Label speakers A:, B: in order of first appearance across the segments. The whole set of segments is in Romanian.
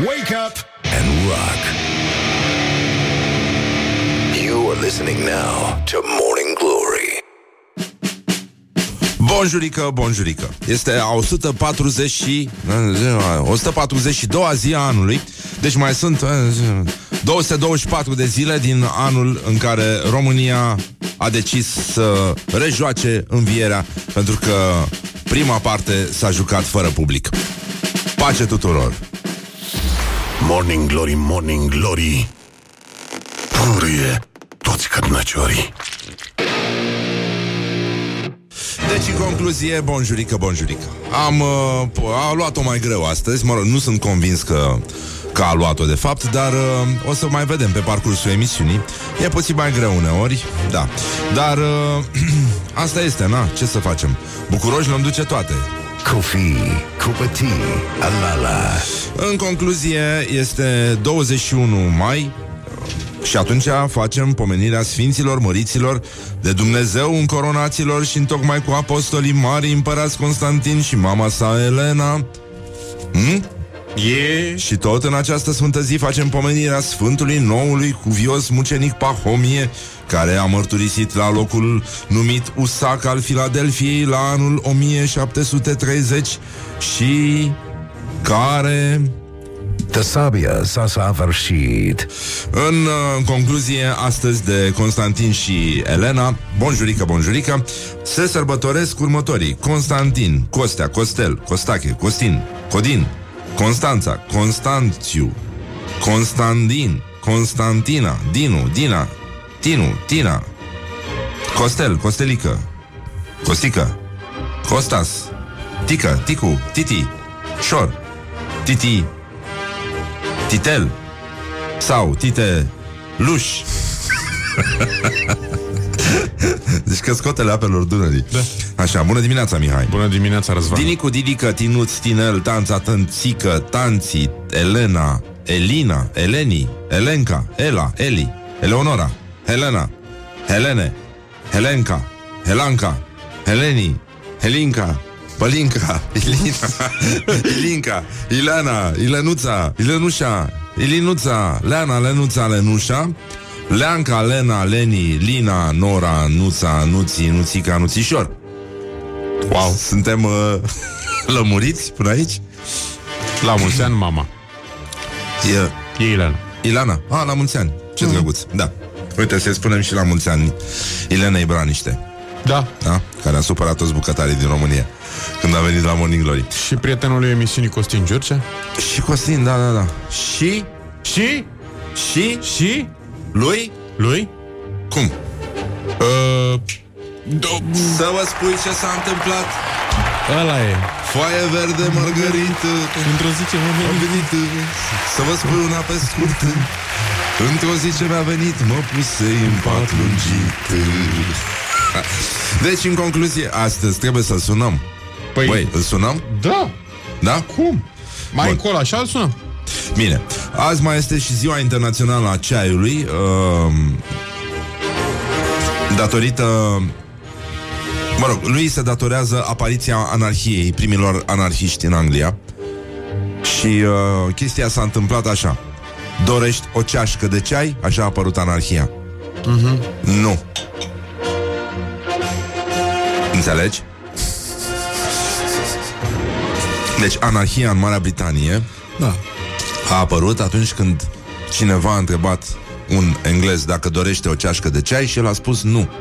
A: Wake up and rock. You are listening now to Morning Glory.
B: Bonjurică, bonjurică. Este a 140 și... 142-a zi a anului. Deci mai sunt 224 de zile din anul în care România a decis să rejoace învierea pentru că prima parte s-a jucat fără public. Pace tuturor!
A: Morning Glory, Morning Glory Purie toți cărnăciorii
B: Deci, în concluzie, bonjurică, bonjurică. Am uh, a luat-o mai greu astăzi, mă rog, nu sunt convins că că a luat-o de fapt, dar uh, o să mai vedem pe parcursul emisiunii. E puțin mai greu uneori, da. Dar uh, asta este, na, ce să facem? Bucuroși le duce toate.
A: Coffee, cupătii, alala
B: În concluzie, este 21 mai și atunci facem pomenirea Sfinților Măriților de Dumnezeu încoronaților și tocmai cu apostolii mari împărați Constantin și mama sa Elena. Hmm?
C: E...
B: Și tot în această sfântă zi facem pomenirea Sfântului Noului Cuvios Mucenic Pahomie, care a mărturisit la locul numit Usac al Filadelfiei la anul 1730 și care
A: The sabia s-a săvârșit
B: În uh, concluzie, astăzi de Constantin și Elena, bonjurică, bonjurică, se sărbătoresc următorii. Constantin, Costea, Costel, Costache, Costin, Codin, Constanța, Constanțiu, Constantin, Constantina, Dinu, Dina, Tinu, Tina, Costel, Costelică, Costică, Costas, Tică, Ticu, Titi, Șor, Titi, Titel sau Tite Luș. deci căscotele apelor Dunării.
C: Da.
B: Așa, bună dimineața, Mihai.
C: Bună dimineața, Răzvan.
B: Dinicu, Didică, Tinuț, Tinel, Tanța, Tănțică, Tanții, Elena, Elina, Eleni, Elenca, Ela, Eli, Eleonora, Helena, Helene, Helenca, Helanca, Heleni, Helinca, Pălinca, Ilina, Ilinca, Ilana, Ilenuța, Ilenușa, Ilinuța, Leana, Lenuța, Lenușa, Leanca, Lena, Leni, Lina, Nora, Nuța, Nuții, Nuțica, Nuțișor. Wow, suntem uh, lămuriți până aici?
C: La mulți ani, mama.
B: E,
C: E Ileana.
B: Ilana. Ah, la mulți ani. Ce mm. drăguț. Da. Uite, să-i spunem și la mulți ani Ilena Ibraniște,
C: Da.
B: da? Care a supărat toți bucătarii din România când a venit la Morning Glory.
C: Și prietenul lui emisiunii Costin Giurcea.
B: Și Costin, da, da, da. Și,
C: Și?
B: și,
C: Și?
B: lui,
C: Lui?
B: cum?
C: Uh, do-
B: Să vă spui ce s-a întâmplat.
C: ăla e.
B: Foaie verde, margarită,
C: Într-o zi ce mă
B: am venit uh, să vă spun una pe scurt. Într-o zi ce mi-a venit, mă pusei în pat lungit. Deci, în concluzie, astăzi trebuie să sunăm.
C: Păi,
B: Băi, îl sunăm?
C: da.
B: Da?
C: Cum? Mai
B: Bun.
C: încolo, așa îl sunăm.
B: Bine. Azi mai este și ziua internațională a ceaiului. Uh, datorită... Mă rog, lui se datorează apariția anarhiei, primilor anarhiști în Anglia. Și uh, chestia s-a întâmplat așa. Dorești o ceașcă de ceai? Așa a apărut anarhia. Uh-huh. Nu. Înțelegi? Deci anarhia în Marea Britanie
C: Da.
B: a apărut atunci când cineva a întrebat un englez dacă dorește o ceașcă de ceai și el a spus nu.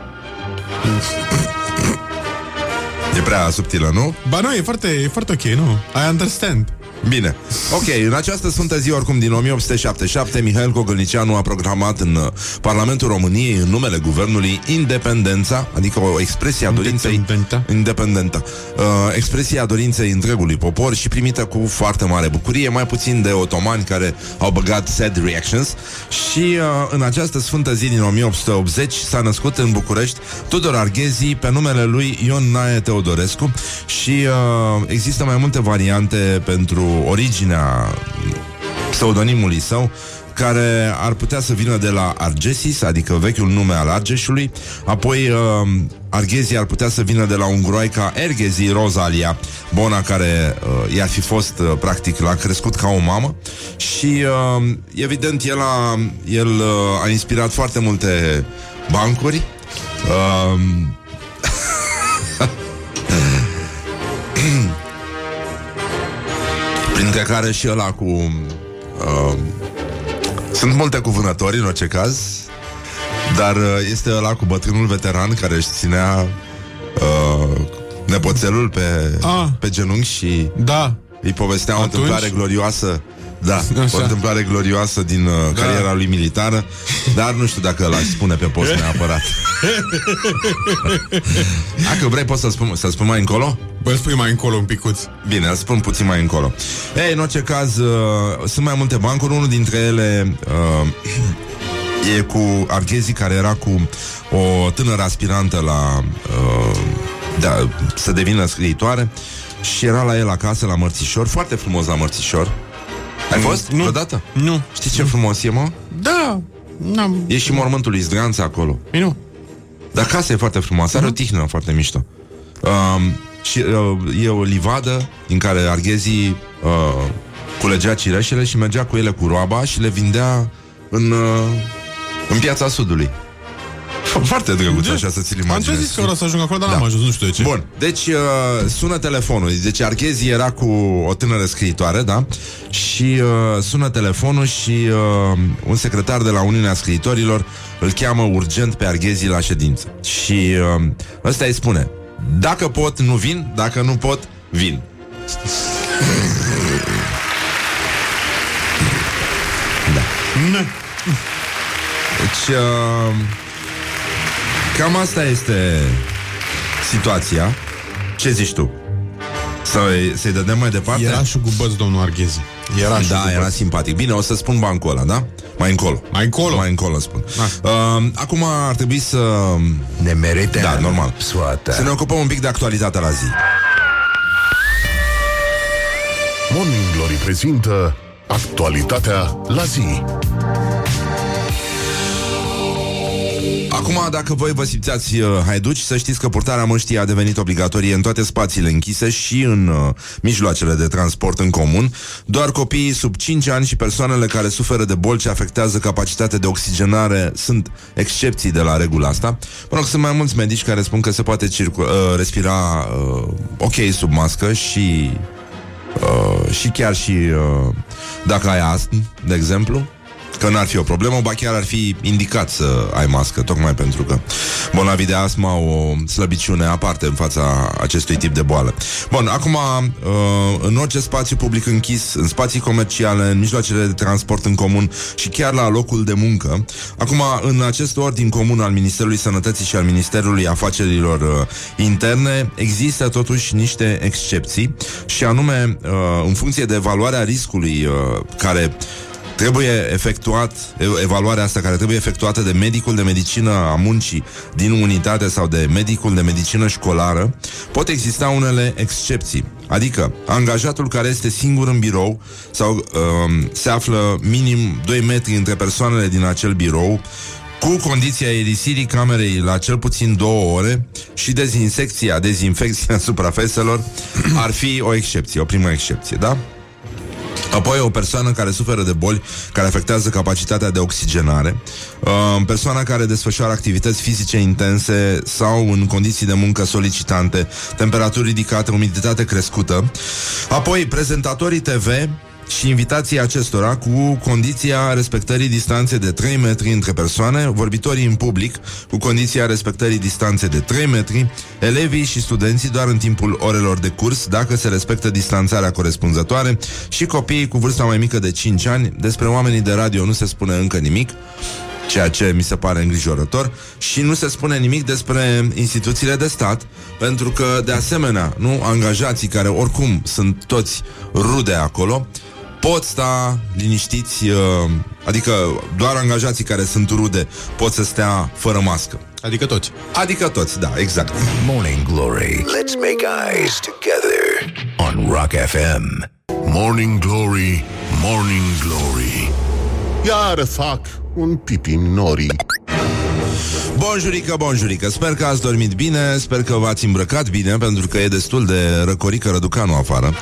B: E prea subtilă, nu?
C: Ba nu, e foarte, e foarte ok, nu? I understand.
B: Bine. Ok, în această sfântă zi, oricum, din 1877, Mihail Gogălnicianu a proclamat în uh, Parlamentul României, în numele guvernului, independența, adică o expresie a dorinței...
C: Independenta.
B: Independentă. Uh, expresia dorinței întregului popor și primită cu foarte mare bucurie, mai puțin de otomani care au băgat sad reactions. Și uh, în această sfântă zi din 1880 s-a născut în București Tudor Arghezi pe numele lui Ion Nae Teodorescu și uh, există mai multe variante pentru originea pseudonimului său, care ar putea să vină de la Argesis, adică vechiul nume al Argeșului, apoi uh, Arghezii ar putea să vină de la un groi ca Erghezi Rosalia, bona care uh, i-ar fi fost, uh, practic, l-a crescut ca o mamă și, uh, evident, el, a, el uh, a inspirat foarte multe bancuri. Uh, printre care și ăla cu uh, sunt multe cu vânători în orice caz Dar uh, este ăla cu bătrânul veteran Care își ținea uh, Nepoțelul pe,
C: Ah.
B: pe genunchi Și
C: Da.
B: îi povestea o
C: Atunci?
B: întâmplare glorioasă Da,
C: Așa.
B: o întâmplare glorioasă din uh,
C: Da.
B: cariera lui militară Dar nu știu dacă l-aș spune pe post neapărat Dacă vrei poți să spun, să spun mai încolo?
C: Bă, spui mai încolo un picuț.
B: Bine, îl spun puțin mai încolo. Ei, în orice caz, uh, sunt mai multe bancuri. Unul dintre ele uh, e cu Arghezi, care era cu o tânără aspirantă la uh, da, să devină scriitoare și era la el acasă, la Mărțișor. Foarte frumos la Mărțișor. Ai fost
C: nu.
B: vreodată?
C: Nu.
B: Știi ce frumos e, mă?
C: Da. N-am...
B: E și mormântul lui Zdranța acolo.
C: Ei, nu.
B: Dar casa e foarte frumoasă, are o tihnă foarte mișto. Um, și uh, e o livadă din care arghezii uh, culegea cireșele și mergea cu ele cu roaba și le vindea în, uh, în piața Sudului. Fo- Foarte drăguț
C: Da.
B: așa să ți-l
C: Am
B: imaginezi.
C: tot zis că vreau să ajung acolo, dar
B: Da.
C: n-am ajuns, nu știu de ce.
B: Bun, deci uh, sună telefonul Deci Arghezi era cu o tânără scriitoare Da? Și uh, sună telefonul Și uh, un secretar de la Uniunea Scriitorilor Îl cheamă urgent pe Arghezi la ședință Și uh, ăsta îi spune Dacă pot, nu vin Dacă nu pot, vin Da
C: Ne.
B: Deci uh, Cam asta este Situația Ce zici tu? Să-i, să-i dădem mai departe?
C: Era și cu băț, domnul Arghezi. Era și
B: Da,
C: cu
B: era
C: băț.
B: simpatic. Bine, o să spun bancul ăla, da? Mai încolo.
C: Mai încolo?
B: Mai încolo spun.
C: Da.
B: Uh, acum ar trebui să...
A: Ne merite
B: Da, normal.
A: Soată
B: Să ne ocupăm un pic de actualitatea la zi.
D: Morning Glory prezintă actualitatea la zi.
B: Acum, dacă voi vă simțeați uh, haiduci, să știți că purtarea măștii a devenit obligatorie în toate spațiile închise și în uh, mijloacele de transport în comun. Doar copiii sub 5 ani și persoanele care suferă de boli ce afectează capacitatea de oxigenare sunt excepții de la regula asta. Mă rog, sunt mai mulți medici care spun că se poate circu- uh, respira uh, ok sub mască și uh, și chiar și uh, dacă ai astm, de exemplu, că n-ar fi o problemă, ba chiar ar fi indicat să ai mască, tocmai pentru că bolnavii de astm au o slăbiciune aparte în fața acestui tip de boală. Bun, acum, uh, în orice spațiu public închis, în spații comerciale, în mijloacele de transport în comun și chiar la locul de muncă, acum, în acest ordin comun al Ministerului Sănătății și al Ministerului Afacerilor uh, Interne, există totuși niște excepții și anume, uh, în funcție de evaluarea riscului uh, care trebuie efectuat, e- evaluarea asta care trebuie efectuată de medicul de medicină a muncii din unitate sau de medicul de medicină școlară, pot exista unele excepții. Adică, angajatul care este singur în birou sau um, se află minim 2 metri între persoanele din acel birou, cu condiția erisirii camerei la cel puțin două ore și dezinsecția, dezinfecția suprafeselor ar fi o excepție, o primă excepție, da? Apoi o persoană care suferă de boli care afectează capacitatea de oxigenare, uh, persoana care desfășoară activități fizice intense sau în condiții de muncă solicitante, temperaturi ridicate, umiditate crescută. Apoi prezentatorii TV și invitații acestora cu condiția respectării distanței de 3 metri între persoane, vorbitorii în public cu condiția respectării distanței de 3 metri, elevii și studenții doar în timpul orelor de curs, dacă se respectă distanțarea corespunzătoare și copiii cu vârsta mai mică de 5 ani. Despre oamenii de radio nu se spune încă nimic ceea ce mi se pare îngrijorător și nu se spune nimic despre instituțiile de stat, pentru că, de asemenea, nu angajații care oricum sunt toți rude acolo, pot sta liniștiți, uh, adică doar angajații care sunt rude pot să stea fără mască.
C: Adică toți.
B: Adică toți, da, exact.
A: Morning Glory Let's make eyes together On Rock FM
D: Morning Glory, Morning Glory Iar fac un pipi nori
B: Bonjurică, bonjurică, sper că ați dormit bine Sper că v-ați îmbrăcat bine Pentru că e destul de răcorică răducanu afară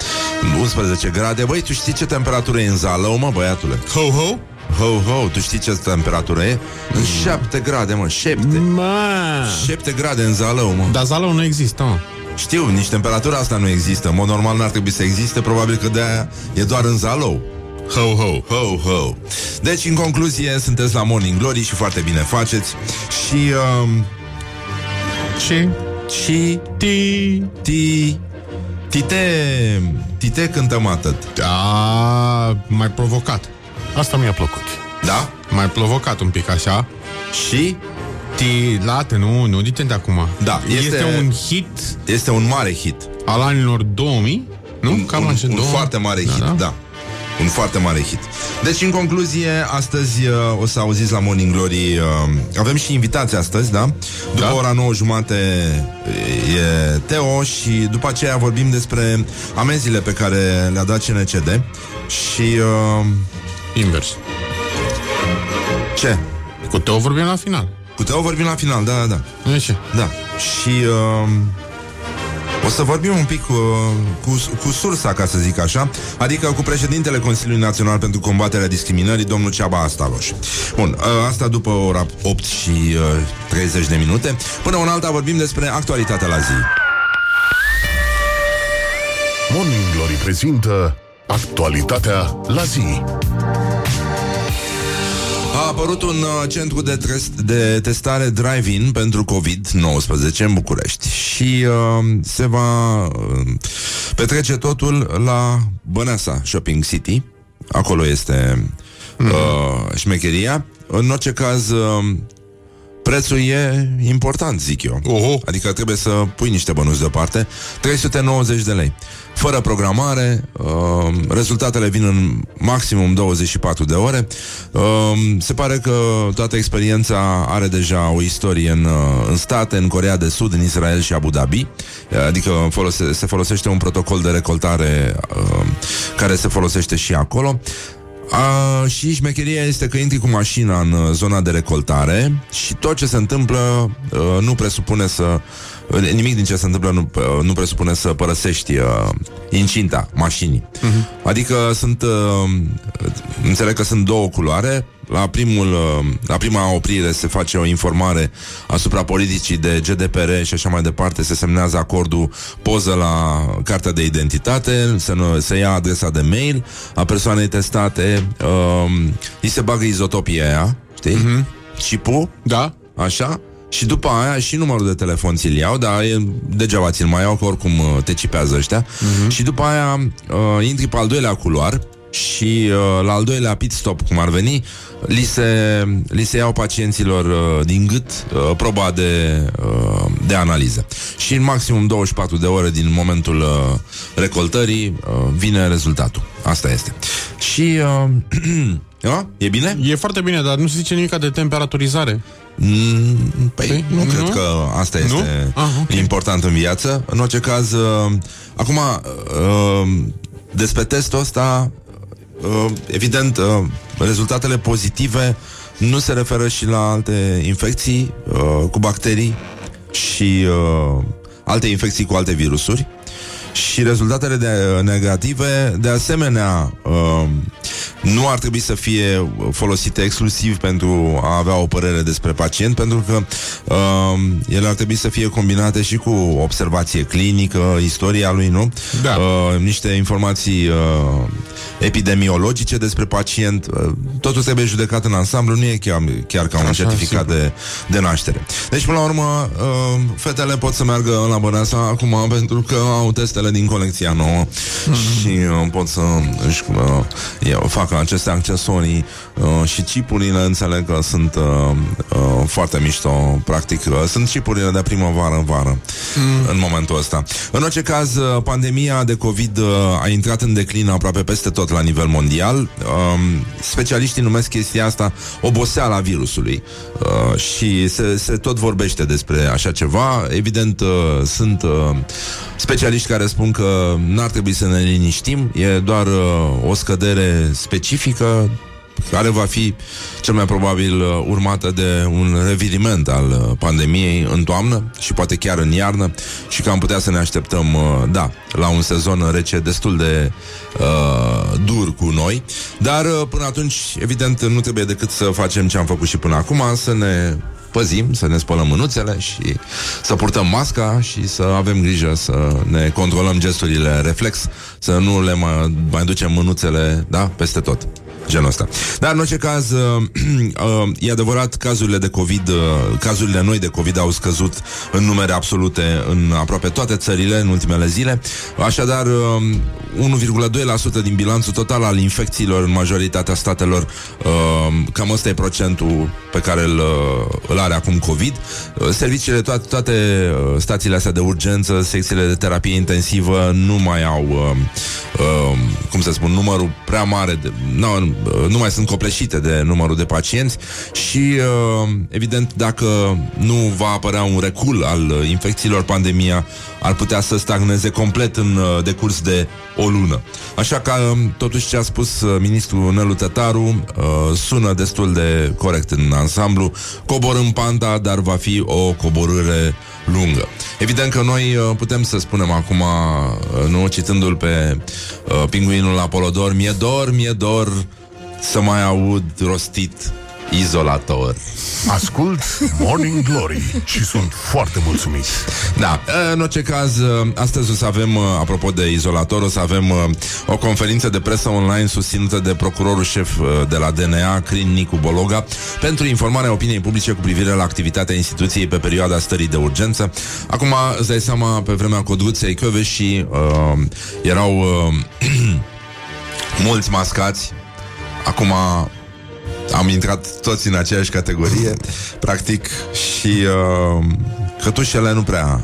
B: 11 grade Băi, tu știi ce temperatură e în Zalău, mă, băiatule?
C: Ho, ho?
B: Ho, ho, tu știi ce temperatură e? În 7 grade, mă, 7
C: Mă!
B: 7 grade în Zalău, mă
C: Dar Zalău nu există, mă.
B: Știu, nici temperatura asta nu există În mod normal n-ar trebui să existe Probabil că de-aia e doar în Zalău
C: Ho, ho.
B: Ho, ho Deci, în concluzie, sunteți la Morning Glory Și foarte bine faceți Și, um,
C: Ce?
B: și
C: Ti...
B: ti, Tite Tite cântăm atât
C: Da, mai provocat.
D: Asta mi-a plăcut
B: Da?
C: Mai provocat un pic așa.
B: Și
C: Ti... Late, nu, nu, dite de acum.
B: Da,
C: este...
B: este-
C: un hit
B: este un mare hit
C: al anilor 2000, nu?
B: Un,
C: Cam
B: un,
C: așa,
B: un
C: 2000?
B: foarte mare hit, da. da un foarte mare hit. Deci, în concluzie, astăzi uh, o să auziți la Morning Glory uh, Avem și invitații astăzi, da? După
C: Da.
B: ora 9 jumate e Teo Și după aceea vorbim despre amenziile pe care le-a dat CNCD Și... Uh,
C: Invers.
B: ce?
C: Cu Teo vorbim la final.
B: Cu Teo vorbim la final, da, da, da
C: Nu e ce?
B: Da. Și uh, o să vorbim un pic uh, cu, cu sursa, ca să zic așa, adică cu președintele Consiliului Național pentru Combaterea Discriminării, domnul Ceaba Astaloș. Bun, uh, asta după ora 8 și uh, 30 de minute. Până un alta vorbim despre actualitatea la zi.
D: Morning Glory prezintă Actualitatea la zi
B: A apărut un uh, centru de, tres- de testare drive-in pentru COVID-19 în București și uh, se va uh, petrece totul la Băneasa Shopping City. Acolo este uh, șmecheria. În orice caz, uh, prețul e important, zic eu.
C: Oho.
B: Adică trebuie să pui niște bănuți deoparte. 390 de lei. Fără programare, uh, rezultatele vin în maximum 24 de ore. Uh, se pare că toată experiența are deja o istorie în, uh, în state, în Corea de Sud, în Israel și Abu Dhabi. Adică folose, se folosește un protocol de recoltare uh, care se folosește și acolo. A, și șmecheria este că intri cu mașina în uh, zona de recoltare și tot ce se întâmplă uh, nu presupune să... uh, Nimic din ce se întâmplă nu, uh, nu presupune să părăsești uh, incinta mașinii. Uh-huh. Adică sunt... Uh, înțeleg că sunt două culoare. La, primul, uh, la prima oprire se face o informare asupra politicii de GDPR și așa mai departe. Se semnează acordul, poză la cartea de identitate, se, nu- se ia adresa de mail a persoanei testate, uh, îi se bagă izotopia aia, știi? Uh-huh. Chipul,
C: Da?
B: Așa? Și după aia și numărul de telefon ți-l iau, dar e, degeaba ți-l mai iau, că oricum uh, te cipează ăștia. Uh-huh. Și după aia uh, intri pe al doilea culoar și uh, la al doilea pit stop, cum ar veni, li se, li se iau pacienților uh, din gât uh, proba de, uh, de analiză. Și în maximum 24 de ore din momentul uh, recoltării uh, vine rezultatul. Asta este. Și... Uh, a? e bine?
C: E foarte bine, dar nu se zice nimic de temperaturizare.
B: Mm, Păi,
C: Păi,
B: nu,
C: nu?
B: cred că asta
C: Nu?
B: este
C: Ah, ok.
B: important în viață. În orice caz, uh, acum, uh, despre testul ăsta, uh, evident, uh, rezultatele pozitive nu se referă și la alte infecții uh, cu bacterii și uh, alte infecții cu alte virusuri. Și rezultatele de, negative, de asemenea, uh, nu ar trebui să fie folosite exclusiv pentru a avea o părere despre pacient, pentru că uh, ele ar trebui să fie combinate și cu observație clinică, istoria lui, nu?
C: Da.
B: Uh, niște informații uh, epidemiologice despre pacient. Uh, totul trebuie judecat în ansamblu, nu e chiar, chiar ca un
C: Așa,
B: certificat de, de naștere. Deci, până la urmă, uh, fetele pot să meargă la Băneasa acum pentru că au testele din colecția nouă și uh, pot să își uh, eu, facă aceste accesorii uh, și chipurile înțeleg că sunt uh, uh, foarte mișto, practic. Uh, sunt chipurile de primăvară în vară mm. în momentul ăsta. În orice caz, uh, pandemia de COVID uh, a intrat în declin aproape peste tot la nivel mondial. Uh, specialiștii numesc chestia asta oboseala virusului uh, și se, se tot vorbește despre așa ceva. Evident, uh, sunt uh, specialiști care spun că n-ar trebui să ne liniștim, e doar uh, o scădere specifică care va fi cel mai probabil uh, urmată de un reviriment al uh, pandemiei în toamnă și poate chiar în iarnă. Și că am putea să ne așteptăm, uh, da, la un sezon rece destul de uh, dur cu noi, dar uh, până atunci, evident, nu trebuie decât să facem ce am făcut și până acum, să ne păzim, să ne spălăm mânuțele și să purtăm masca și să avem grijă să ne controlăm gesturile reflex, să nu le mai, mai ducem mânuțele, da, peste tot genul ăsta. Dar în orice caz, uh, uh, e adevărat, cazurile de COVID, uh, cazurile noi de COVID au scăzut în numere absolute în aproape toate țările în ultimele zile. Așadar, uh, 1,2% din bilanțul total al infecțiilor în majoritatea statelor, uh, cam ăsta e procentul pe care îl, uh, îl are acum COVID. Uh, serviciile, toate, toate uh, stațiile astea de urgență, secțiile de terapie intensivă nu mai au, uh, uh, cum să spun, numărul prea mare de... Nu, nu mai sunt copleșite de numărul de pacienți și, uh, evident, dacă nu va apărea un recul al uh, infecțiilor, pandemia ar putea să stagneze complet în uh, decurs de o lună. Așa că, um, totuși, ce a spus ministrul Nelu Tătaru sună destul de corect în ansamblu. Coborâm panta, dar va fi o coborâre lungă. Evident că noi putem să spunem acum, nu citându-l pe uh, pinguinul Apolodor, mie dor, mie dor să mai aud rostit izolator.
D: Ascult Morning Glory și sunt foarte mulțumit.
B: Da, în orice caz, astăzi o să avem, apropo de izolator, o să avem o conferință de presă online susținută de procurorul șef de la DNA, Crin Nicu Bologa, pentru informarea opiniei publice cu privire la activitatea instituției pe perioada stării de urgență. Acum, îți dai seama, pe vremea Codruței Căveși uh, erau uh, mulți mascați Acum am intrat toți în aceeași categorie, practic, și uh, cătușele nu prea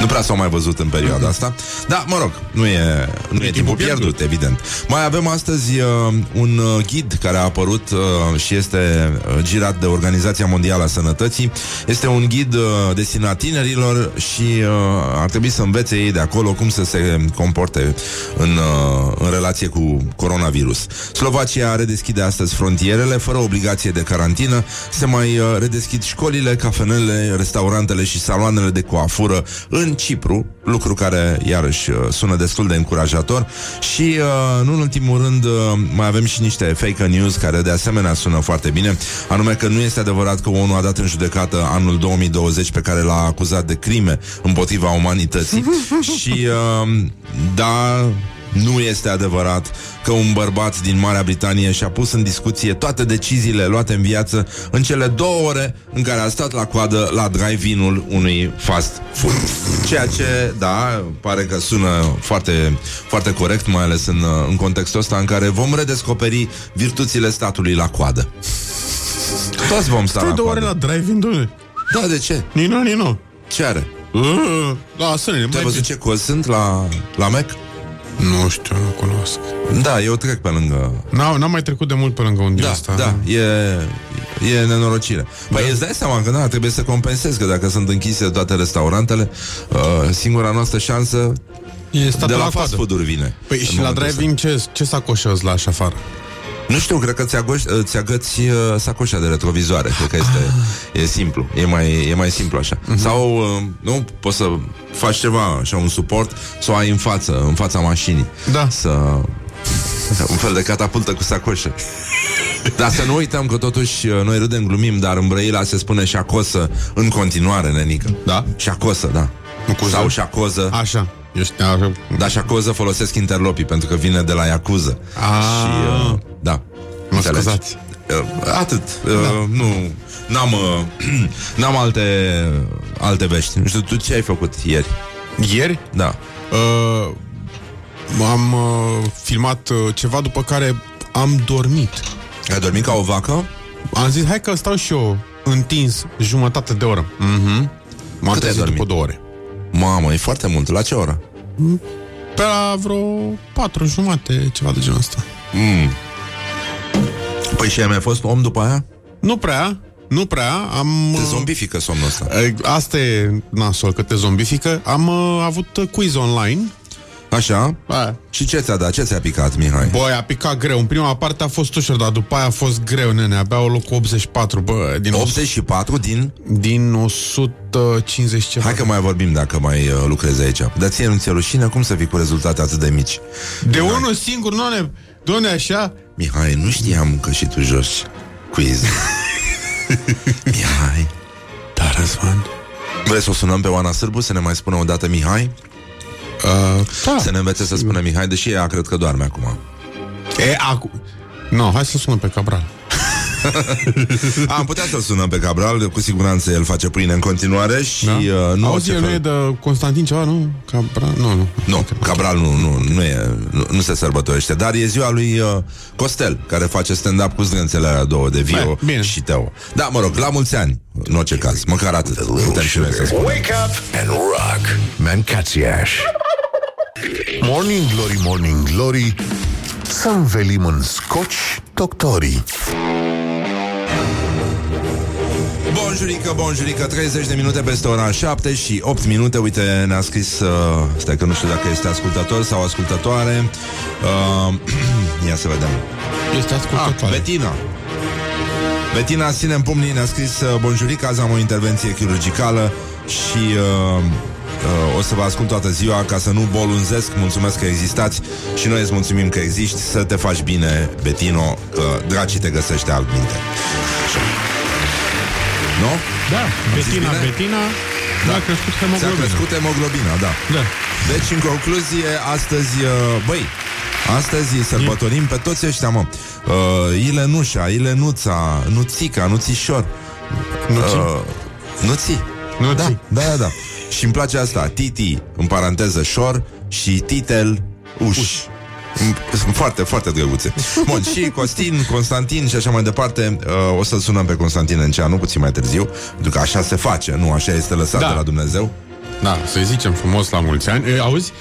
B: nu prea s-au mai văzut în perioada asta. Da, mă rog, nu e, nu e, e timpul pierdut, pierdut, evident. Mai avem astăzi uh, un uh, ghid care a apărut uh, și este uh, girat de Organizația Mondială a Sănătății. Este un ghid uh, destinat tinerilor și uh, ar trebui să învețe ei de acolo cum să se comporte în, uh, în relație cu coronavirus. Slovacia redeschide astăzi frontierele fără obligație de carantină. Se mai uh, redeschid școlile, cafenele, restaurantele și saloanele de coafură în în Cipru, lucru care iarăși uh, sună destul de încurajator. Și uh, nu în ultimul rând uh, mai avem și niște fake news care de asemenea sună foarte bine, anume că nu este adevărat că ONU a dat în judecată anul 2020 pe care l-a acuzat de crime împotriva umanității. Și da, nu este adevărat că un bărbat din Marea Britanie și-a pus în discuție toate deciziile luate în viață în cele două ore în care a stat la coadă la drive-in-ul unui fast food. Ceea ce, da, pare că sună foarte, foarte corect, mai ales în, în contextul ăsta în care vom redescoperi virtuțile statului la coadă. Toți vom sta
C: Stai
B: la
C: două ore
B: coadă.
C: la drive-in, domnule.
B: Da, de ce?
C: Nino, Nino.
B: Ce are?
C: Uh, lasă-ne,
B: Te-ai
C: mai
B: văzut ce cozi sunt la, la Mac?
C: Nu știu, nu cunosc.
B: Da, eu trec pe lângă
C: N-am, n-am mai trecut de mult pe lângă un din
B: Da,
C: ăsta.
B: da, e, e nenorocire. Păi
C: Da.
B: îți dai seama că da, trebuie să compensezi, că dacă sunt închise toate restaurantele, uh, singura noastră șansă
C: E stat
B: de la
C: la
B: fast
C: coadă.
B: food-uri vine.
C: Păi
B: în
C: și la
B: momentul
C: drive-in ce, ce sacoșe îți lași afară?
B: Nu știu, cred că ți-agăți, ți-agăți uh, sacoșa de retrovizoare. Cred că este e simplu. E mai, e mai simplu așa.
C: Mhm.
B: Uh-huh. Sau, uh, nu, poți să faci ceva, așa, un suport, să o ai în față, în fața mașinii.
C: Da.
B: Să... Un fel de catapultă cu sacoșă. Dar să nu uităm că totuși uh, noi râdem, glumim, dar în Brăila se spune șacosă în continuare, nenică.
C: Da?
B: Șacosă, da.
C: Nu cu
B: Sau
C: Z?
B: șacoză.
C: Așa. Ești așa.
B: Dar șacoză folosesc interlopii pentru că vine de la Yakuza.
C: Ah.
B: Și, uh, da.
C: Mă
B: Înțelegi?
C: scuzați.
B: Uh, atât. Uh, Nu, n-am, uh, n-am alte, alte vești. Nu știu, tu ce ai făcut ieri?
C: Ieri
B: Da.
C: uh, am uh, filmat uh, ceva după care am dormit.
B: Ai dormit ca o vacă?
C: Am zis, hai că stau și eu întins jumătate de oră. Mhm. M-am
B: Cât ai
C: trezit după
B: dormit?
C: două ore.
B: Mamă, e foarte mult. La ce oră?
C: Pe la vreo patru jumate, ceva de genul ăsta.
B: Mm. Păi și ai mai fost om după aia?
C: Nu prea, nu prea. Am...
B: Te zombifică somnul ăsta.
C: E, Asta e nasol, că te zombifică. Am uh, avut uh, quiz online.
B: Așa?
C: A.
B: Și ce ți-a dat? Ce ți-a picat, Mihai?
C: Băi, a picat greu. În prima parte a fost ușor, dar după aia a fost greu, nene. Abia au loc 84, bă, din,
B: 84 din...
C: din 150 ceva.
B: Hai că mai vorbim dacă mai uh, lucrezi aici. Dar ție nu ți-e rușine? Cum să fii cu rezultate atât de mici?
C: De unul singur, nu ne... Doamne, așa?
B: Mihai, nu știam că și tu joci quiz. Mihai.
C: Da, Răzvan.
B: Vrei să o sunăm pe Oana Sârbu să ne mai spună o dată Mihai?
C: Uh, da.
B: Să ne învețe să spună Mihai, deși ea cred că doarme acum.
C: E, acu... No, hai să sunăm pe Cabral.
B: Am putea să-l sunăm pe Cabral, cu siguranță el face pâine în continuare și
C: Da?
B: uh, nu
C: Auzi,
B: orice
C: el nu
B: fel-
C: e de Constantin ceva, nu? Cabral? Nu, nu.
B: Nu, Cabral nu, nu, nu, e, nu, nu se sărbătorește Dar e ziua lui uh, Costel Care face stand-up cu zdrânțele alea două De Vio
C: Hai, bine.
B: și Teo Da, mă rog, la mulți ani În orice caz, măcar atât Putem și noi să spunem.
A: Wake up and rock. Mancațiaș. Morning Glory, Morning Glory. Să învelim în scoci doctorii.
B: Bonjurică, bonjurică 30 de minute peste ora 7 și 8 minute. Uite, ne-a scris uh, Stai că nu știu dacă este ascultător sau ascultătoare. Uh, Ia să vedem.
C: Este
B: Ah,
C: ascultătoare.
B: Betina. Betina ține în pumnii, ne-a scris uh, Bonjurica, azi am o intervenție chirurgicală Și uh, uh, o să vă ascult toată ziua Ca să nu bolunzesc, mulțumesc că existați Și noi îți mulțumim că existi Să te faci bine, Betino Că dracii te găsește altminte Așa. Nu?
C: Da, Betina,
B: bine?
C: Betina da. a crescut
B: Ți-a
C: hemoglobina.
B: crescut hemoglobina, da.
C: Da.
B: Deci, în concluzie, astăzi, uh, băi, astăzi sărbătorim pe toți ăștia, mă. Uh, Ilenușa, Ilenuța, Nuțica, Nuțișor.
C: Nuții?
B: Uh, Nuții.
C: Nuții.
B: Da, da, da. Și îmi place asta, Titi, în paranteză, șor, și Titel, uș. Uș. Sunt foarte, foarte drăguțe Bun, și Costin, Constantin și așa mai departe uh, O să sunăm pe Constantin Enceanu Puțin mai târziu Pentru că așa se face, nu? Așa este lăsat
C: Da.
B: de la Dumnezeu
C: Da, să-i zicem frumos la mulți ani. E, auzi?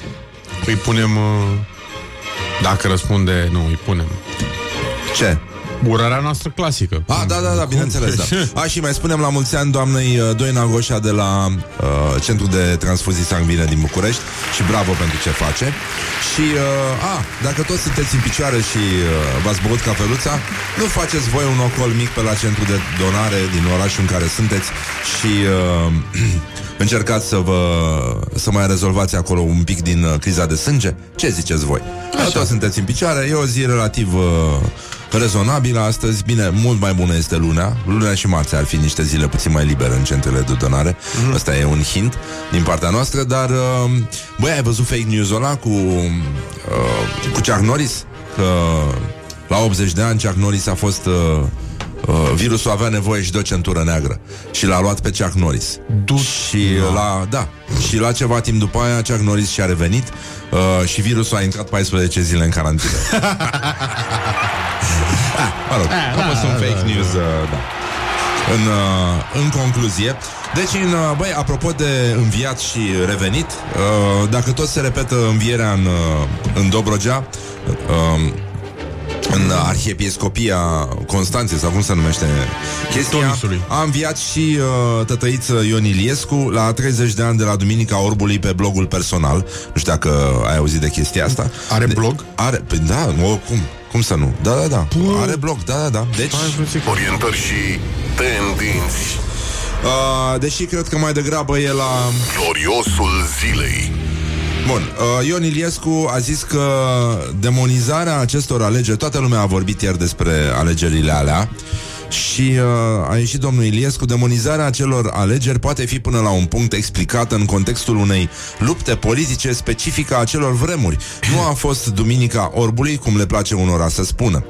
C: Îi punem... Uh, dacă răspunde... Nu, îi punem.
B: Ce?
C: Urarea noastră clasică.
B: A, da, da, da, bineînțeles, da. A, și mai spunem la mulți ani doamnei uh, Doina Goșa de la uh, Centrul de Transfuzii Sanguine din București și bravo pentru ce face. Și, uh, a, dacă toți sunteți în picioare și uh, v-ați băut cafeluța, nu faceți voi un ocol mic pe la centru de donare din orașul în care sunteți și uh, încercați să vă să mai rezolvați acolo un pic din uh, criza de sânge. Ce ziceți voi? Așa. Toți sunteți în picioare, e o zi relativ uh, rezonabilă astăzi. Bine, mult mai bună este lunea. Lunea și marțea ar fi niște zile puțin mai libere în centrele de donare. Mm-hmm. Asta e un hint din partea noastră, dar uh, băi, ai văzut fake news-ul ăla cu uh, cu Chuck Norris? Că la 80 de ani Chuck Norris a fost uh, Uh, virusul avea nevoie și de o centură neagră Și l-a luat pe Chuck Norris
C: Du-
B: Și la, da Și la ceva timp după aia Chuck Norris și-a revenit uh, Și virusul a intrat 14 zile în carantină ah, Mă rog, a fost un fake news uh, da. În, uh, în concluzie Deci, în, uh, băi, apropo de înviat și revenit uh, Dacă tot se repetă învierea în, uh, în Dobrogea uh, în Arhiepiscopia Constanței, sau cum se numește chestia,
C: Tomisului.
B: a înviat și uh, tătăiță Ion Iliescu la 30 de ani de la Duminica Orbului pe blogul personal. Nu știu dacă ai auzit de chestia asta.
C: Are
B: de,
C: blog?
B: Are, păi da, nu, cum? Cum să nu? Da, da, da. Are blog, da, da, da. Deci,
A: Orientări și tendinți
B: uh, deși cred că mai degrabă e la...
A: Gloriosul zilei
B: Bun, uh, Ion Iliescu a zis că demonizarea acestor alegeri, toată lumea a vorbit ieri despre alegerile alea și uh, a ieșit domnul Iliescu, demonizarea acelor alegeri poate fi până la un punct explicată în contextul unei lupte politice specifică a acelor vremuri. Nu a fost Duminica Orbului, cum le place unora să spună.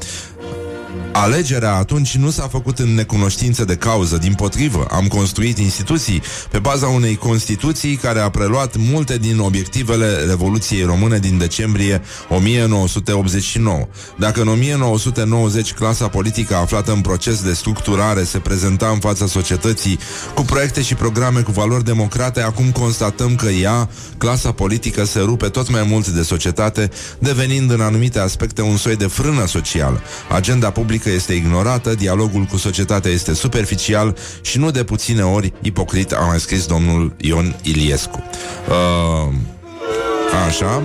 B: Alegerea atunci nu s-a făcut în necunoștință de cauză, din potrivă. Am construit instituții pe baza unei Constituții care a preluat multe din obiectivele Revoluției Române din decembrie 1989. Dacă în 1990 clasa politică aflată în proces de structurare se prezenta în fața societății cu proiecte și programe cu valori democrate, acum constatăm că ea, clasa politică, se rupe tot mai mult de societate, devenind în anumite aspecte un soi de frână socială. Agenda publică este ignorată, dialogul cu societatea este superficial și nu de puține ori ipocrit, a mai scris domnul Ion Iliescu. Uh, așa.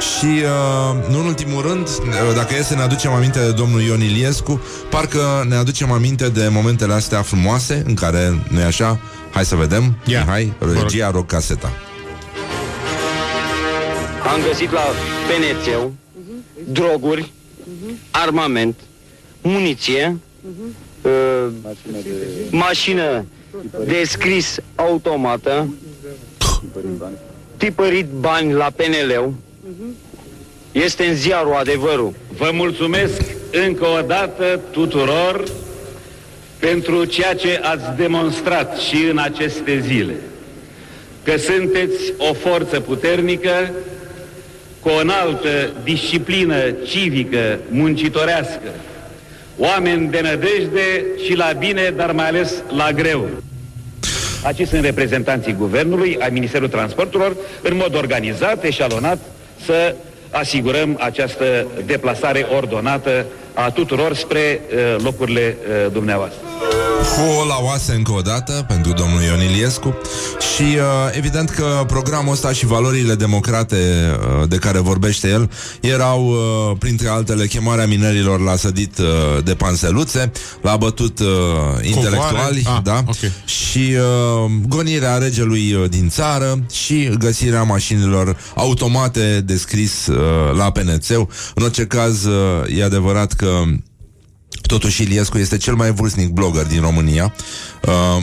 B: Și, uh, nu în ultimul rând, uh, dacă e să ne aducem aminte de domnul Ion Iliescu, parcă ne aducem aminte de momentele astea frumoase, în care, nu e așa, hai să vedem,
C: Ia.
B: hai, regia, rog caseta.
E: Am găsit la penețeu droguri, armament, muniție, uh, mașină de scris automată, tipărit bani la PNL-ul, este în ziarul adevărul.
F: Vă mulțumesc încă o dată tuturor pentru ceea ce ați demonstrat și în aceste zile. Că sunteți o forță puternică, cu o înaltă disciplină civică, muncitorească, oameni de nădejde și la bine, dar mai ales la greu. Aici sunt reprezentanții Guvernului, ai Ministerului Transporturilor, în mod organizat, eșalonat, să asigurăm această deplasare ordonată a tuturor spre uh, locurile uh, dumneavoastră.
B: Ho la oase încă o dată pentru domnul Ion Iliescu și uh, evident că programul ăsta și valorile democrate uh, de care vorbește el erau uh, printre altele chemarea minerilor la sădit uh, de panseluțe, l-a bătut uh, intelectuali
C: Ah,
B: da?
C: ok.
B: și uh, gonirea regelui uh, din țară și găsirea mașinilor automate de scris uh, la penețeu. În orice caz, uh, e adevărat că Totuși, Iliescu este cel mai vârstnic blogger din România. Uh,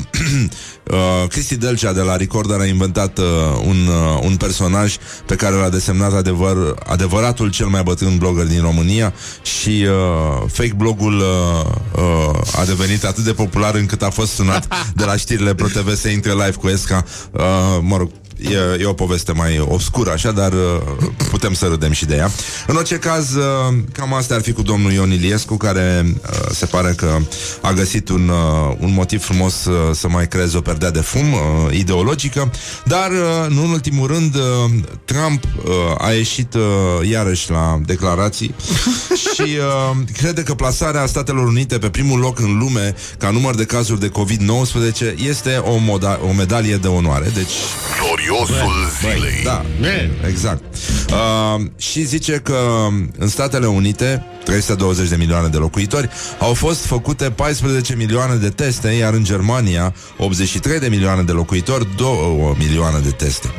B: uh, Cristi Delcea de la Recorder a inventat uh, un, uh, un personaj pe care l-a desemnat adevăr, adevăratul cel mai bătrân blogger din România și uh, fake blogul uh, uh, a devenit atât de popular încât a fost sunat de la știrile ProTV să intre live cu Esca. Uh, mă rog, E, e o poveste mai obscură, așa, dar uh, putem să râdem și de ea. În orice caz, uh, cam asta ar fi cu domnul Ion Iliescu, care uh, se pare că a găsit un, uh, un motiv frumos uh, să mai creeze o perdea de fum uh, ideologică, dar, uh, nu în ultimul rând, uh, Trump uh, a ieșit uh, iarăși la declarații și uh, crede că plasarea Statelor Unite pe primul loc în lume ca număr de cazuri de COVID-19 este o, moda- o medalie de onoare. Deci,
D: Gloriosul zilei.
B: da, exact. Uh, și zice că în Statele Unite, 320 de milioane de locuitori, au fost făcute 14 milioane de teste, iar în Germania, 83 de milioane de locuitori, 2 milioane de teste.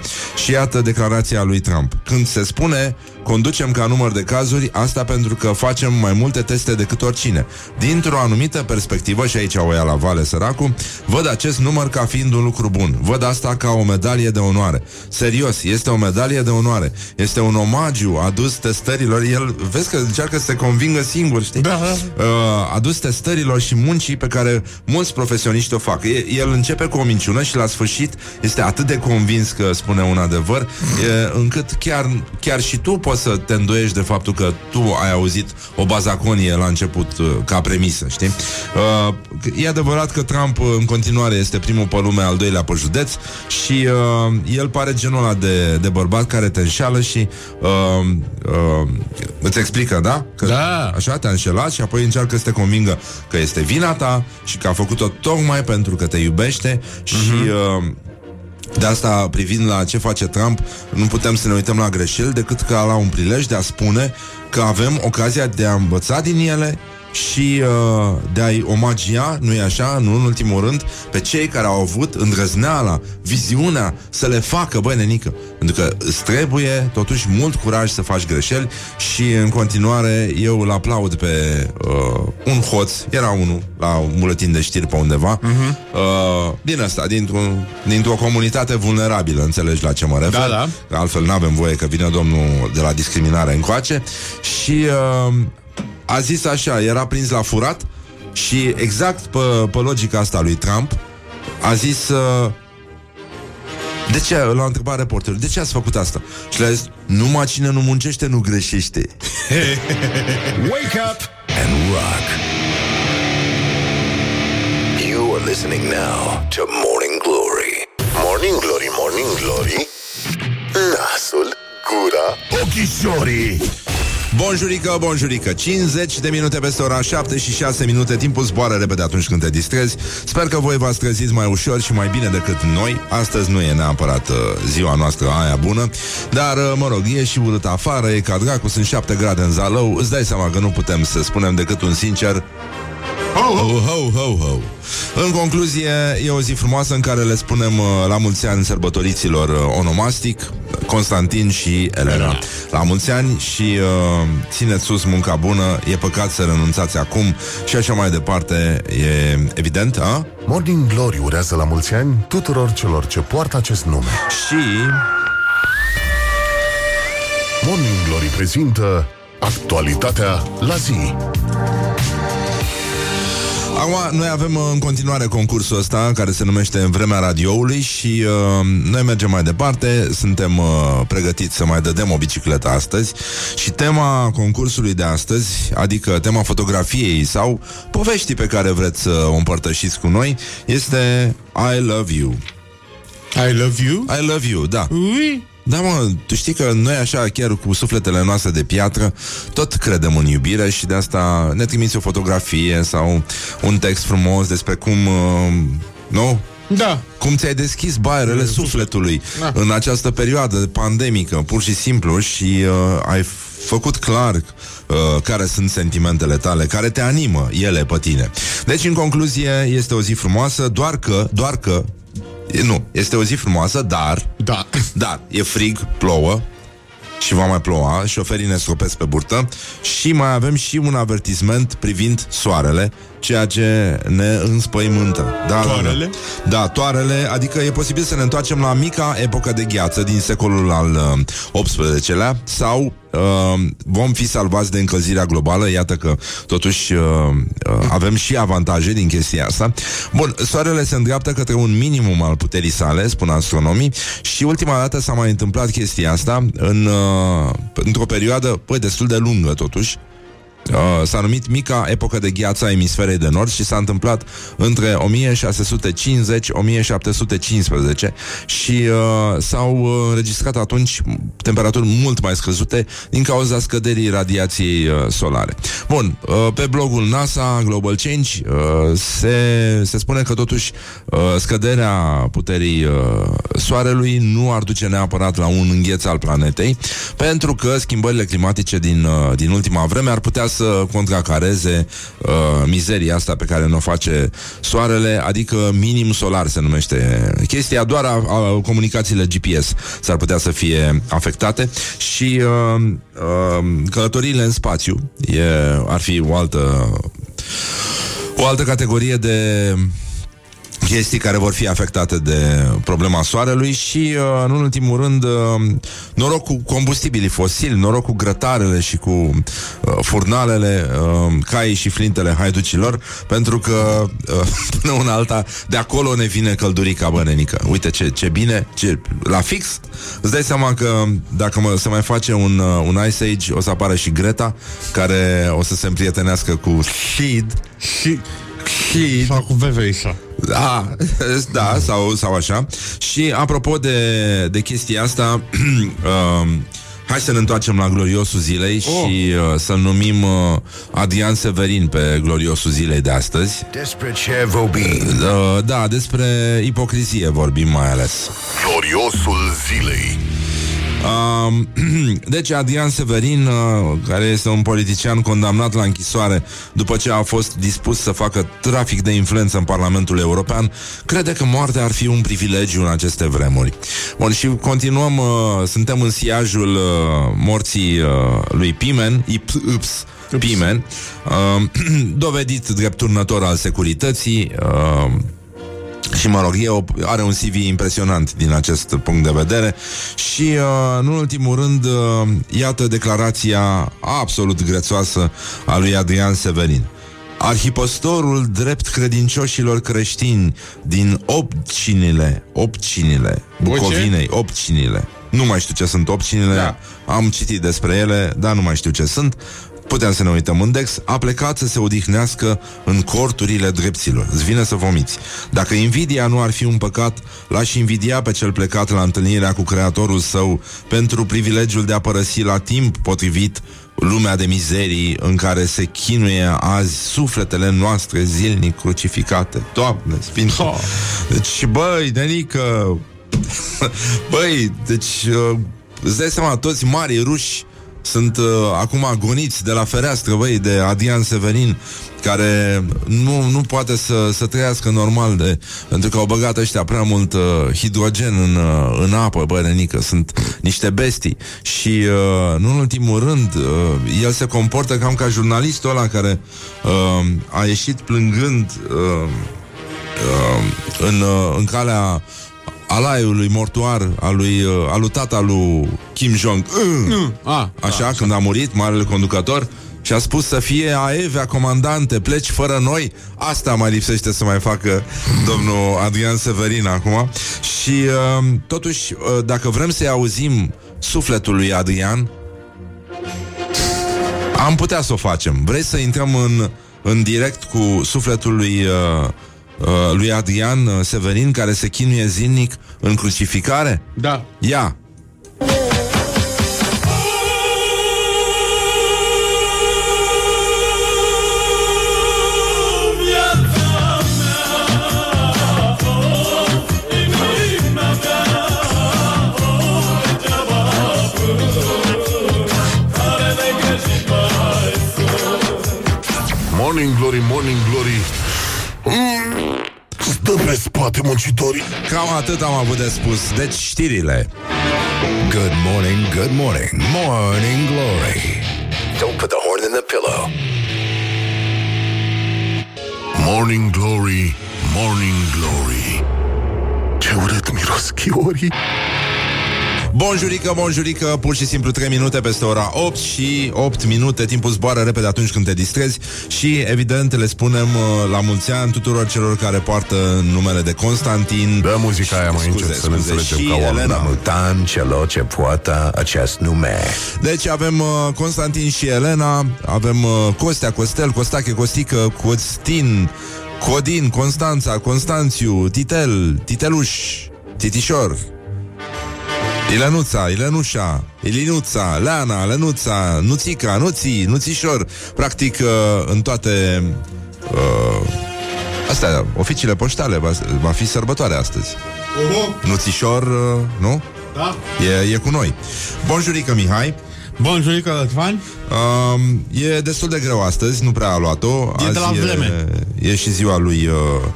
B: Și iată declarația lui Trump. Când se spune conducem ca număr de cazuri, asta pentru că facem mai multe teste decât oricine. Dintr-o anumită perspectivă, și aici o ia la vale săracu, văd acest număr ca fiind un lucru bun. Văd asta ca o medalie de onoare. Serios, este o medalie de onoare. Este un omagiu adus testărilor. El, vezi că încearcă să se convingă singur, știi?
C: Da.
B: Uh, adus testărilor și muncii pe care mulți profesioniști o fac. E, el începe cu o minciună și la sfârșit este atât de convins că spune un adevăr, e, încât chiar, chiar și tu poți să te îndoiești de faptul că tu ai auzit o bazaconie la început uh, ca premisă, știi? Uh, e adevărat că Trump uh, în continuare este primul pe lume, al doilea pe județ și uh, el pare genul ăla de, de bărbat care te înșeală și uh, uh, îți explică, da? Că
C: Da.
B: Așa te-a înșelat și apoi încearcă să te convingă că este vina ta și că a făcut-o tocmai pentru că te iubește și uh, de asta, privind la ce face Trump, nu putem să ne uităm la greșeli decât ca la un prilej de a spune că avem ocazia de a învăța din ele și uh, de a-i omagia, nu-i așa, nu în ultimul rând, pe cei care au avut îndrăzneala, viziunea să le facă, băi, nenică. Pentru că îți trebuie totuși mult curaj să faci greșeli și în continuare eu îl aplaud pe uh, un hoț, era unul la un buletin de știri pe undeva, uh-huh. uh, din asta, dintr-un, dintr-o comunitate vulnerabilă, înțelegi la ce mă refer?
C: Da, da.
B: Că Altfel n-avem voie că vine domnul de la discriminare încoace și uh, a zis așa, era prins la furat și exact pe, pe logica asta lui Trump a zis uh, de ce, l-a întrebat reporterul, de ce ați făcut asta? Și le-a zis, numai cine nu muncește nu greșește.
A: Wake up and rock. You are listening now to Morning Glory. Morning Glory, Morning Glory. Nasul, gura, ochișorii.
B: Bonjurică, bonjurică. 50 de minute peste ora 7 și 6 minute. Timpul zboară repede atunci când te distrezi. Sper că voi v-ați trezit mai ușor și mai bine decât noi. Astăzi nu e neapărat uh, ziua noastră aia bună Dar, uh, mă rog, e și urât afară E ca dracu, sunt 7 grade în Zalău. Îți dai seama că nu putem să spunem decât un sincer Ho, ho, ho, ho, ho. În concluzie, e o zi frumoasă în care le spunem uh, la mulți ani sărbătoriților uh, onomastic, Constantin și Elena. La mulți ani și uh, țineți sus munca bună, e păcat să renunțați acum și așa mai departe, e evident, a?
D: Morning Glory urează la mulți ani tuturor celor ce poartă acest nume.
B: Și
D: Morning Glory prezintă actualitatea la zi.
B: Acum, noi avem uh, în continuare concursul ăsta care se numește Vremea Radioului și uh, noi mergem mai departe, suntem uh, pregătiți să mai dădem o bicicletă astăzi și tema concursului de astăzi, adică tema fotografiei sau poveștii pe care vreți să o împărtășiți cu noi, este I Love You.
C: I love you?
B: I Love You, da.
C: Ui?
B: Da, mă, tu știi că noi așa, chiar cu sufletele noastre de piatră, tot credem în iubire și de asta ne trimiți o fotografie sau un text frumos despre cum, uh, nu?
C: Da.
B: Cum ți-ai deschis baierele sufletului
C: Da.
B: în această perioadă pandemică, pur și simplu, și uh, ai făcut clar uh, care sunt sentimentele tale, care te animă ele pe tine. Deci, în concluzie, este o zi frumoasă, doar că, doar că, e- nu, este o zi frumoasă, dar
C: Da.
B: dar e frig, plouă și va mai ploua, șoferii ne scopesc pe burtă și mai avem și un avertisment privind soarele, ceea ce ne înspăimântă. Da,
C: Toarele?
B: Da, da, toarele, adică e posibil să ne întoarcem la mica epocă de gheață din secolul al uh, XVIII-lea sau uh, vom fi salvați de încălzirea globală, iată că totuși uh, uh, avem și avantaje din chestia asta. Bun, soarele se îndreaptă către un minimum al puterii sale, spun astronomii, și ultima dată s-a mai întâmplat chestia asta în, uh, într-o perioadă păi, destul de lungă totuși, Uh, s-a numit mica epocă de gheață a emisferei de nord și s-a întâmplat între 1650-1715 și uh, s-au uh, înregistrat atunci temperaturi mult mai scăzute din cauza scăderii radiației uh, solare. Bun, uh, pe blogul NASA Global Change uh, se, se spune că totuși uh, scăderea puterii uh, soarelui nu ar duce neapărat la un îngheț al planetei, pentru că schimbările climatice din, uh, din ultima vreme ar putea să contracareze uh, mizeria asta pe care ne o face soarele, adică minim solar se numește chestia, doar a, a, comunicațiile GPS s-ar putea să fie afectate și uh, uh, călătoriile în spațiu e, ar fi o altă o altă categorie de chestii care vor fi afectate de problema soarelui și, uh, în ultimul rând, uh, noroc cu combustibilii fosili, noroc cu grătarele și cu uh, furnalele, uh, caii și flintele haiducilor, pentru că, uh, până una alta, de acolo ne vine căldurica bănenică. Uite ce, ce bine, ce, la fix, îți dai seama că dacă mă, se mai face un, uh, un Ice Age, o să apară și Greta, care o să se împrietenească cu Shid,
C: Și...
B: Shid,
C: Sau cu Veveișa.
B: da, da, sau, sau așa. Și apropo de, de chestia asta, um, hai să ne întoarcem la gloriosul zilei oh. și uh, să-l numim uh, Adrian Severin pe gloriosul zilei de astăzi.
A: Despre ce vorbim?
B: Uh, da, despre ipocrizie vorbim mai ales.
D: Gloriosul zilei.
B: Um, deci Adrian Severin, uh, care este un politician condamnat la închisoare după ce a fost dispus să facă trafic de influență în Parlamentul European, crede că moartea ar fi un privilegiu în aceste vremuri. Bun, și continuăm, uh, suntem în siajul uh, morții uh, lui Pimen, Ips, Ups, Pimen, uh, dovedit drept turnător al securității, uh, Și mă rog, e o, are un CV impresionant din acest punct de vedere și, uh, în ultimul rând, uh, iată declarația absolut grețoasă a lui Adrian Severin. Arhipăstorul drept credincioșilor creștini din Opcinile, Opcinile, Bucovinei, Opcinile. Nu mai știu ce sunt opcinile,
C: Da.
B: am citit despre ele, dar nu mai știu ce sunt. Putem să ne uităm în Dex, a plecat să se odihnească în corturile drepților. Îți vine să vomiți. Dacă invidia nu ar fi un păcat, l-aș invidia pe cel plecat la întâlnirea cu creatorul său pentru privilegiul de a părăsi la timp potrivit lumea de mizerii în care se chinuie azi sufletele noastre zilnic crucificate. Doamne, sfinte!
C: Ha.
B: Deci, băi, nenică, băi, deci, uh, îți dai seama, toți mari ruși sunt uh, acum agoniți de la fereastră, băi, de Adrian Severin, care nu, nu poate să, să trăiască normal, de, pentru că au băgat ăștia prea mult uh, hidrogen în, uh, în apă, băi, nenică, sunt niște bestii. Și, uh, nu în ultimul rând, uh, el se comportă cam ca jurnalistul ăla care uh, a ieșit plângând uh, uh, în, uh, în calea alaiului mortuar al lui, uh, al lui tata lui Kim Jong Un.
C: A,
B: Așa, când a murit marele conducător și a spus să fie Aevea comandante, pleci fără noi. Asta mai lipsește să mai facă domnul Adrian Severin acum. Și uh, totuși, uh, dacă vrem să-i auzim sufletul lui Adrian, am putea să o facem. Vrei să intrăm în, în direct cu sufletul lui, uh, uh, lui Adrian uh, Severin, care se chinuie zilnic în crucificare?
C: da.
B: Ia!
D: Morning Glory, Morning Glory mm, Stă pe spate muncitorii
B: Cam atât am avut de spus. Deci știrile.
A: Good morning, good morning, morning glory. Don't put the horn in the pillow.
D: Morning Glory, Morning Glory Ce urât miros chiorii
B: Bonjurică, bonjurică, pur și simplu 3 minute peste ora 8 și 8 minute, timpul zboară repede atunci când te distrezi și evident le spunem uh, la mulți ani tuturor celor care poartă numele de Constantin.
D: Dă muzica aia mai
B: Scuze,
D: încet să ne
B: scuze,
D: înțelegem
B: și
D: ca oameni
B: Elena.
A: La mult an celor ce poartă acest nume.
B: Deci avem uh, Constantin și Elena, avem uh, Costea, Costel, Costache, Costică, Costin, Codin, Constanța, Constanțiu, Titel, Titeluș, Titișor, Ilenuța, Ilenușa, Ilinuța, Leana, Lenuța, Nuțica, Nuții, Nuțișor, practic uh, în toate uh, astea, oficiile poștale, va, va fi sărbătoare astăzi. Nuțișor, uh, nu?
C: Da.
B: E, e cu noi. Bonjurică, Mihai.
C: Bunjurică, Răzvan.
B: Um, e destul de greu astăzi, nu prea a luat-o.
C: E
B: Azi
C: de la vreme.
B: E, e și ziua lui, uh,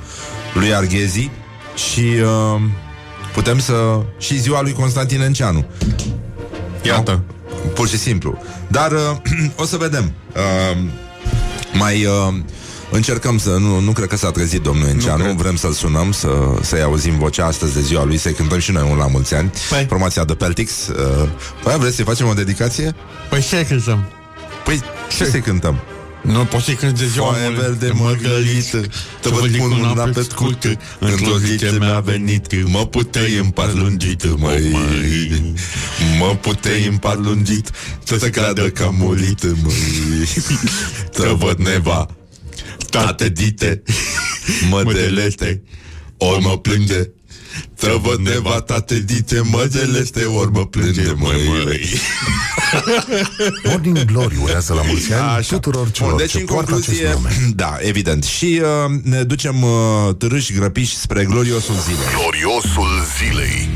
B: lui Arghezi și uh, putem să... și ziua lui Constantin Enceanu.
C: Iată.
B: Nu? Pur și simplu. Dar uh, o să vedem. Uh, mai... Uh, Încercăm să... Nu, nu cred că s-a trezit domnul Enceanu
C: cred.
B: Vrem să-l sunăm să, Să-i auzim vocea astăzi de ziua lui Să-i cântăm și noi un la mulți ani
C: Păi.
B: Formația de Peltix uh, Păi vreți să-i facem o dedicație?
C: Păi ce cântăm?
B: Păi ce să-i cântăm?
C: Nu poți să cânti de ziua
B: Foaie
C: mult,
B: verde
C: de
B: mărgărită Te văd cu mâna pe scurtă Într-o zi ce mi-a venit Mă puteai în par lungit măi. Mă puteai în par lungit Să se cadă că am murit măi. Te văd neva. Tate dite Mă delete. Ori mă plânge Te văd neva tate dite Mă deleste ori mă plânge măi.
D: Morning Glory urează la mulți ani tuturor celor
B: Bun, deci,
D: ce
B: în
D: poartă acest
B: concluzie,
D: nume.
B: da, evident. Și uh, ne ducem uh, târâși grăpiși spre gloriosul zilei.
D: Gloriosul zilei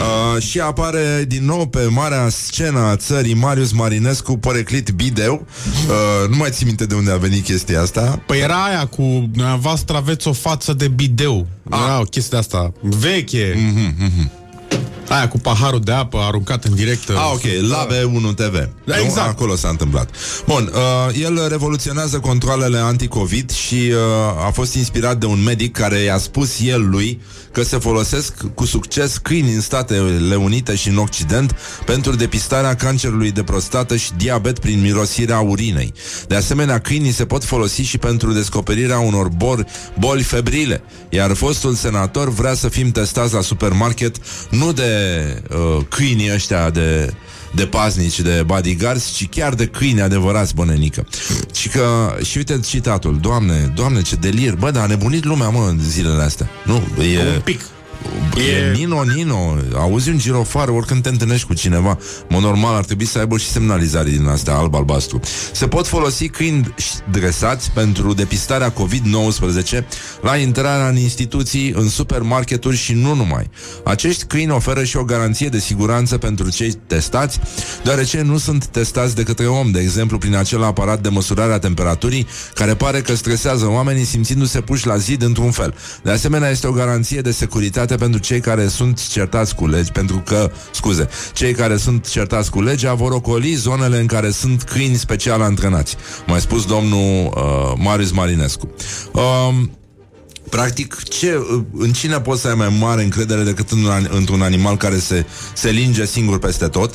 B: Uh, și apare din nou pe marea scenă a țării Marius Marinescu, poreclit bideu. Uh, nu mai țin minte de unde a venit chestia asta.
C: Păi era aia cu dumneavoastră aveți o față de bideu. Era o chestie asta veche. Aia cu paharul de apă aruncat în direct.
B: Ah, ok, Labe 1 TV.
C: Da,
B: Nu?
C: exact.
B: Acolo s-a întâmplat. Bun, uh, el revoluționează controlele anti-Covid și uh, a fost inspirat de un medic care i-a spus el lui că se folosesc cu succes câini în Statele Unite și în Occident pentru depistarea cancerului de prostată și diabet prin mirosirea urinei. De asemenea, câinii se pot folosi și pentru descoperirea unor bor, boli febrile, iar fostul senator vrea să fim testați la supermarket nu de uh, câinii ăștia de de paznici, de bodyguards, ci chiar de câini adevărați, bănenică. Și că, și uite citatul, Doamne, Doamne, ce delir, bă, dar a nebunit lumea, mă, în zilele astea. Nu, e...
C: Un pic.
B: E,
C: E-
B: Nino, Nino Auzi un girofar oricând te întâlnești cu cineva Mă, normal, ar trebui să aibă și semnalizare din astea Alb-albastru. Se pot folosi câini dresați Pentru depistarea COVID-19 La intrarea în instituții În supermarketuri și nu numai. Acești câini oferă și o garanție de siguranță Pentru cei testați Deoarece nu sunt testați de către om De exemplu, prin acel aparat de măsurare a temperaturii Care pare că stresează oamenii Simțindu-se puși la zid într-un fel. De asemenea, este o garanție de securitate pentru cei care sunt certați cu legi, pentru că, scuze, cei care sunt certați cu legea vor ocoli zonele în care sunt câini special antrenați. Mai spus domnul uh, Marius Marinescu. Um, Practic, ce, în cine poți să ai mai mare încredere decât în, an- într-un animal care se, se linge singur peste tot,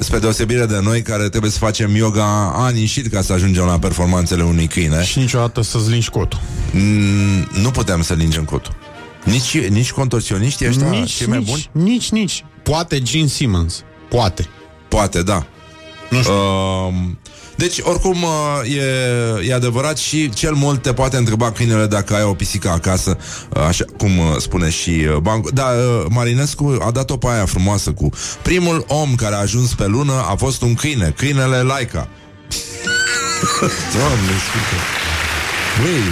B: spre deosebire de noi care trebuie să facem yoga ani în șir ca să ajungem la performanțele unui câine.
C: Și niciodată să-ți lingi cotul.
B: Mm, nu puteam să lingem cotul. Nici, nici contorsioniștii ăștia,
C: nici,
B: cei mai buni?
C: nici, nici, nici. Poate Gene Simmons. Poate.
B: Poate, da.
C: Nu știu.
B: Uh, deci, oricum, uh, e, e adevărat și cel mult te poate întreba câinele dacă ai o pisică acasă, uh, așa cum uh, spune și uh, Banco. Da, uh, Marinescu a dat-o pe aia frumoasă cu primul om care a ajuns pe lună a fost un câine, câinele Laika. Doamne, sfinte. Băi,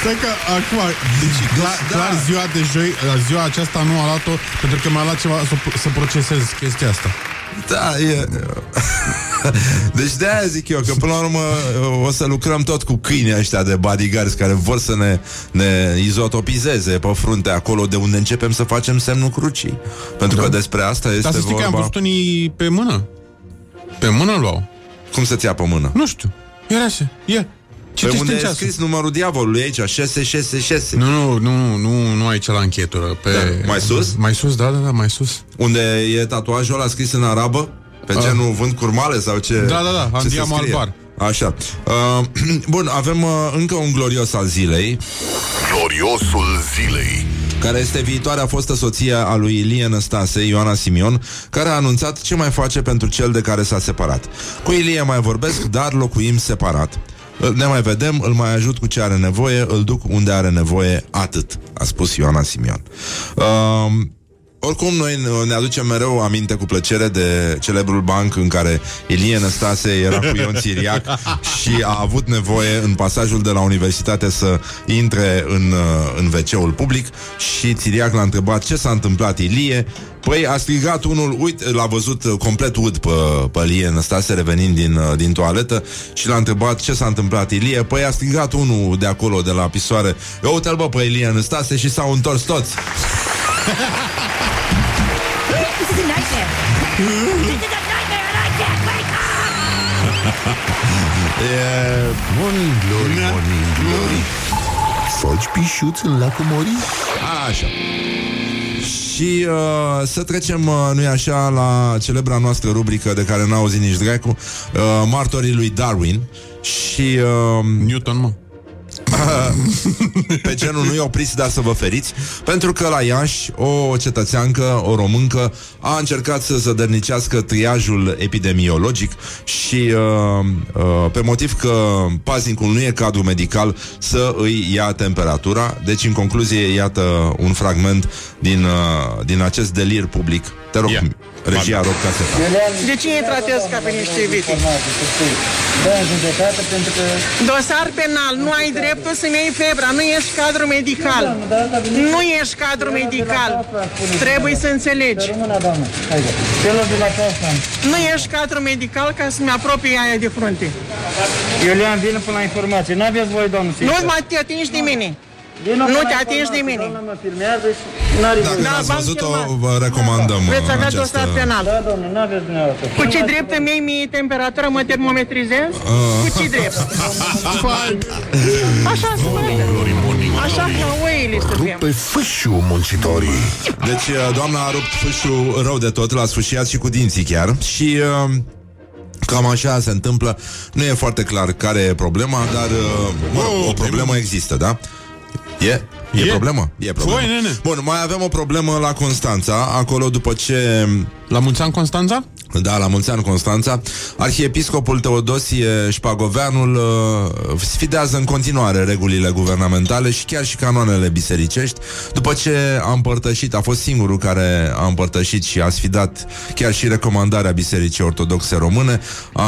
C: Stai că acum, deci clar,
B: da.
C: clar ziua de joi, la ziua aceasta nu a luat-o pentru că mi-a luat ceva să, să procesez chestia asta.
B: Da, e... Deci de aia zic eu că până la urmă o să lucrăm tot cu câinii ăștia de bodyguards care vor să ne, ne izotopizeze pe frunte acolo de unde începem să facem semnul crucii. Pentru că despre asta este
C: Dar să știi
B: vorba...
C: că am văzut unii pe mână. Pe mână luau.
B: Cum să-ți ia pe mână?
C: Nu știu. Era așa. E.
B: Pe
C: Citește
B: unde
C: în
B: e
C: ceasul.
B: scris numărul diavolului aici, 666.
C: Nu, nu, nu, nu, nu aici la închetură. Pe...
B: Da. Mai sus?
C: Mai sus, da, da, da, mai sus.
B: Unde e tatuajul ăla scris în arabă? Pe genul vând curmale sau ce?
C: Ah. Da, da, da,
B: ce se
C: Andiamo al
B: scrie?
C: bar.
B: Așa. Uh, bun, avem uh, încă un glorios al zilei.
A: Gloriosul zilei.
B: care este viitoarea fostă soție a lui Ilie Năstase, Ioana Simion, care a anunțat ce mai face pentru cel de care s-a separat. Cu Ilie mai vorbesc, dar locuim separat. Îl- Ne mai vedem, îl mai ajut cu ce are nevoie, îl duc unde are nevoie, atât, a spus Ioana Simion. Um, oricum, noi ne aducem mereu aminte cu plăcere de celebrul banc în care Ilie Năstase era cu Ion Țiriac și a avut nevoie în pasajul de la universitate să intre în, uh, în WC-ul public și Țiriac l-a întrebat ce s-a întâmplat Ilie. Păi a strigat unul, uite, l-a văzut uh, complet ud pe, pe Ilie Năstase revenind din, uh, din toaletă și l-a întrebat ce s-a întâmplat Ilie. Păi a strigat unul de acolo, de la pisoare, eu uite-l bă pe Ilie Năstase și s-au întors toți.
G: This is a nightmare. this is a nightmare, and I can't wake up.
B: E...
A: Morning glory, morning glory. Foci pișuț în lacul Mori?
B: Așa. Și uh, să trecem, uh, nu-i așa, la celebra noastră rubrică de care n-a auzit nici dracu, uh, Martorii lui Darwin. Și uh,
C: Newton, mă.
B: Pe genul nu-i opriți, dar să vă feriți, pentru că la Iași o cetățeancă, o româncă, a încercat să zădărnicească triajul epidemiologic și uh, uh, pe motiv că paznicul nu e cadru medical să îi ia temperatura. Deci, în concluzie, iată un fragment din, uh, din acest delir public. Te rog,
C: Ia.
B: Regia, rog caseta.
H: De ce îi tratezi ca pe niște victime?
I: Da, în judecată pentru că...
H: Dosar penal, nu ai dreptul să-mi iei febra, nu ești cadru medical. Nu ești cadru medical. Trebuie să înțelegi.
I: Rămâna, doamnă, haide. Celor de la casa.
H: Nu ești cadru medical ca să-mi apropii aia de frunte.
I: Iulian, vine până la informație. N-aveți voie, doamnă, să
H: Nu mai te atingi de mine.
I: Vino
H: Nu
I: până
H: te
I: aici,
H: atingi de
I: doamna,
H: mine.
I: Doamna mă filmează și n-are
B: Dacă
I: voie.
H: Da,
B: n-ați
H: v-am
B: văzut-o,
H: filmat.
B: vă recomandăm
H: Vreți să
B: uh,
H: aveți
B: această...
H: dosar penal.
I: Da, domnule, n-aveți dumneavoastră.
H: Cu ce drept îmi iei mie temperatură, mă termometrizez?
B: Ah.
H: Cu ce drept? Așa spune. Așa ca oile să fim.
A: Rupe fâșiu muncitorii.
B: Deci, uh, doamna a rupt fâșul rău de tot, l-a sfârșiat și cu dinții chiar. Și... Uh, Cam așa se întâmplă Nu e foarte clar care e problema Dar uh, mă rog, o problemă există, da? E? E,
C: E.
B: problemă? E problemă
C: Voi, nene.
B: Bun, mai avem o problemă la Constanța Acolo după ce
C: La mulți ani, Constanța?
B: Da, la mulți ani, Constanța. Arhiepiscopul Teodosie Șpagoveanul uh, sfidează în continuare regulile guvernamentale și chiar și canoanele bisericești. După ce a împărtășit, a fost singurul care a împărtășit și a sfidat chiar și recomandarea Bisericii Ortodoxe Române, a,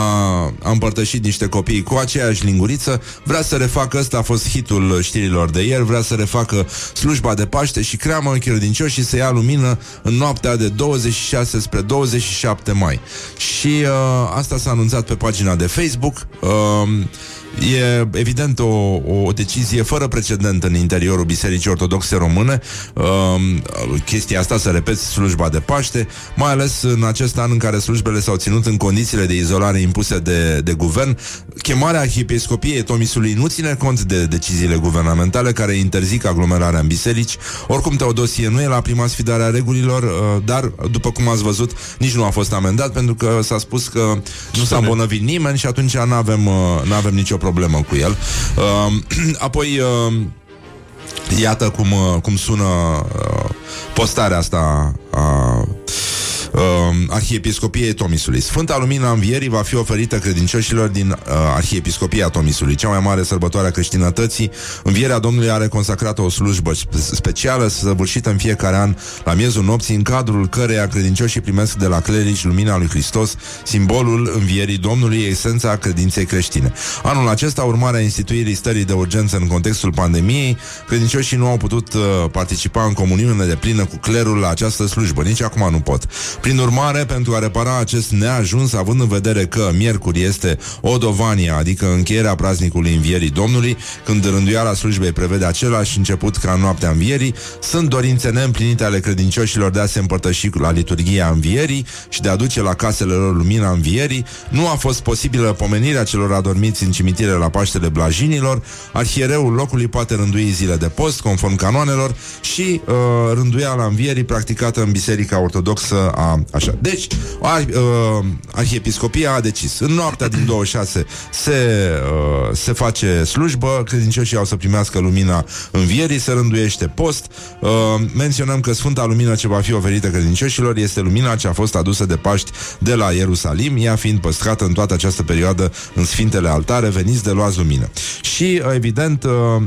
B: a împărtășit niște copii cu aceeași linguriță, vrea să refacă, ăsta a fost hitul știrilor de ieri, vrea să refacă slujba de Paște și creamă credincioșii să ia lumină în noaptea de 26 spre 27 mai. Și uh, asta s-a anunțat pe pagina de Facebook. Uh, E evident o, o decizie fără precedent în interiorul Bisericii Ortodoxe Române. Uh, chestia asta să repet slujba de Paște, mai ales în acest an în care slujbele s-au ținut în condițiile de izolare impuse de, de guvern. Chemarea Arhiepiscopiei Tomisului nu ține cont de deciziile guvernamentale care interzic aglomerarea în biserici. Oricum, Teodosie nu e la prima sfidare a regulilor, uh, dar, după cum ați văzut, nici nu a fost amendat pentru că s-a spus că nu s-a îmbolnăvit nimeni și atunci nu avem nu avem nicio problemă cu el. Uh, apoi, uh, iată cum, uh, cum sună uh, postarea asta a uh, Arhiepiscopiei Tomisului. Sfânta Lumina Învierii va fi oferită credincioșilor din uh, Arhiepiscopia Tomisului, cea mai mare sărbătoare a creștinătății. Învierea Domnului are consacrată o slujbă spe- specială, săvârșită în fiecare an la miezul nopții, în cadrul căreia credincioșii primesc de la clerici lumina lui Hristos, simbolul învierii Domnului, esența credinței creștine. Anul acesta, urmarea instituirii stării de urgență în contextul pandemiei, credincioșii nu au putut uh, participa în comuniune de plină cu clerul la această slujbă. Nici acum nu pot. Prin urmare, pentru a repara acest neajuns, având în vedere că miercuri este Odovania, adică încheierea praznicului Învierii Domnului, când rânduiala slujbei prevede același început ca în noaptea Învierii, sunt dorințe neîmplinite ale credincioșilor de a se împărtăși la liturghia Învierii și de a duce la casele lor lumina Învierii. Nu a fost posibilă pomenirea celor adormiți în cimitire la Paștele Blajinilor. Arhiereul locului poate rândui zile de post, conform canoanelor, și uh, rânduiala Învierii practicată în Biserica Ortodoxă a Așa. Deci, ar, uh, Arhiepiscopia a decis. În noaptea din 26 se, uh, se face slujbă, credincioșii au să primească lumina învierii, se rânduiește post. Uh, menționăm că Sfânta Lumină ce va fi oferită credincioșilor este lumina ce a fost adusă de Paști de la Ierusalim, ea fiind păstrată în toată această perioadă în Sfintele Altare, veniți de luați lumină. Și, uh, evident, uh,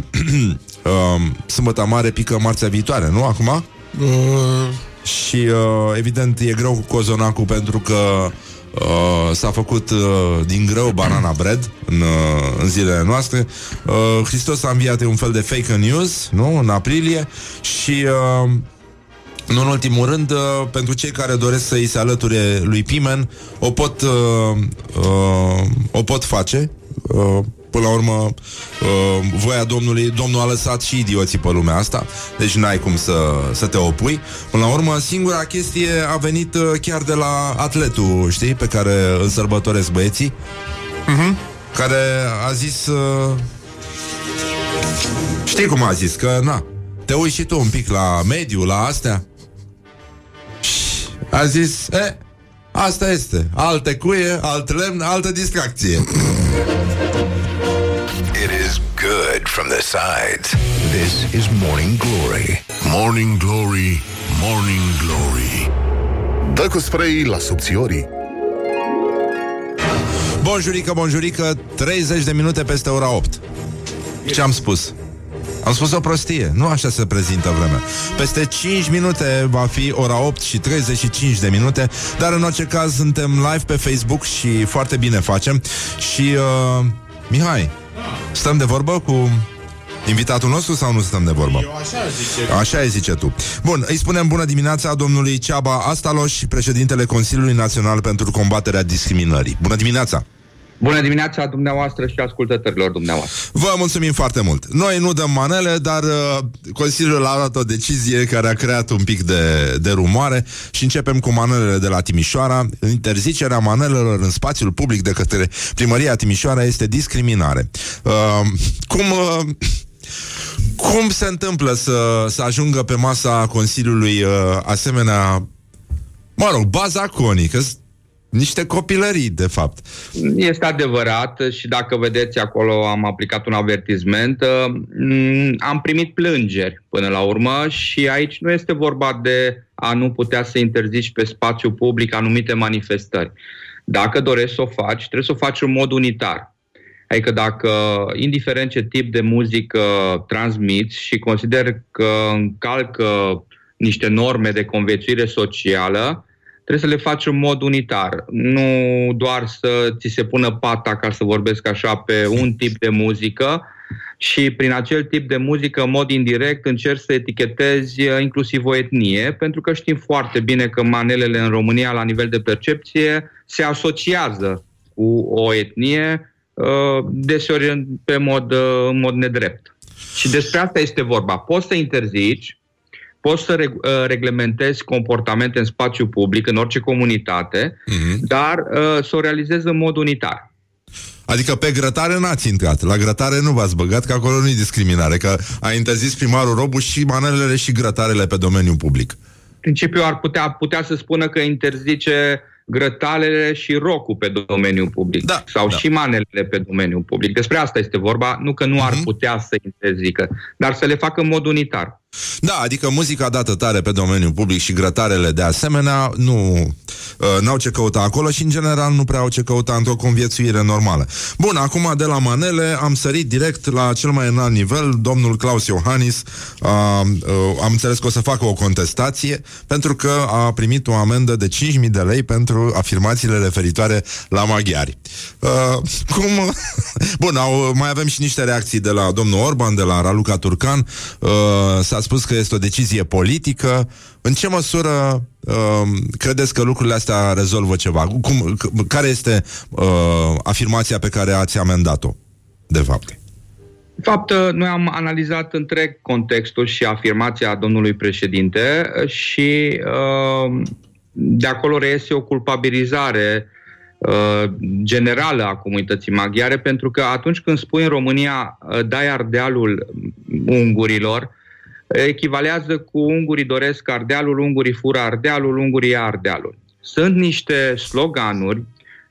B: uh, Sâmbătă Mare pică marțea viitoare, nu? Acum?
C: Uh,
B: Și uh, evident e greu cu cozonacul pentru că uh, s-a făcut uh, din greu banana bread în, uh, în zilele noastre. Uh, Hristos a înviat e un fel de fake news, nu? În aprilie și uh, nu în ultimul rând, uh, pentru cei care doresc să îi se alăture lui Pimen, o pot, uh, uh, o pot face. Uh, Până la urmă, uh, voia Domnului, Domnul a lăsat și idioții pe lumea asta, deci n-ai cum să, să te opui. Până la urmă, singura chestie a venit uh, chiar de la atletul, știi, pe care îl sărbătoresc băieții, care a zis... Uh, știi cum a zis? Că, na, te uiți și tu un pic la mediu, la astea. Și a zis, e, asta este. Alte cuie, alt lemn, altă distracție.
A: It is good from the sides. This is Morning Glory.
D: Morning Glory, Morning Glory Dă cu spray la subțiorii
B: Bonjurică, bonjurică, 30 de minute peste ora 8. Ce am spus? Am spus o prostie, nu așa se prezintă vremea. Peste 5 minute va fi ora 8 și 35 de minute, dar în orice caz suntem live pe Facebook și foarte bine facem. Și, uh, Mihai, stăm de vorbă cu invitatul nostru sau nu stăm de vorbă?
C: eu așa zice.
B: Așa e, zice tu. Bun, îi spunem bună dimineața domnului Ceaba Astaloș, președintele Consiliului Național pentru Combaterea Discriminării. Bună dimineața!
J: Bună dimineața dumneavoastră și ascultătorilor dumneavoastră.
B: Vă mulțumim foarte mult. Noi nu dăm manele, dar uh, Consiliul a luat o decizie care a creat un pic de, de rumoare și începem cu manelele de la Timișoara. Interzicerea manelelor în spațiul public de către Primăria Timișoara este discriminare. Uh, cum... Uh, cum se întâmplă să, să ajungă pe masa Consiliului uh, asemenea, mă rog, bazaconii, că niște copilării, de fapt.
J: Este adevărat și dacă vedeți acolo am aplicat un avertisment, uh, am primit plângeri până la urmă și aici nu este vorba de a nu putea să interzici pe spațiu public anumite manifestări. Dacă dorești să o faci, trebuie să o faci în mod unitar. Adică dacă, indiferent ce tip de muzică transmiți și consider că încalcă niște norme de conviețuire socială, trebuie să le faci în mod unitar. Nu doar să ți se pună pata, ca să vorbesc așa, pe un tip de muzică și prin acel tip de muzică, în mod indirect, încerci să etichetezi uh, inclusiv o etnie, pentru că știm foarte bine că manelele în România, la nivel de percepție, se asociază cu o etnie, uh, deseori pe mod, uh, în mod nedrept. Și despre asta este vorba. Poți să interzici, poți să reg- uh, reglementezi comportamente în spațiu public, în orice comunitate, uh-huh. dar uh, să o realizezi în mod unitar.
B: Adică pe grătare n-ați intrat. La grătare nu v-ați băgat, că acolo nu-i discriminare, că a interzis primarul Robu și manelele și grătarele pe domeniul public.
J: Principiul ar putea, putea să spună că interzice grătalele și rocul pe domeniul public.
B: Da,
J: sau
B: da.
J: și manelele pe domeniul public. Despre asta este vorba, nu că nu ar putea să interzică, dar să le facă în mod unitar.
B: Da, adică muzica dată tare pe domeniul public și grătarele de asemenea nu uh, n-au ce căuta acolo și în general nu prea au ce căuta într-o conviețuire normală. Bun, acum de la manele am sărit direct la cel mai înalt nivel, domnul Claus Iohannis uh, uh, am înțeles că o să facă o contestație pentru că a primit o amendă de 5.000 de lei pentru afirmațiile referitoare la maghiari. Uh, cum? Bun, au, mai avem și niște reacții de la domnul Orban, de la Raluca Turcan. Uh, s-a spus că este o decizie politică. În ce măsură uh, credeți că lucrurile astea rezolvă ceva? Cum, c- care este uh, afirmația pe care ați amendat-o, de fapt?
J: De fapt, noi am analizat întreg contextul și afirmația domnului președinte și uh, de acolo reiese o culpabilizare uh, generală a comunității maghiare, pentru că atunci când spui în România uh, dai ardealul ungurilor, echivalează cu ungurii doresc ardealul, ungurii fură ardealul, ungurii ia ardealul. Sunt niște sloganuri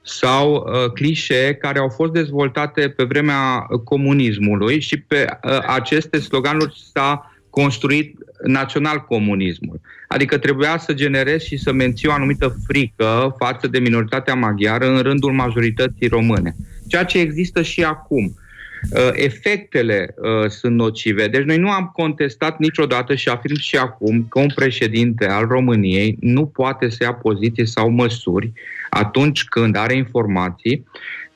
J: sau uh, clișee care au fost dezvoltate pe vremea comunismului și pe uh, aceste sloganuri s-a construit național-comunismul. Adică trebuia să generezi și să menții o anumită frică față de minoritatea maghiară în rândul majorității române. Ceea ce există și acum. Uh, efectele uh, sunt nocive. Deci noi nu am contestat niciodată și afirm și acum că un președinte al României nu poate să ia poziție sau măsuri atunci când are informații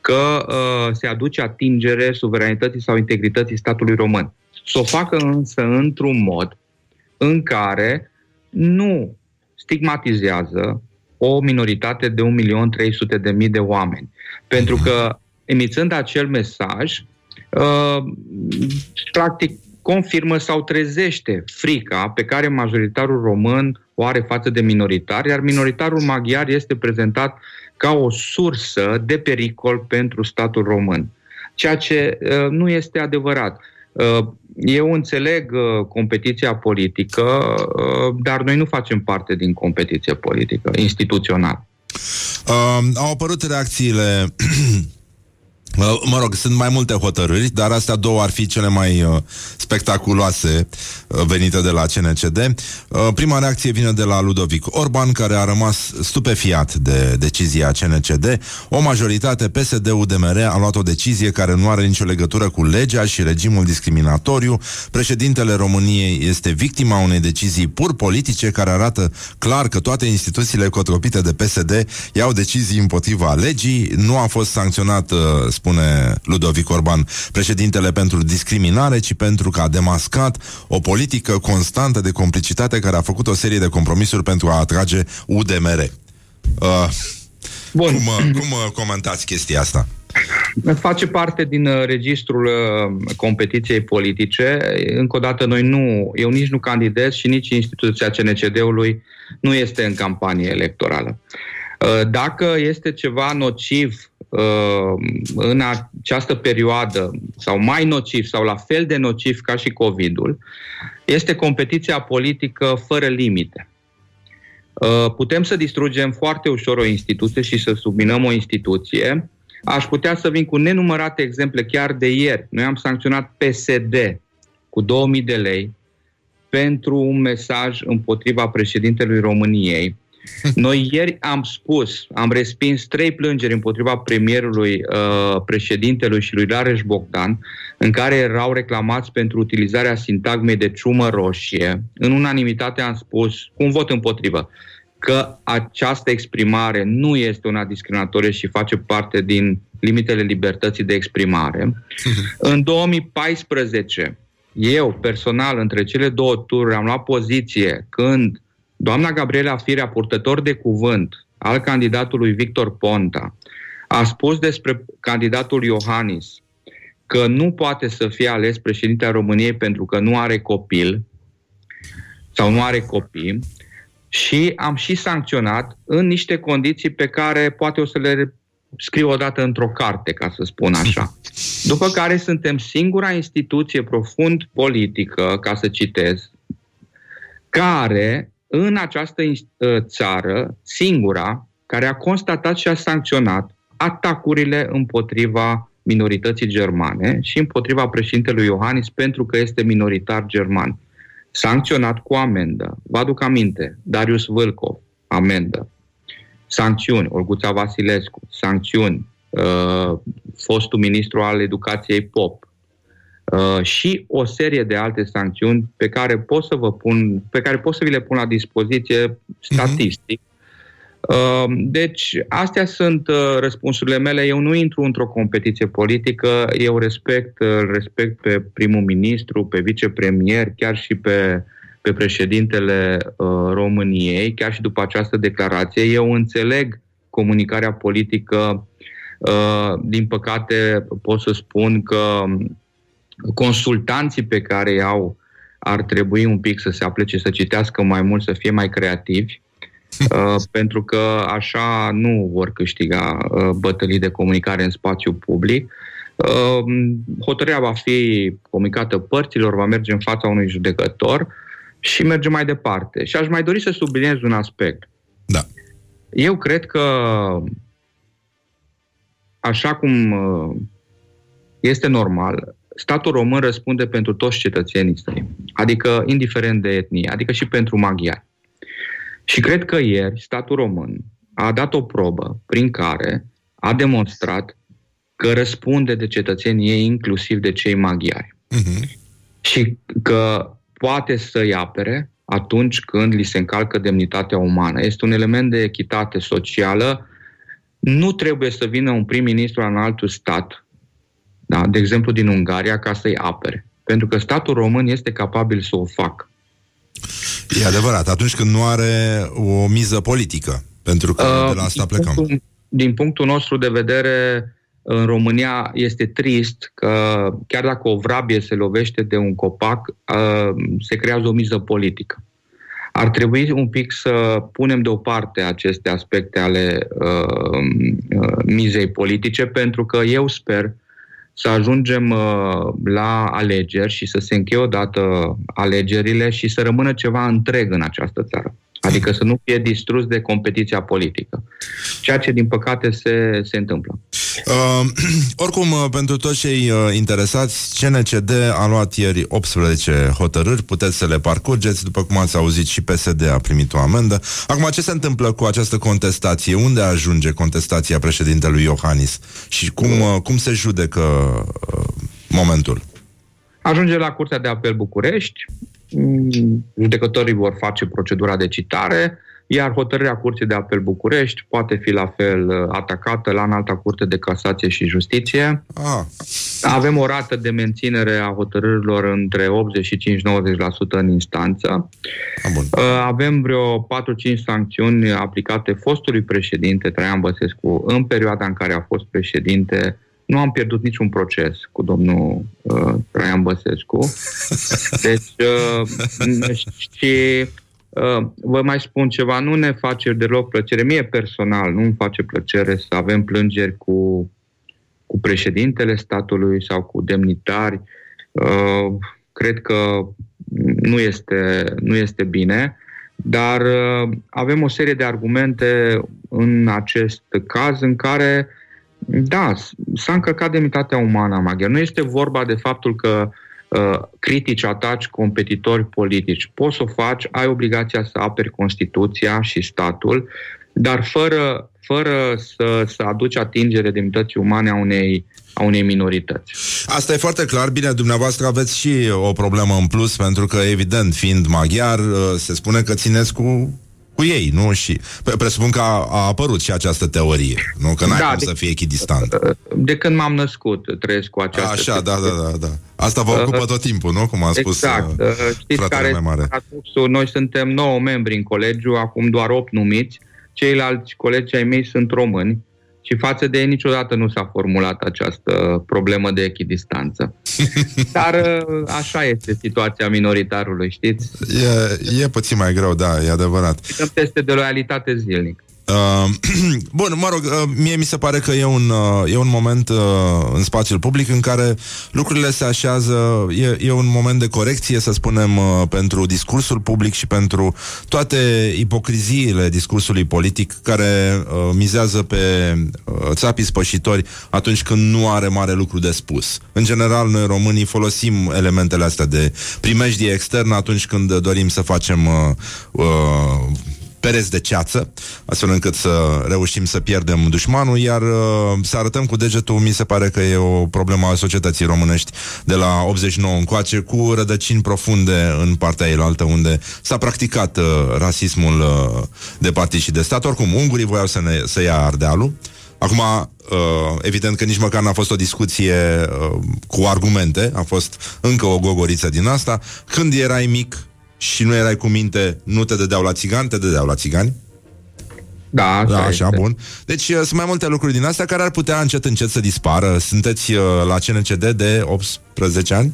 J: că uh, se aduce atingere suveranității sau integrității statului român. Să o facă însă într-un mod în care nu stigmatizează o minoritate de 1.300.000 de oameni. Pentru că, emițând acel mesaj, uh, practic confirmă sau trezește frica pe care majoritarul român o are față de minoritar, iar minoritarul maghiar este prezentat ca o sursă de pericol pentru statul român. Ceea ce uh, nu este adevărat. Uh, eu înțeleg uh, competiția politică, uh, dar noi nu facem parte din competiție politică, instituțional.
B: Uh, au apărut reacțiile Uh, Mă rog, sunt mai multe hotărâri, dar astea două ar fi cele mai uh, spectaculoase uh, venite de la CNCD. Uh, prima reacție vine de la Ludovic Orban, care a rămas stupefiat de decizia CNCD. O majoritate PSD-UDMR a luat o decizie care nu are nicio legătură cu legea și regimul discriminatoriu. Președintele României este victima unei decizii pur politice care arată clar că toate instituțiile cotropite de PSD iau decizii împotriva legii. Nu a fost sancționat uh, spune Ludovic Orban, președintele pentru discriminare, ci pentru că a demascat o politică constantă de complicitate care a făcut o serie de compromisuri pentru a atrage UDMR. Uh,
J: Bun.
B: Cum, uh, cum uh, comentați chestia asta?
J: Face parte din uh, registrul uh, competiției politice. Încă o dată, noi nu, eu nici nu candidez și nici instituția CNCD-ului nu este în campanie electorală. Uh, Dacă este ceva nociv uh, în această perioadă, sau mai nociv, sau la fel de nociv ca și COVID-ul, este competiția politică fără limite. Uh, Putem să distrugem foarte ușor o instituție și să subminăm o instituție. Aș putea să vin cu nenumărate exemple chiar de ieri. Noi am sancționat PSD cu 2000 de lei pentru un mesaj împotriva președintelui României. Noi ieri am spus, am respins trei plângeri împotriva premierului, uh, președintelui și lui Lareș Bogdan, în care erau reclamați pentru utilizarea sintagmei de ciumă roșie. În unanimitate am spus, cu un vot împotrivă, că această exprimare nu este una discriminatorie și face parte din limitele libertății de exprimare. În 2014, eu personal, între cele două tururi, am luat poziție când doamna Gabriela Firea, purtător de cuvânt al candidatului Victor Ponta, a spus despre candidatul Iohannis că nu poate să fie ales președinte al României pentru că nu are copil sau nu are copii și am și sancționat în niște condiții pe care poate o să le scriu odată într-o carte, ca să spun așa. După care suntem singura instituție profund politică, ca să citez, care în această ins- ă, țară, singura, care a constatat și a sancționat atacurile împotriva minorității germane și împotriva președintelui Iohannis pentru că este minoritar german. Sancționat cu amendă. Vă aduc aminte, Darius Vâlcov, amendă. Sancțiuni, Olguța Vasilescu, sancțiuni, uh, fostul ministru al educației Pop, Uh, și o serie de alte sancțiuni pe care pot să vă pun, pe care pot să vi le pun la dispoziție statistic. Uh, Deci, astea sunt uh, răspunsurile mele. Eu nu intru într-o competiție politică, eu respect, uh, respect pe primul ministru, pe vicepremier, chiar și pe, pe președintele uh, României, chiar și după această declarație. Eu înțeleg comunicarea politică. Uh, din păcate, pot să spun că consultanții pe care îi au ar trebui un pic să se aplece, să citească mai mult, să fie mai creativi, uh, pentru că așa nu vor câștiga uh, bătălii de comunicare în spațiu public. Uh, hotărârea va fi comunicată părților, va merge în fața unui judecător și merge mai departe. Și aș mai dori să subliniez un aspect.
B: Da.
J: Eu cred că așa cum uh, este normal, statul român răspunde pentru toți cetățenii săi, adică indiferent de etnie, adică și pentru maghiari. Și cred că ieri statul român a dat o probă prin care a demonstrat că răspunde de cetățenii ei, inclusiv de cei maghiari. Și că poate să-i apere atunci când li se încalcă demnitatea umană. Este un element de echitate socială. Nu trebuie să vină un prim-ministru în altul stat da? de exemplu din Ungaria, ca să-i apere. Pentru că statul român este capabil să o facă.
B: E adevărat, atunci când nu are o miză politică, pentru că
J: Uh,
B: de la asta
J: din
B: plecăm.
J: Punctul, din punctul nostru de vedere, în România este trist că chiar dacă o vrabie se lovește de un copac, uh, se creează o miză politică. Ar trebui un pic să punem deoparte aceste aspecte ale uh, uh, mizei politice, pentru că eu sper să ajungem uh, la alegeri și să se încheie odată alegerile și să rămână ceva întreg în această țară. Adică să nu fie distrus de competiția politică. Ceea ce, din păcate, se, se întâmplă.
B: Uh, oricum, uh, pentru toți cei uh, interesați, CNCD a luat ieri 18 hotărâri, puteți să le parcurgeți, după cum ați auzit și PSD a primit o amendă. Acum, ce se întâmplă cu această contestație? Unde ajunge contestația președintelui Iohannis? Și cum, uh, cum se judecă uh, momentul?
J: Ajunge la Curtea de Apel București, mm, judecătorii vor face procedura de citare, iar hotărârea Curții de Apel București poate fi la fel uh, atacată la înalta Curte de Casație și Justiție.
B: Ah.
J: Avem o rată de menținere a hotărârilor între 85-90% în instanță.
B: bun.
J: Uh, Avem vreo 4-5 sancțiuni aplicate fostului președinte Traian Băsescu în perioada în care a fost președinte. Nu am pierdut niciun proces cu domnul uh, Traian Băsescu. Deci, uh, și uh, vă mai spun ceva, nu ne face deloc plăcere, mie personal nu îmi face plăcere să avem plângeri cu cu președintele statului sau cu demnitari, uh, cred că nu este, nu este bine, dar uh, avem o serie de argumente în acest caz în care, da, s-a încălcat demnitatea umană a maghiar. Nu este vorba de faptul că uh, critici, ataci competitori politici. Poți să o faci, ai obligația să aperi Constituția și statul, dar fără fără să, să aduci atingere demnității umane a unei, a unei minorități.
B: Asta e foarte clar. Bine, dumneavoastră aveți și o problemă în plus, pentru că, evident, fiind maghiar, uh, se spune că țineți cu cu ei, nu? Și presupun că a, a apărut și această teorie, nu? Că n-ai da, cum de, să fie echidistant.
J: De când m-am născut, trăiesc cu această
B: Așa, da, da, da, da. Asta vă ocupă uh, tot timpul, nu? Cum a spus
J: exact. Uh, Știți care mai mare. Noi suntem 9 membri în colegiu, acum doar 8 numiți. Uh, ceilalți colegi ai mei sunt români și față de ei niciodată nu s-a formulat această problemă de echidistanță. Dar uh, așa este situația minoritarului, știți?
B: E, e puțin mai greu, da, e adevărat.
J: Sunt teste de loialitate zilnic.
B: Uh, bun, mă rog, uh, mie mi se pare că e un, uh, e un moment uh, în spațiul public în care lucrurile se așează, e, e un moment de corecție, să spunem, uh, pentru discursul public și pentru toate ipocriziile discursului politic care uh, mizează pe uh, țapii spășitori atunci când nu are mare lucru de spus. În general, noi românii folosim elementele astea de primejdie externă atunci când dorim să facem uh, uh, pereți de ceață, astfel încât să reușim să pierdem dușmanul, iar uh, să arătăm cu degetul, mi se pare că e o problemă a societății românești de la 89 încoace, cu rădăcini profunde în partea eilaltă, unde s-a practicat uh, rasismul uh, de partid și de stat. Oricum, ungurii voiau să, ne, să ia Ardealul, Acum, uh, evident că nici măcar n-a fost o discuție uh, cu argumente, a fost încă o gogoriță din asta. Când erai mic, și nu erai cu minte, nu te dădeau la țigani, te dădeau la țigani.
J: Da,
B: da așa, este. bun. Deci uh, sunt mai multe lucruri din astea care ar putea încet, încet să dispară. Sunteți uh, la CNCD de 18 ani?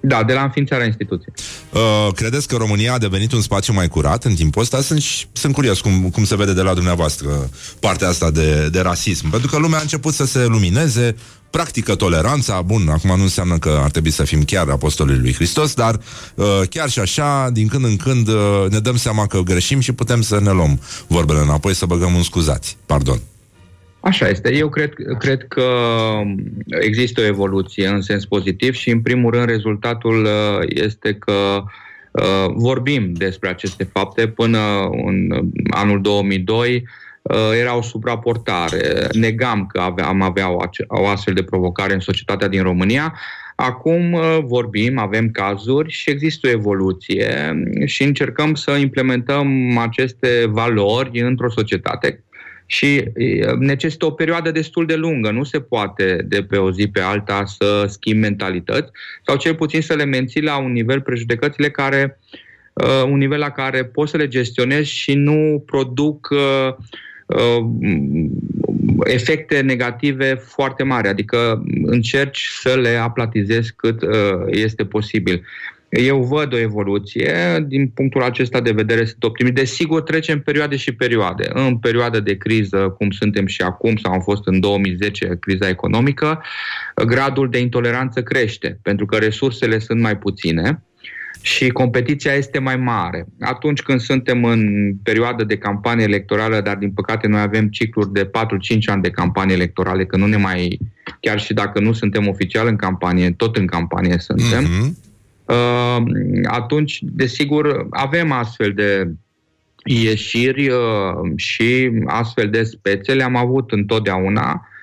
J: Da, de la înființarea instituției.
B: Uh, credeți că România a devenit un spațiu mai curat în timpul ăsta? Sunt, sunt curios cum, cum se vede de la dumneavoastră partea asta de, de rasism. Pentru că lumea a început să se lumineze, practică toleranța, bun, acum nu înseamnă că ar trebui să fim chiar apostolii lui Hristos, dar uh, chiar și așa, din când în când uh, ne dăm seama că greșim și putem să ne luăm vorbele înapoi, să băgăm în scuzați. Pardon.
J: Așa este. Eu cred, cred că există o evoluție în sens pozitiv și, în primul rând, rezultatul uh, este că uh, vorbim despre aceste fapte. Până în anul 2002 uh, era o supraportare. Negam că am avea o, o astfel de provocare în societatea din România. Acum vorbim, avem cazuri și există o evoluție și încercăm să implementăm aceste valori într-o societate și necesită o perioadă destul de lungă. Nu se poate de pe o zi pe alta să schimbi mentalități sau cel puțin să le menții la un nivel prejudecățile care uh, un nivel la care poți să le gestionezi și nu produc uh, uh, efecte negative foarte mari, adică încerci să le aplatizezi cât uh, este posibil. Eu văd o evoluție, din punctul acesta de vedere sunt optimist. Desigur, trecem perioade și perioade. În perioada de criză, cum suntem și acum, sau am fost în 2010, criza economică, gradul de intoleranță crește, pentru că resursele sunt mai puține și competiția este mai mare. Atunci când suntem în perioadă de campanie electorală, dar din păcate noi avem cicluri de 4-5 ani de campanie electorale, că nu ne mai, chiar și dacă nu suntem oficial în campanie, tot în campanie suntem, mm-hmm Uh, atunci, desigur, avem astfel de ieșiri uh, și astfel de spețe, le-am avut întotdeauna uh,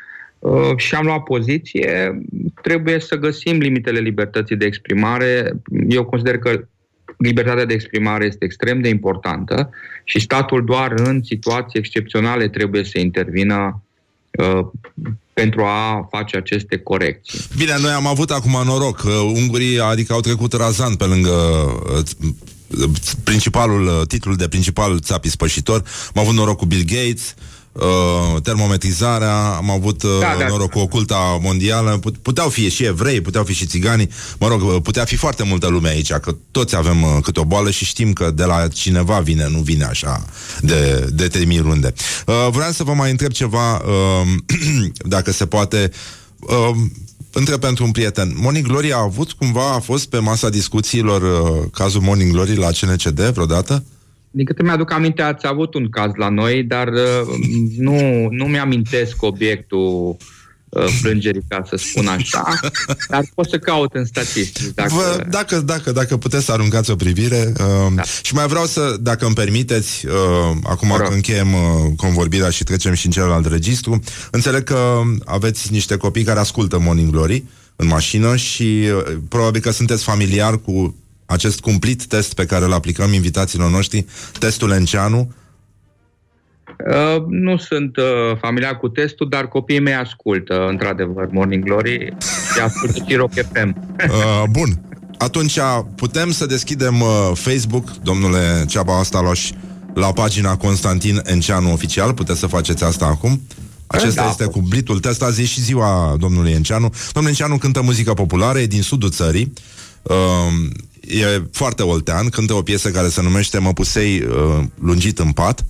J: și am luat poziție. Trebuie să găsim limitele libertății de exprimare. Eu consider că libertatea de exprimare este extrem de importantă și statul doar în situații excepționale trebuie să intervină uh, pentru a face aceste corecții.
B: Bine, noi am avut acum noroc. Uh, Ungurii, adică au trecut razant pe lângă uh, principalul, uh, titlul de principal țap ispășitor. Am avut noroc cu Bill Gates, uh, termometrizarea, am avut uh,
J: Da, da.
B: noroc cu oculta mondială, Put- puteau fi și evrei, puteau fi și țiganii, mă rog, uh, putea fi foarte multă lume aici, că toți avem uh, câte o boală și știm că de la cineva vine, nu vine așa de, de temirunde. Uh, vreau să vă mai întreb ceva, uh, dacă se poate, uh, întreb pentru un prieten. Morning Glory a avut cumva, a fost pe masa discuțiilor uh, cazul Morning Glory la CNCD vreodată?
J: Din câte mi-aduc aminte, ați avut un caz la noi, dar uh, nu, nu mi-amintesc obiectul uh, plângerii, ca să spun așa, dar pot să caut în statistici. Dacă...
B: Vă, dacă, dacă, dacă puteți să aruncați o privire uh, da. și mai vreau să, dacă îmi permiteți, uh, acum că încheiem uh, convorbirea și trecem și în celălalt registru, înțeleg că aveți niște copii care ascultă Morning Glory în mașină și uh, probabil că sunteți familiar cu acest cumplit test pe care îl aplicăm invitațiilor noștri, testul Enceanu.
J: Uh, nu sunt uh, familiar cu testul, dar copiii mei ascultă, într-adevăr, Morning Glory și ascultă și Rock FM.
B: Uh, bun. Atunci putem să deschidem uh, Facebook, domnule Ceaba Astaloș, la pagina Constantin Enceanu Oficial. Puteți să faceți asta acum? Acesta
J: Da.
B: este cublitul test. Azi e și ziua domnului Enceanu. Domnul Enceanu cântă muzică populară, e din sudul țării. Uh, e foarte oltean, cântă o piesă care se numește Mă pusei uh, lungit în pat.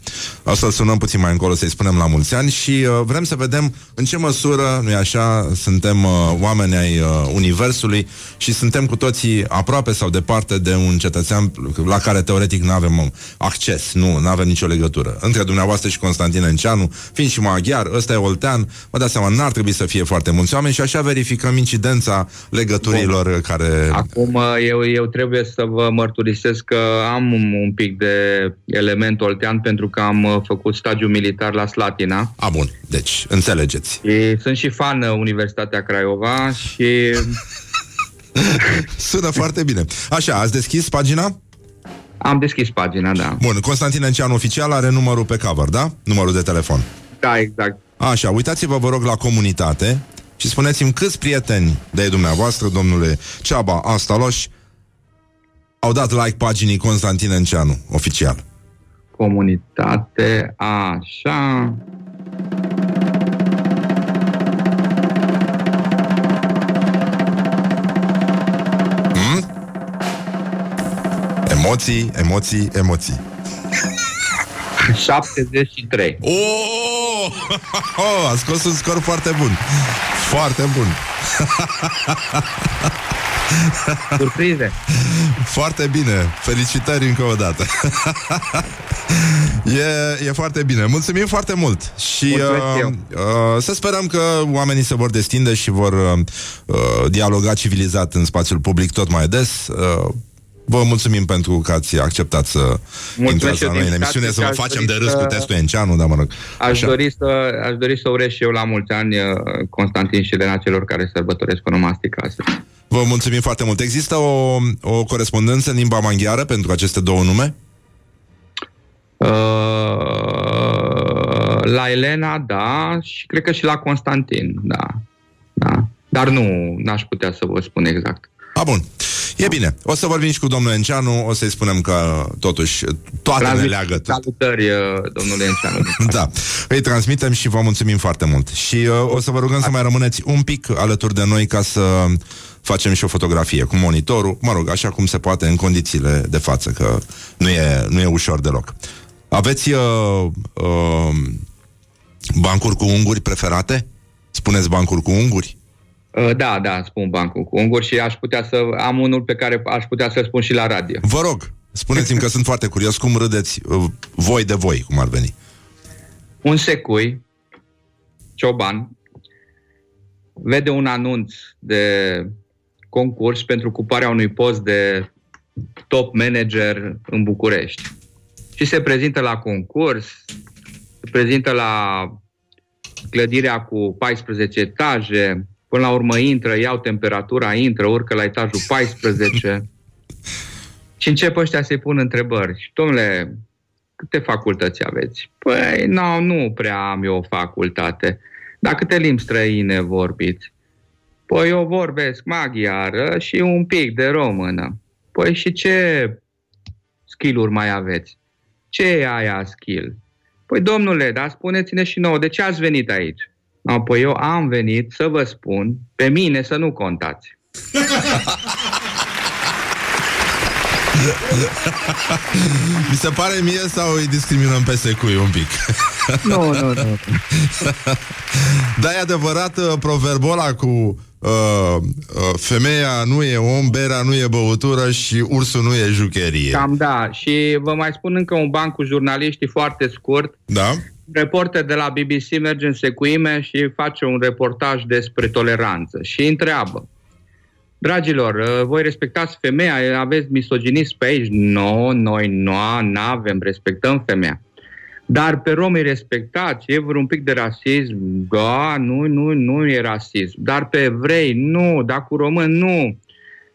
B: O să-l sunăm puțin mai încolo să-i spunem la mulți ani și uh, vrem să vedem în ce măsură, nu așa, suntem uh, oameni ai uh, Universului și suntem cu toții aproape sau departe de un cetățean la care teoretic nu avem uh, acces, nu, nu avem nicio legătură. Între dumneavoastră și Constantin Enceanu, fiind și maghiar, ăsta e oltean, vă dați seama, n-ar trebui să fie foarte mulți oameni și așa verificăm incidența legăturilor Bun. care...
J: Acum uh, eu, eu trebuie să vă mărturisesc că am un, un pic de element oltean pentru că am uh, făcut stagiu militar la Slatina.
B: A, bun, deci înțelegeți.
J: Și sunt și fan uh, Universitatea Craiova și
B: Sună foarte bine. Așa, ați deschis pagina?
J: am deschis pagina, da.
B: Bun, Constantin Enceanu oficial are numărul pe cover, da? Numărul de telefon.
J: Da, exact.
B: Așa, uitați-vă, vă rog, la comunitate și spuneți-mi câți prieteni de dumneavoastră, domnule Ceaba Astaloș, au dat like paginii Constantin Enceanu, oficial.
J: Comunitate, așa.
B: Hmm? Emoții, emoții, emoții.
J: 73.
B: Oh! oh! A scos un scor foarte bun. Foarte bun.
J: Surprize.
B: Foarte bine. Felicitări încă o dată. e, e foarte bine. Mulțumim foarte mult. Și
J: Mulțumesc
B: uh,
J: eu.
B: uh, să sperăm că oamenii se vor destinde și vor uh, uh, dialoga civilizat în spațiul public tot mai des. Uh, Vă mulțumim pentru că ați acceptat să intrați
J: eu
B: la
J: de
B: noi în
J: invitație
B: emisiune, să
J: și
B: vă
J: aș
B: facem
J: dori
B: de râs
J: să-
B: cu testul Enceanu, dar mă rog.
J: Aș
B: Așa.
J: dori, să, aș dori să urez și eu la mulți ani uh, Constantin și Elena celor care sărbătoresc onomastic astăzi.
B: Vă mulțumim foarte mult. Există o, o corespondență în limba maghiară pentru aceste două nume?
J: Uh, la Elena, da, și cred că și la Constantin, da. da. Dar nu, n-aș putea să vă spun exact.
B: A, bun. E bine. O să vorbim și cu domnul Enceanu, o să-i spunem că totuși toate ne
J: Transmit
B: leagă.
J: Salutări, uh, domnule Enceanu.
B: Da, îi transmitem și vă mulțumim foarte mult. Și uh, o să vă rugăm să mai rămâneți un pic alături de noi ca să facem și o fotografie cu monitorul, mă rog, așa cum se poate în condițiile de față, că nu e, nu e ușor deloc. Aveți uh, uh, bancuri cu unguri preferate? Spuneți bancuri cu unguri?
J: Uh, Da, da, spun bancul cu unguri și aș putea să am unul pe care aș putea să spun și la radio.
B: Vă rog, spuneți-mi că sunt foarte curios cum râdeți uh, voi de voi, cum ar veni.
J: Un secui, cioban, vede un anunț de concurs pentru ocuparea unui post de top manager în București. Și se prezintă la concurs, se prezintă la clădirea cu 14 etaje, până la urmă intră, iau temperatura, intră, urcă la etajul 14 și încep ăștia să-i pun întrebări. Și, domnule, câte facultăți aveți? Păi, no, nu prea am eu o facultate. Dar câte limbi străine vorbiți? Păi eu vorbesc maghiară și un pic de română. Păi și ce skill-uri mai aveți? Ce e aia skill? Păi domnule, dar spuneți-ne și nouă, de ce ați venit aici? No, păi eu am venit să vă spun, pe mine să nu contați.
B: Mi se pare mie sau îi discriminăm pe secui un pic?
J: Nu, nu, nu.
B: Da, e adevărat uh, proverbul ăla cu uh, uh, femeia nu e om, berea nu e băutură și ursul nu e jucherie.
J: Cam da. Și vă mai spun încă un ban cu jurnaliștii foarte scurt.
B: Da?
J: Reporter de la BBC merge în secuime și face un reportaj despre toleranță și întreabă. Dragilor, uh, voi respectați femeia, aveți misoginism pe aici? Nu, noi nu avem, respectăm femeia. Dar pe romi îi respectați, e vreun pic de rasism? Da, nu, nu, nu e rasism. Dar pe evrei, nu, dar cu români, nu.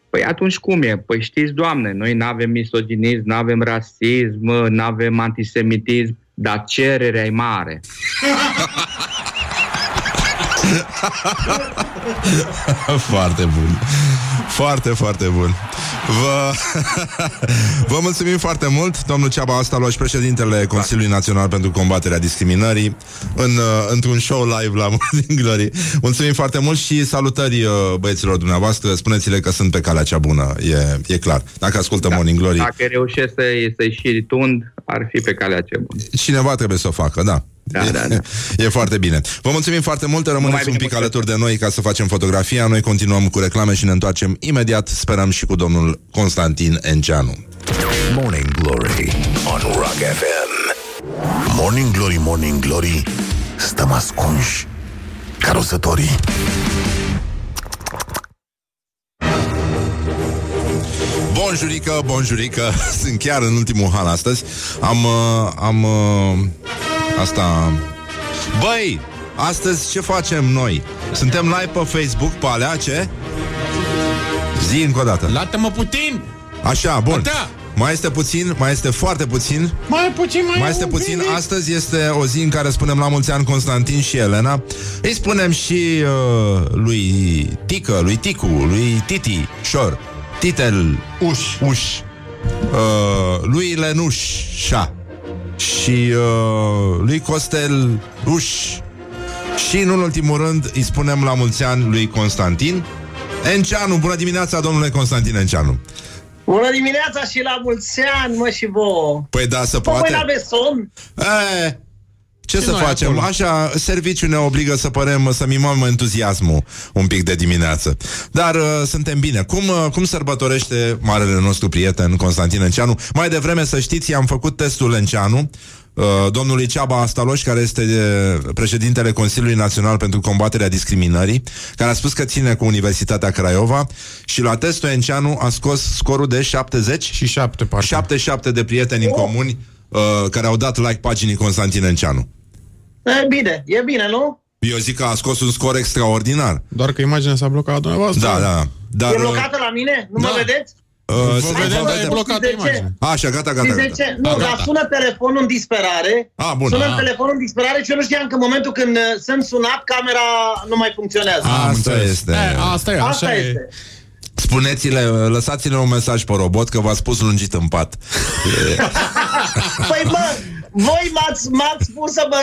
J: Păi atunci cum e? Păi știți, Doamne, noi nu avem misoginism, nu avem rasism, nu avem antisemitism, dar cererea e mare.
B: foarte bun. Foarte, foarte bun. Vă, vă mulțumim foarte mult, domnul Ceaba Astalos, președintele Consiliului Național pentru Combaterea Discriminării, în, uh, într-un show live la Morning Glory. Mulțumim foarte mult și salutări uh, băieților dumneavoastră. Spuneți-le că sunt pe calea cea bună, e, e clar. Dacă ascultă da. Morning Glory,
J: Dacă reușesc să, să-i și tund, ar fi pe calea ce bună.
B: cineva trebuie să o facă, da.
J: Da, da, da.
B: E foarte bine. Vă mulțumim foarte mult, rămâneți un pic alături de noi ca să facem fotografia. Noi continuăm cu reclame și ne întoarcem imediat. Sperăm și cu domnul Constantin Enceanu.
A: Morning Glory on Rock FM. Morning Glory, Morning Glory, stăm ascunși ca rozătorii.
B: Bonjurică, bonjurică Sunt chiar în ultimul hal astăzi Am, uh, am uh, Asta Băi, astăzi ce facem noi? Suntem live pe Facebook, pe alea, ce? Zi încă o dată
C: Lată-mă puțin!
B: Așa, bun
C: Da.
B: Mai este puțin, mai este foarte puțin
C: Mai puțin, mai,
B: Mai este
C: un
B: puțin,
C: pic.
B: astăzi este o zi în care spunem la mulți ani Constantin și Elena Îi spunem și uh, lui Tică, lui Ticu, lui Titi, Șor Titel, Uș, Uș uh, Lui Lenușa Și uh, lui Costel Uș Și în ultimul rând îi spunem la mulți ani lui Constantin Enceanu, bună dimineața domnule Constantin Enceanu
I: Bună dimineața și la mulți ani, mă, și vouă.
B: Păi da, să
I: Bă, voi
B: poate
I: n-aveți somn?
B: E, ce
C: Și
B: să
C: noi
B: facem?
C: acolo.
B: Așa, serviciul ne obligă să părem, să mimăm entuziasmul un pic de dimineață. Dar uh, suntem bine. Cum, uh, cum sărbătorește marele nostru prieten Constantin Enceanu? Mai devreme, să știți, i-am făcut testul Enceanu uh, domnului Ceaba Astaloș, care este uh, președintele Consiliului Național pentru Combaterea Discriminării, care a spus că ține cu Universitatea Craiova și la testul Enceanu a scos scorul de 70
C: Și șapte, parcă.
B: 77 de prieteni în comuni uh, care au dat like paginii Constantin Enceanu.
I: E bine, e bine, nu?
B: Eu zic că a scos un scor extraordinar.
C: Doar că imaginea s-a blocat la dumneavoastră.
B: Da, da. Dar,
I: E blocată la mine? Nu mă
C: Da.
I: vedeți?
B: uh,
C: Vă
B: să-
C: vedem,
B: vă
C: dar e
B: vedem.
C: blocată
I: De ce?
C: imaginea.
B: Așa, gata, gata,
I: Știți de
B: gata.
I: ce? Nu,
C: A,
I: dar
C: gata.
I: sună telefonul în disperare.
B: A, bun.
I: Sună
C: A.
I: telefonul în disperare și eu nu știam că în momentul când uh, sunt sunat, camera nu mai funcționează.
C: Am
B: Asta
C: înțeles.
B: este.
C: E, asta e, așa
I: Asta
C: e.
I: este.
B: Spuneți-le, lăsați-le un mesaj pe robot că v-a spus lungit în pat.
I: Păi mă, voi m-ați, m-ați spus să mă,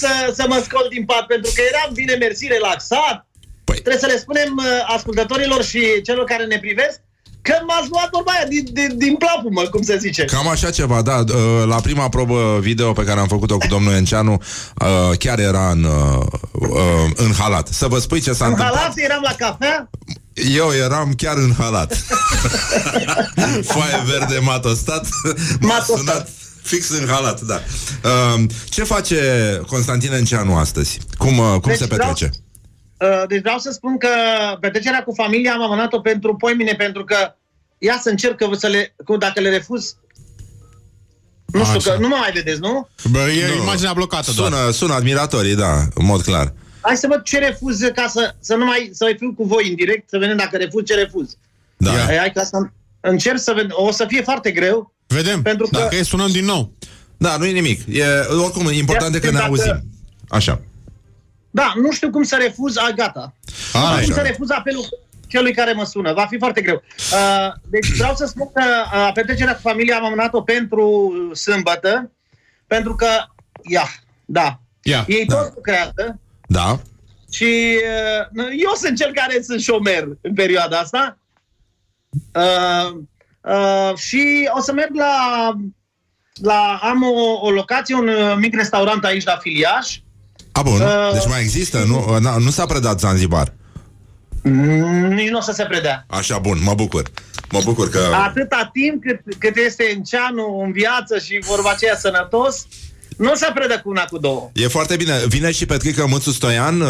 I: să, să mă scol din pat pentru că eram bine mersi relaxat.
B: Păi-
I: Trebuie să le spunem uh, ascultătorilor și celor care ne privesc că m-ați luat vorba aia din, din, din plapumă, cum se zice.
B: Cam așa ceva, da. uh, La prima probă video pe care am făcut-o cu domnul Enceanu, uh, chiar era în, uh, uh, în halat. Să vă spui ce s-a
I: În
B: întâmplat.
I: halat eram la cafea,
B: Eu eram chiar în halat. Foaie verde matostat. M-a
I: Matostat.
B: sunat fix în halat, da. Uh, ce face Constantin Enceanu astăzi? Cum, uh, cum
I: Deci
B: se
I: vreau-
B: petrece?
I: Uh, Deci vreau să spun că petrecerea cu familia am amânat-o pentru poimine, pentru că ia să încerc că să le, că dacă le refuz, nu știu,
C: Așa.
I: că nu mă mai vedeți, nu?
C: Bă, e
B: Nu.
C: imaginea blocată doar.
B: Sună, sună admiratorii, da, în mod clar.
I: Hai să văd ce refuz ca să, să nu mai să mai fiu cu voi în direct, să vedem dacă refuz ce refuz.
B: Da.
C: Ia.
I: Hai, hai că asta încerc să vedem. O să fie foarte greu.
C: Vedem.
I: Pentru că-
C: Dacă e, sunăm din nou.
B: Da, nu e nimic. E, oricum, important e că ne
I: Dacă-
B: auzim. Așa.
I: Da, nu știu cum să refuz, a, gata.
C: A,
I: nu știu cum
C: așa.
I: să refuz apelul celui care mă sună. Va fi foarte greu. Uh, deci vreau să spun că uh, petrecerea cu familia am amânat-o pentru sâmbătă, pentru că, ia, da,
C: Ia.
I: ei toți lucrează
B: Da?
I: și uh, eu sunt cel care sunt șomer în perioada asta. Uh, uh, și o să merg la, la am o, o locație, un uh, mic restaurant aici la Filiaș.
B: A, bun.
I: Uh,
B: Deci mai există, nu, na, nu s-a predat Zanzibar.
I: Mm, Nici nu o să se predea.
B: Așa, bun, mă bucur. Mă bucur că...
I: Atâta timp cât, cât este Enceanu în viață și vorba aceea sănătos, nu se predă cu una cu două.
B: E foarte bine. Vine și Petrică Mățu Stoian, uh,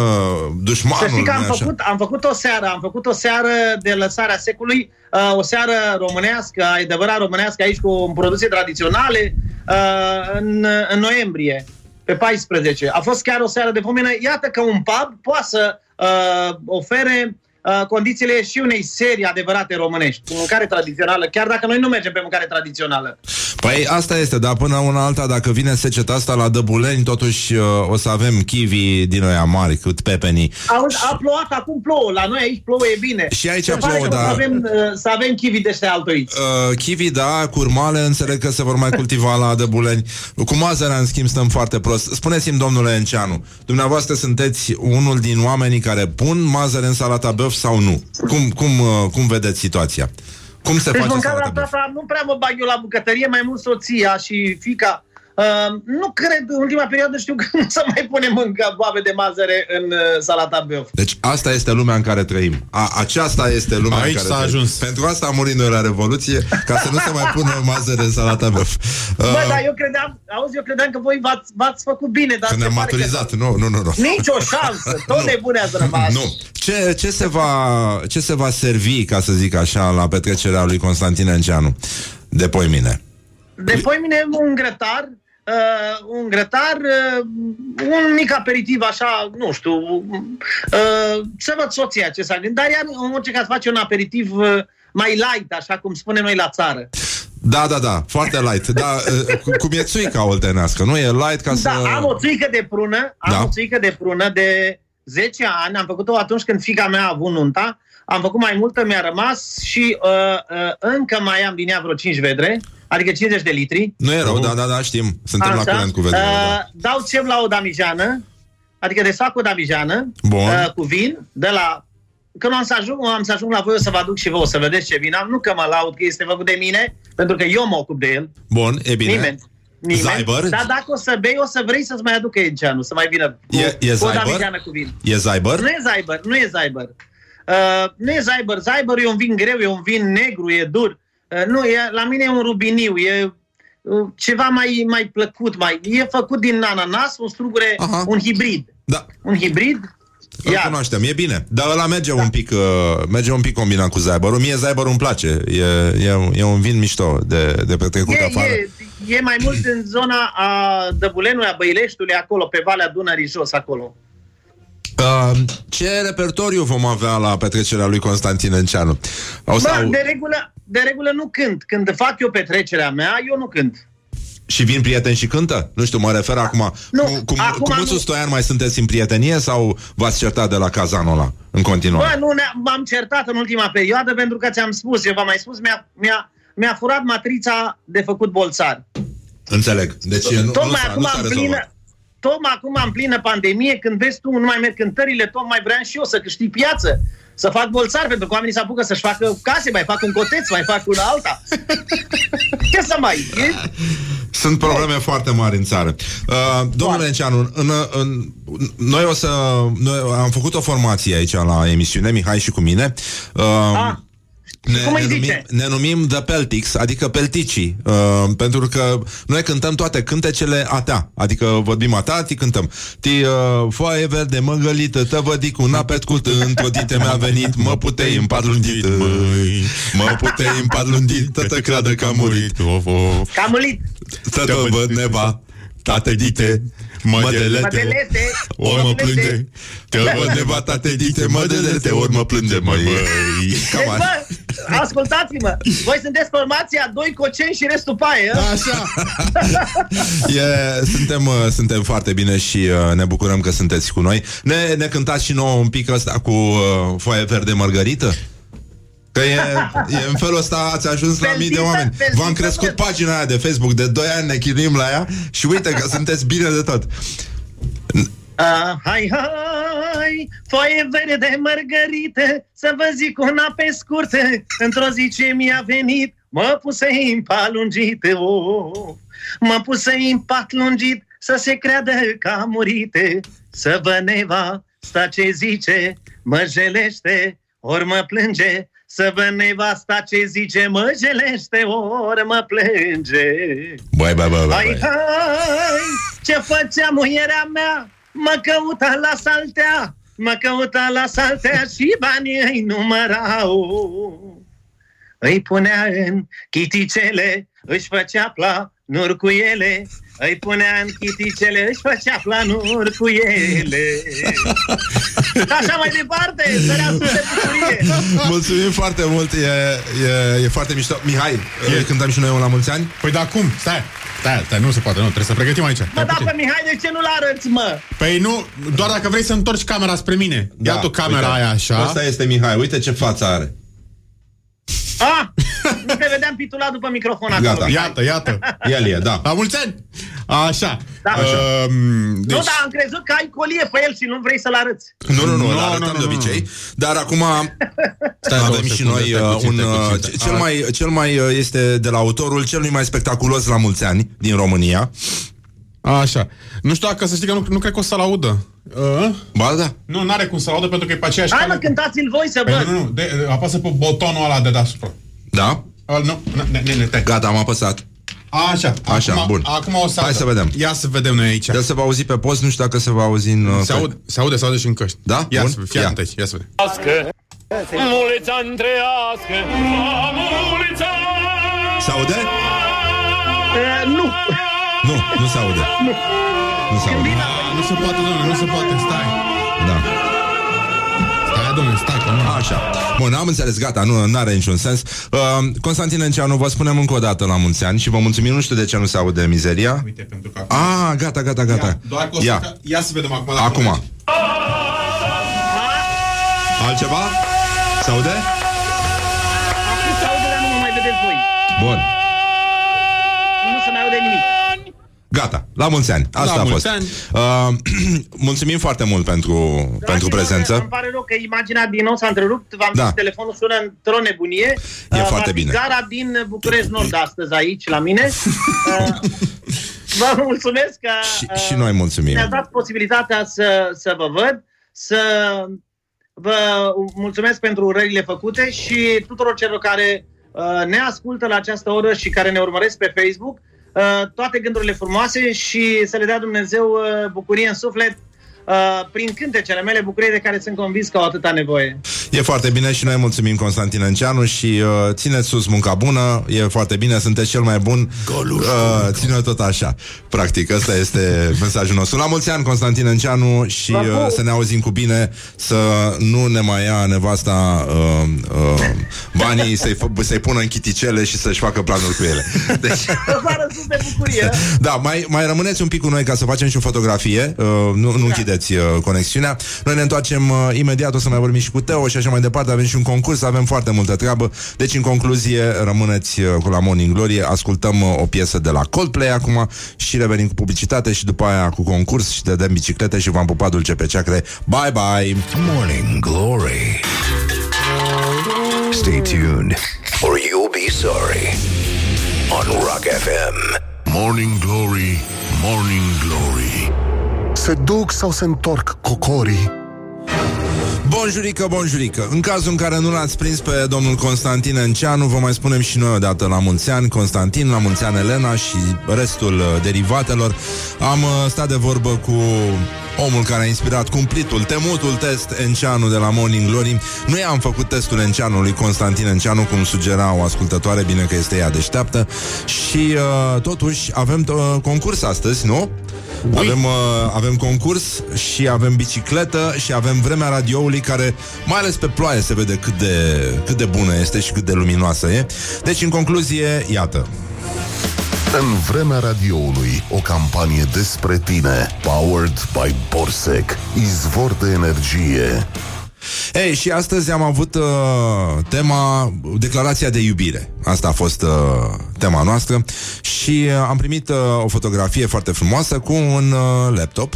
B: dușmanul.
I: Să știi că am
B: nu-i așa?
I: făcut, am făcut o seară, am făcut o seară de lăsarea secului, uh, o seară românească, adevărat românească aici cu produse tradiționale uh, în, în noiembrie, pe 14. A fost chiar o seară de fomenă. Iată că un pub poate să uh, ofere uh, condițiile și unei serii adevărate românești, cu mâncare tradițională, chiar dacă noi nu mergem pe mâncare tradițională.
B: Păi asta este, dar până una alta, dacă vine seceta asta la Dăbuleni, totuși uh, o să avem kiwi din ăia mari, cât pepenii.
I: Auzi, a plouat, acum plouă. La noi aici plouă e bine.
B: Și aici
I: Se pare
B: plouă,
I: că
B: da.
I: Să avem, uh, să avem chivi de ăștia altoiți.
B: Uh, kiwi, da, curmale, înțeleg că se vor mai cultiva la Dăbuleni. Cu mazărea, în schimb, stăm foarte prost. Spuneți-mi, domnule Enceanu, dumneavoastră sunteți unul din oamenii care pun mazăre în salata băf sau nu? Cum, cum, uh, cum vedeți situația? Cum se
I: Deci
B: face
I: mâncarea
B: salata băf?
I: asta nu prea mă bag eu la bucătărie, mai mult soția și fica. Uh, nu cred, în ultima perioadă știu că nu să mai punem mânca boabe de mazăre în uh, salata băf.
B: Deci asta este lumea în care trăim. A, aceasta este lumea
C: Aici
B: în care
C: s-a
B: trăim.
C: ajuns.
B: Pentru asta am murit noi la Revoluție, ca să nu se mai pună mazăre în salata băf. Uh,
I: Bă, dar eu credeam, auzi, eu credeam că voi v-ați, v-ați făcut bine, dar
B: că ne-am
I: se pare
B: maturizat.
I: Că...
B: Nu, nu, nu. nu.
I: Nici o șansă, tot nebune ați rămas.
B: Nu. Ce, ce, se va, ce se va servi, ca să zic așa, la petrecerea lui Constantin Enceanu? De poi mine.
I: De poi mine un grătar, uh, un grătar, uh, un mic aperitiv așa, nu știu, uh, să văd soția ce s-a gândit, dar ea în orice caz face un aperitiv uh, mai light, așa cum spunem noi la țară.
B: Da, da, da, foarte light. Da, uh, cu- cum e țuica oltenească, nu? E light ca să...
I: Da, am o țuică de prună, am
B: Da.
I: o țuică de prună de 10 ani, am făcut-o atunci când fica mea a avut nunta, am făcut mai multă, mi-a rămas și uh, uh, încă mai am din ea vreo 5 vedre, adică 50 de litri.
B: Nu e rău, da, da, da, știm. Suntem la curent cu vedere.
I: Uh,
B: Da.
I: Dau cep la o damijană, adică desfac o damijană
B: Bun.
I: uh, cu vin, de la... Când am să, ajung, am să ajung la voi, o să vă aduc și vă, o să vedeți ce vin am. Nu că mă laud că este făcut de mine, pentru că eu mă ocup de el.
B: Bun, e bine.
I: Nimeni. Nimeni.
B: Zaibăr?
I: Dar dacă o să bei, o să vrei să-ți mai aducă Enceanu, să mai vină cu,
B: E- e
I: cu o
B: Zaibăr?
I: damijană cu vin.
B: E Zaibăr?
I: Nu e Zaibăr, nu e Zaibăr. Uh, nu e Zaibăr. Zaibăr e un vin greu, e un vin negru, e dur. Uh, nu, e, la mine e un rubiniu, e uh, ceva mai, mai plăcut. Mai, e făcut din ananas, un strugure,
B: Aha.
I: un hibrid.
B: Da.
I: Un hibrid.
B: Îl
I: Ia.
B: cunoaștem, e bine. Dar ăla merge un pic uh, merge un pic combinat cu Zaibărul. Mie Zaibărul îmi place. E, e, e un vin mișto de, de petrecut
I: E,
B: afară.
I: e, e mai mult în zona a Dăbulenului, a Băileștiului, acolo, pe Valea Dunării jos, acolo.
B: Uh, ce repertoriu vom avea la petrecerea lui Constantin Enceanu? O
I: Bă,
B: să au...
I: de, regulă, de regulă nu cânt. Când fac eu petrecerea mea, eu nu cânt.
B: Și vin prieteni și cântă? Nu știu, mă refer acum.
I: Nu,
B: cu, cu,
I: acum
B: cu Mățu
I: nu.
B: Stoian mai sunteți în prietenie sau v-ați certat de la cazanul ăla în continuare?
I: Bă, nu, ne- m-am certat în ultima perioadă pentru că ți-am spus, eu v-am mai spus, mi-a, mi-a, mi-a furat matrița de făcut bolțar.
B: Înțeleg. Deci nu, nu,
I: tocmai,
B: s-a,
I: acum
B: nu s-a
I: în
B: rezolvat.
I: plină, tocmai acum în plină pandemie, când vezi tu, nu mai merg cântările, tocmai vreau și eu să câștig piață. Să fac bolțar, pentru că oamenii se apucă să-și facă case, mai fac un coteț, mai fac una alta. Ce să mai... E?
B: Sunt probleme foarte mari în țară. Uh, domnule Enceanu, în, în, noi o să... Noi am făcut o formație aici la emisiune, Mihai și cu mine. Uh,
I: Ah,
B: ne,
I: cum îi
B: ne, numim,
I: zice?
B: ne numim The Peltics, adică pelticii, uh, pentru că noi cântăm toate cântecele a ta, adică vorbim a ta, ti cântăm. Ti uh, foaie verde măgălită, tăvădic un apet cu tânt, o dite mi-a venit, mă putei în padlundit, mă putei în padlundit, tătă creadă că am murit.
I: Cam mulit.
B: Tătă văd neva, tate dite,
C: Mădelete,
I: Mădelete,
C: ori mă plânge Te văd nevata te dite Mădelete, ori mă plânge, măi, măi
B: Cam
I: Deci,
B: așa.
I: bă, ascultați-mă, voi sunteți formația doi coceni și restul paie. ă?
C: Așa
B: E, suntem, uh, suntem foarte bine și uh, ne bucurăm că sunteți cu noi. Ne, ne cântați și nouă un pic ăsta cu uh, foaie verde margarită? Că e, e în felul ăsta ați ajuns la mii de
I: Felzită,
B: oameni.
I: felzită,
B: V-am crescut
I: bă.
B: pagina aia de Facebook de 2 ani, ne chinuim la ea și uite că sunteți bine de tot.
I: Ah, hai, hai, foaie verde mărgărite, să vă zic una pe scurtă, într-o zi ce mi-a venit, mă puse în pat lungit, oh, mă puse în pat lungit, să se creadă că a murite, să vă neva, sta ce zice, mă jelește, ori mă plânge, să vă nevasta ce zice, mă jelește, ori mă plânge.
B: Băi, băi, băi, băi,
I: Hai,
B: băi.
I: hai, ce făcea muierea mea? Mă căuta la saltea, mă căuta la saltea și banii îi numărau. Îi punea în chiticele, își făcea planuri cu ele, îi punea în chiticele, își făcea planuri cu ele. Așa mai departe, sărea sus de bucurie.
B: Mulțumim foarte mult, e, e, e foarte mișto. Mihai, e. cântăm și noi un la mulți ani?
C: Păi da, cum? Stai, stai, stai, nu se poate, nu, trebuie să pregătim aici
I: Mă,
C: Stai
I: da,
C: puțin.
I: pe Mihai, de ce nu-l arăți, mă?
C: Păi nu, doar dacă vrei să întorci camera spre mine Ia tu camera
B: Da, uite.
C: aia așa
B: Asta este Mihai, uite ce față are.
I: Ah, nu te vedeam pitulat după microfon acolo.
B: Gata.
C: Iată, iată
B: El e, da.
C: La mulți ani! Așa,
I: Da.
C: Așa. Uh,
I: Nu,
C: deci,
I: dar am crezut că ai colie pe el și nu vrei să-l arăți.
B: Nu, nu, nu,
C: Nu,
B: îl
C: nu,
B: arătăm
C: nu,
B: de
C: nu,
B: obicei. Dar acum
C: Stai două
B: avem și
C: secunde,
B: noi
C: stai
B: uh,
C: puțin,
B: un...
C: stai
B: uh,
C: puțin,
B: ce-
C: stai.
B: Cel mai, cel mai uh, este de la autorul cel mai spectaculos la mulți ani din România.
C: Așa. Nu știu dacă să știi că nu, nu cred că o să-l audă. Uh?
B: Ba da.
C: Nu, n-are cum să-l audă pentru că e pe aceeași
I: Hai mă,
C: cale-
I: cântați-l voi să
C: Păi
I: văd.
C: nu, nu, de, apasă pe butonul ăla de deasupra.
B: Da?
C: Uh, nu, ne, ne, ne, te.
B: Gata, am apăsat.
C: Așa,
B: Așa,
C: acum,
B: bun.
C: Acum o să
B: Hai
C: audă.
B: să vedem.
C: Ia să vedem noi aici.
B: El se va auzi pe post, nu știu dacă se va auzi în... uh,
C: Se
B: pe-
C: aude, se aude, se aude și în căști.
B: Da?
C: Ia
B: Bun.
C: să fii
B: Ia.
C: atent aici, ia să vedem.
K: Mulți ani trăiască, la mulți ani!
B: Se aude?
I: Uh, nu.
B: Nu, nu se aude. Nu se aude.
C: Nu se poate, domnule, nu se poate, stai.
B: Da.
C: Stai, domnule, stai, că nu.
B: Așa. Bun, am înțeles, gata, nu are niciun sens. Uh, Constantin Enceanu, vă spunem încă o dată la mulți ani și vă mulțumim, nu știu de ce nu se aude mizeria.
C: Uite, pentru că...
B: Ah, gata, gata, gata.
C: Ia, doar că o să
B: Ia.
C: ca- ia să vedem acum. dacă
B: Acum.
C: merge.
B: Altceva? Se aude?
I: Acum se aude, dar nu mă mai vedeți voi.
B: Bun.
I: Nu se mai aude nimic.
B: Gata, la mulți ani. Asta
C: La
B: a
C: mulți
B: fost.
C: ani.
B: Uh, mulțumim foarte mult pentru, pentru
I: Dragilor,
B: prezență.
I: Îmi pare rău că imaginea din nou s-a întrerupt. V-am
B: Da.
I: zis, telefonul sună într-o nebunie.
B: E
I: Uh,
B: foarte
I: va fi
B: bine.
I: gara din București Nord astăzi aici, la mine. Uh, Vă mulțumesc că
B: Și,
I: uh,
B: și noi mulțumim.
I: ne-ați dat posibilitatea să, să vă văd, să vă mulțumesc pentru urările făcute și tuturor celor care uh, ne ascultă la această oră și care ne urmăresc pe Facebook, uh, toate gândurile frumoase și să le dea Dumnezeu uh, bucurie în suflet uh, prin cântecele mele, bucurie de care sunt convins că au atâta nevoie.
B: E foarte bine și noi mulțumim Constantin Înceanu și uh, țineți sus munca bună, e foarte bine, sunteți cel mai bun. Uh, ține tot așa. Practic, ăsta este mesajul nostru. La mulți ani, Constantin Înceanu și
I: La
B: uh,
I: mulți!
B: să ne auzim cu bine, să nu ne mai ia nevasta uh, uh, banii să-i, fă- să-i pună în chiticele și să-și facă planuri cu ele. Deci,
I: Să vă sus de bucurie!
B: da, mai, mai rămâneți un pic cu noi ca să facem și o fotografie. Uh, nu, nu închideți uh, conexiunea. Noi ne întoarcem uh, imediat, o să mai vorbim și cu Teo și așa mai departe. Avem și un concurs, avem foarte multă treabă. Deci, în concluzie, rămâneți uh, cu la Morning Glory. Ascultăm uh, o piesă de la Coldplay acum și revenim cu publicitate și după aia cu concurs și dăm biciclete și v-am pupat dulce pe ceacre. Bye, bye!
A: Morning Glory. Stay tuned or you'll be sorry. On Rock FM.
D: Morning Glory, Morning Glory
A: Se duc sau se întorc cocorii?
B: Bonjurică, bonjurică În cazul în care nu l-ați prins pe domnul Constantin Enceanu Vă mai spunem și noi odată la mulți ani Constantin, la mulți ani Elena și restul uh, derivatelor Am uh, stat de vorbă cu omul care a inspirat cumplitul, temutul test Enceanu de la Morning Glory Nu i-am făcut testul Enceanului Constantin Enceanu Cum sugera o ascultătoare, bine că este ea deșteaptă Și uh, totuși avem uh, concurs astăzi, nu? Avem, uh, avem concurs și avem bicicletă și avem vremea radioului care, mai ales pe ploaie, se vede cât de, cât de bună este și cât de luminoasă e. Deci, în concluzie, iată.
A: În vremea radioului, o campanie despre tine, powered by Borsec, izvor de energie.
B: Ei, și astăzi am avut uh, tema declarația de iubire. Asta a fost uh, tema noastră și uh, am primit uh, o fotografie foarte frumoasă cu un uh, laptop.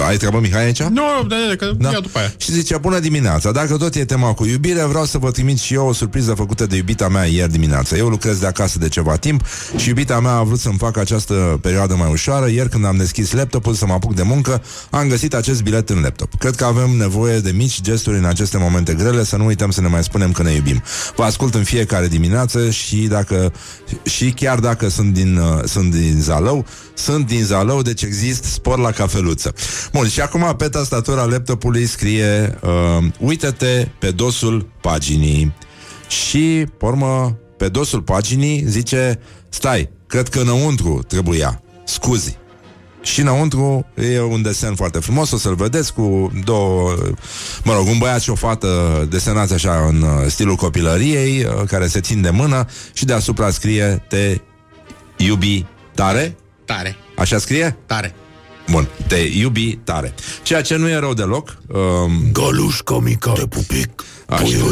B: Ai treabă, Mihai, aici?
C: Nu, da, da, că da. iau după aia.
B: Și zicea, bună dimineața, dacă tot e tema cu iubire, vreau să vă trimit și eu o surpriză făcută de iubita mea ieri dimineața. Eu lucrez de acasă de ceva timp și iubita mea a vrut să-mi facă această perioadă mai ușoară. Ieri când am deschis laptopul să mă apuc de muncă, am găsit acest bilet în laptop. Cred că avem nevoie de mici gesturi în aceste momente grele, să nu uităm să ne mai spunem că ne iubim. Vă ascult în fiecare dimineață și dacă și chiar dacă sunt din, uh, sunt din Zalău, sunt din Zalău, deci exist spor la cafeluță. Bun, și acum pe tastatura laptopului scrie uh, Uită-te pe dosul paginii Și, pe urmă, pe dosul paginii zice Stai, cred că înăuntru trebuia Scuzi și înăuntru e un desen foarte frumos, o să-l vedeți cu două, mă rog, un băiat și o fată desenați așa în uh, stilul copilăriei, uh, care se țin de mână și deasupra scrie te iubi tare?
C: Tare.
B: Așa scrie?
C: Tare.
B: Bun, te iubi tare. Ceea ce nu e rău deloc. Um...
D: Găluș comică de pupic.
B: Așa.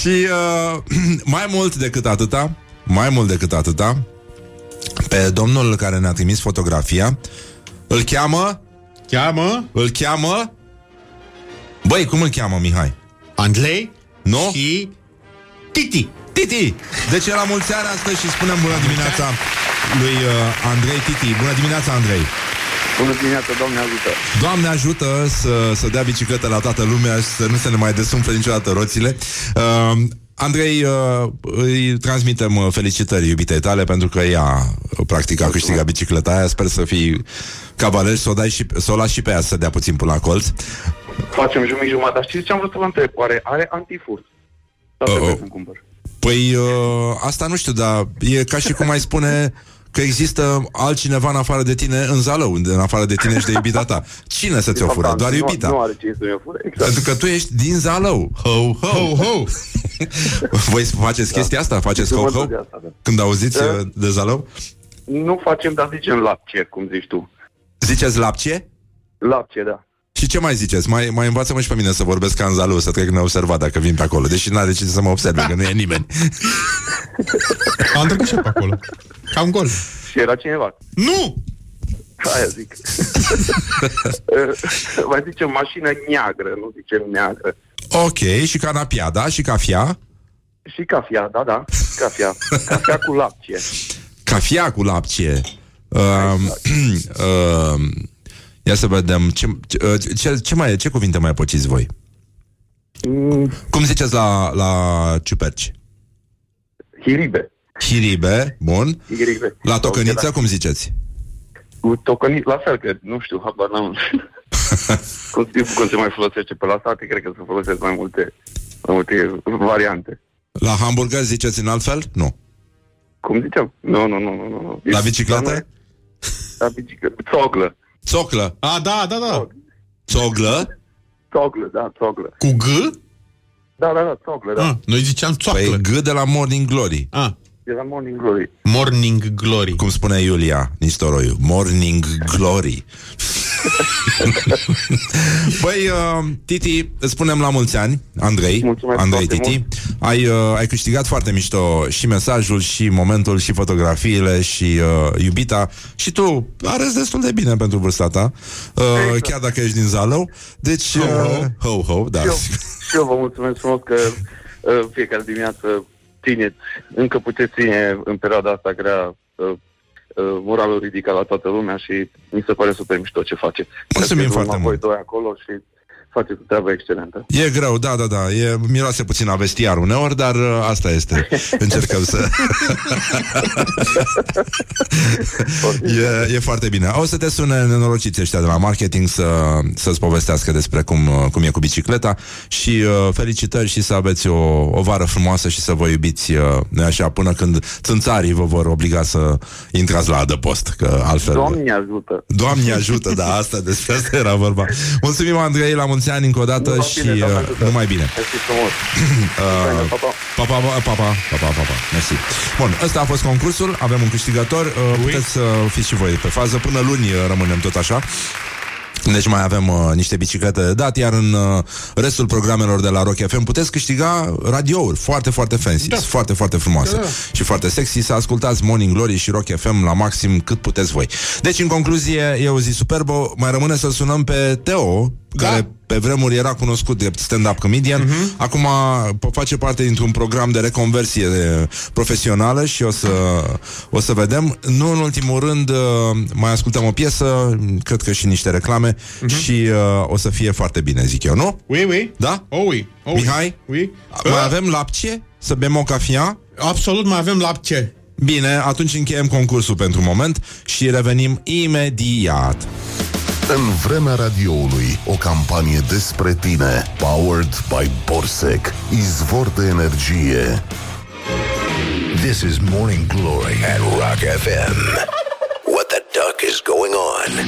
B: și uh, mai mult decât atâta, mai mult decât atâta, pe domnul care ne-a trimis fotografia, îl cheamă...
C: Cheamă?
B: Îl cheamă... Băi, cum îl cheamă, Mihai?
C: Andrei
B: Nu?
C: și Titi.
B: Titi! Deci e la mulți ani astăzi și spunem bună dimineața lui uh, Andrei Titi. Bună dimineața, Andrei!
L: Bună dimineața, Doamne ajută!
B: Doamne ajută să, să dea bicicletă la toată lumea și să nu se ne mai desumfle niciodată roțile. Uh, Andrei, uh, îi transmitem uh, felicitări iubitei tale pentru că ea, uh, practic, a câștigat bicicleta aia. Sper să fii cavaler și să o, dai și, să o lași și pe ea să dea puțin până la colț.
L: Facem jumătate jumătate. Dar știți ce am vrut să vă întreb? Oare are antifuz? Sau
B: Uh,
L: trebuie
B: uh.
L: să-mi cumpăr?
B: Păi, uh, asta nu știu, dar e ca și cum ai spune că există altcineva în afară de tine în Zalău, în afară de tine și de iubita ta. Cine să ți-o
L: De fapt,
B: fure?
L: da,
B: Doar
L: nu-
B: iubita.
L: Nu are cine să mi-o fure, exact.
B: Pentru că tu ești din Zalău. Ho, ho,
C: Ho, ho.
B: Voi faceți chestia asta? Faceți ho,
L: Cuvântul
B: ho?
L: de asta, da.
B: Când auziți
L: Da.
B: uh, de Zalău?
L: Nu facem, dar zicem lapce, cum zici tu.
B: Ziceți lapce?
L: Lapce, da.
B: Și ce mai ziceți? Mai, mai învață-mă și pe mine să vorbesc ca în Zalău, să trec neobservat dacă vin pe acolo. Deși n-are cine să mă observe, că nu e nimeni.
C: Am trecut și eu pe acolo. Cam gol.
L: Și era cineva.
C: Nu!
L: Aia zic. Mai zicem mașină neagră, nu zicem neagră.
B: Ok, și canapia, da? Și cafea?
L: Și cafea, da, da, cafea. Cafea cu lapce.
B: Cafea cu lapce. Uh, uh, ia să vedem ce, ce, ce, ce mai ce cuvinte mai pociți voi?
L: Mm,
B: Cum ziceți la, la ciuperci?
L: hiribe.
B: Hiribe, bun.
L: Hiribe.
B: La tocăniță,
L: Ok, da.
B: cum ziceți?
L: Cu tocănit, la fel, că nu știu, habar n-am. cum, cum se mai folosește pe la state, cred că se folosesc mai multe, mai multe variante.
B: La hamburger ziceți în alt fel? Nu.
L: Cum ziceam? Nu, nu, nu, nu. nu.
B: La bicicletă?
L: La bicicletă. Țoglă.
B: Țoclă.
C: A, da, da, da.
B: Țoglă?
L: Țoglă, da, țoglă.
C: Cu G?
L: Da, da, da, țoglă, da.
C: Ah, noi ziceam țoaclă.
B: Păi G de la Morning Glory.
C: Ah,
L: E la Morning Glory.
C: Morning Glory.
B: Cum spune Iulia Nistoroiu. Morning Glory. Băi, uh, Titi, îți spunem la mulți ani, Andrei,
L: Mulțumesc
B: Andrei
L: foarte
B: Titi. Ai, uh, ai câștigat foarte mișto și mesajul, și momentul, și fotografiile, și uh, iubita. Și tu arăți destul de bine pentru vârsta ta, uh,
L: Exact.
B: chiar dacă ești din Zalău. Deci, uh, ho, ho, da.
L: Și eu, și eu vă mulțumesc frumos că uh, fiecare dimineață țineți, încă puteți ține în perioada asta grea uh, uh, moralul ridicat la toată lumea și mi se pare super mișto ce face.
B: Mulțumim
L: Cred că
B: foarte
L: voi
B: mult.
L: doi acolo și faceți o treabă excelentă.
B: E greu, da, da, da. E, miroase puțin a vestiar uneori, dar uh, asta este. Încercăm să... e, e foarte bine. O să te sune nenorociți ăștia de la marketing să, să-ți povestească despre cum, uh, cum e cu bicicleta și uh, felicitări și să aveți o, o vară frumoasă și să vă iubiți uh, așa până când țânțarii vă vor obliga să intrați la adăpost, că altfel...
L: Doamne ajută!
B: Doamne ajută, da, asta despre asta era vorba. Mulțumim, Andrei, la mulți ani încă o dată
L: Bun,
B: și
L: bine,
B: uh, numai bine.
L: Mersi frumos.
B: uh, papa. papa, papa, papa, papa, mersi. Bun, ăsta a fost concursul, avem un câștigător, uh, puteți să uh, fiți și voi pe fază, până luni uh, rămânem tot așa. Deci mai avem uh, niște biciclete de dat, iar în uh, restul programelor de la Rock FM puteți câștiga radiouri foarte, foarte fancy, da. foarte, foarte frumoase
C: da.
B: și foarte sexy. Să ascultați Morning Glory și Rock FM la maxim cât puteți voi. Deci, în concluzie, e o zi superbă. Mai rămâne să sunăm pe Teo, care pe vremuri era cunoscut drept stand-up comedian. Uh-huh. Acum p- face parte dintr-un program de reconversie de profesională și o să, o să vedem. Nu în ultimul rând, uh, mai ascultăm o piesă, cred că și niște reclame uh-huh. și uh, o să fie foarte bine, zic eu, nu?
C: Oui, oui.
B: Da?
C: Oh, oui. Oh, oui.
B: Mihai?
C: Oui.
B: Mai avem lapce? Să bem o cafea?
C: Absolut, mai avem lapce.
B: Bine, atunci încheiem concursul pentru moment și revenim imediat.
A: În vremea radioului, o campanie despre tine, powered by Borsec, izvor de energie.
M: This is Morning Glory at Rock FM. What the duck is going on?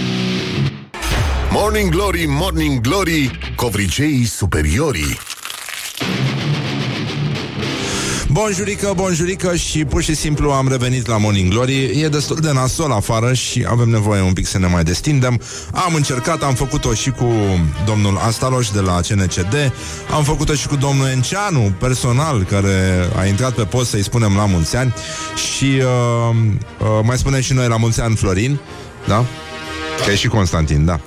A: Morning Glory, Morning Glory, covriceii superiorii.
B: Bonjurică, bonjurică și pur și simplu am revenit la Morning Glory. E destul de nasol afară și avem nevoie un pic să ne mai destindem. Am încercat, am făcut-o și cu domnul Astaloș de la CNCD, am făcut-o și cu domnul Enceanu, personal, care a intrat pe post să-i spunem la mulți ani și uh, uh, mai spunem și noi la mulți ani Florin, da? Că e și Constantin, da.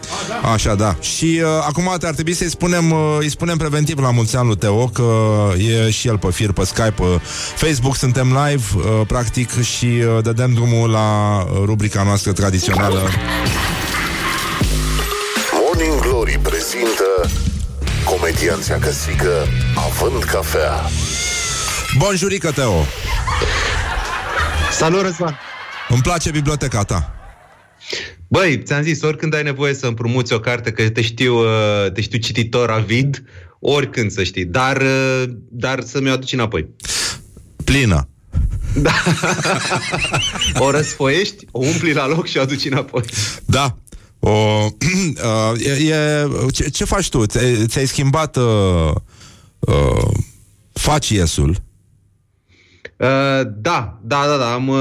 B: Așa, da. Și uh, acum ar trebui să-i spunem, uh, îi spunem preventiv la mulți ani lui Teo, că e și el pe fir, pe Skype, pe Facebook, suntem live, uh, practic, și uh, dădem drumul la uh, rubrica noastră tradițională.
A: Morning Glory prezintă comedianța căsică având cafea.
B: Bonjurică, Teo!
N: Salut, Răzvan!
B: Îmi place biblioteca ta.
N: Băi, ți-am zis, oricând ai nevoie să împrumuți o carte, că te știu, uh, te știu cititor avid, oricând să știi, dar, uh, dar să mi-o aduci înapoi.
B: Plină.
N: Da. o răsfoiești, o umpli la loc și o aduci înapoi.
B: Da. O, uh, e, e, ce, ce faci tu? Ți-ai, ți-ai schimbat uh, uh, faciesul?
N: Uh, da, da, da, da. Am, uh,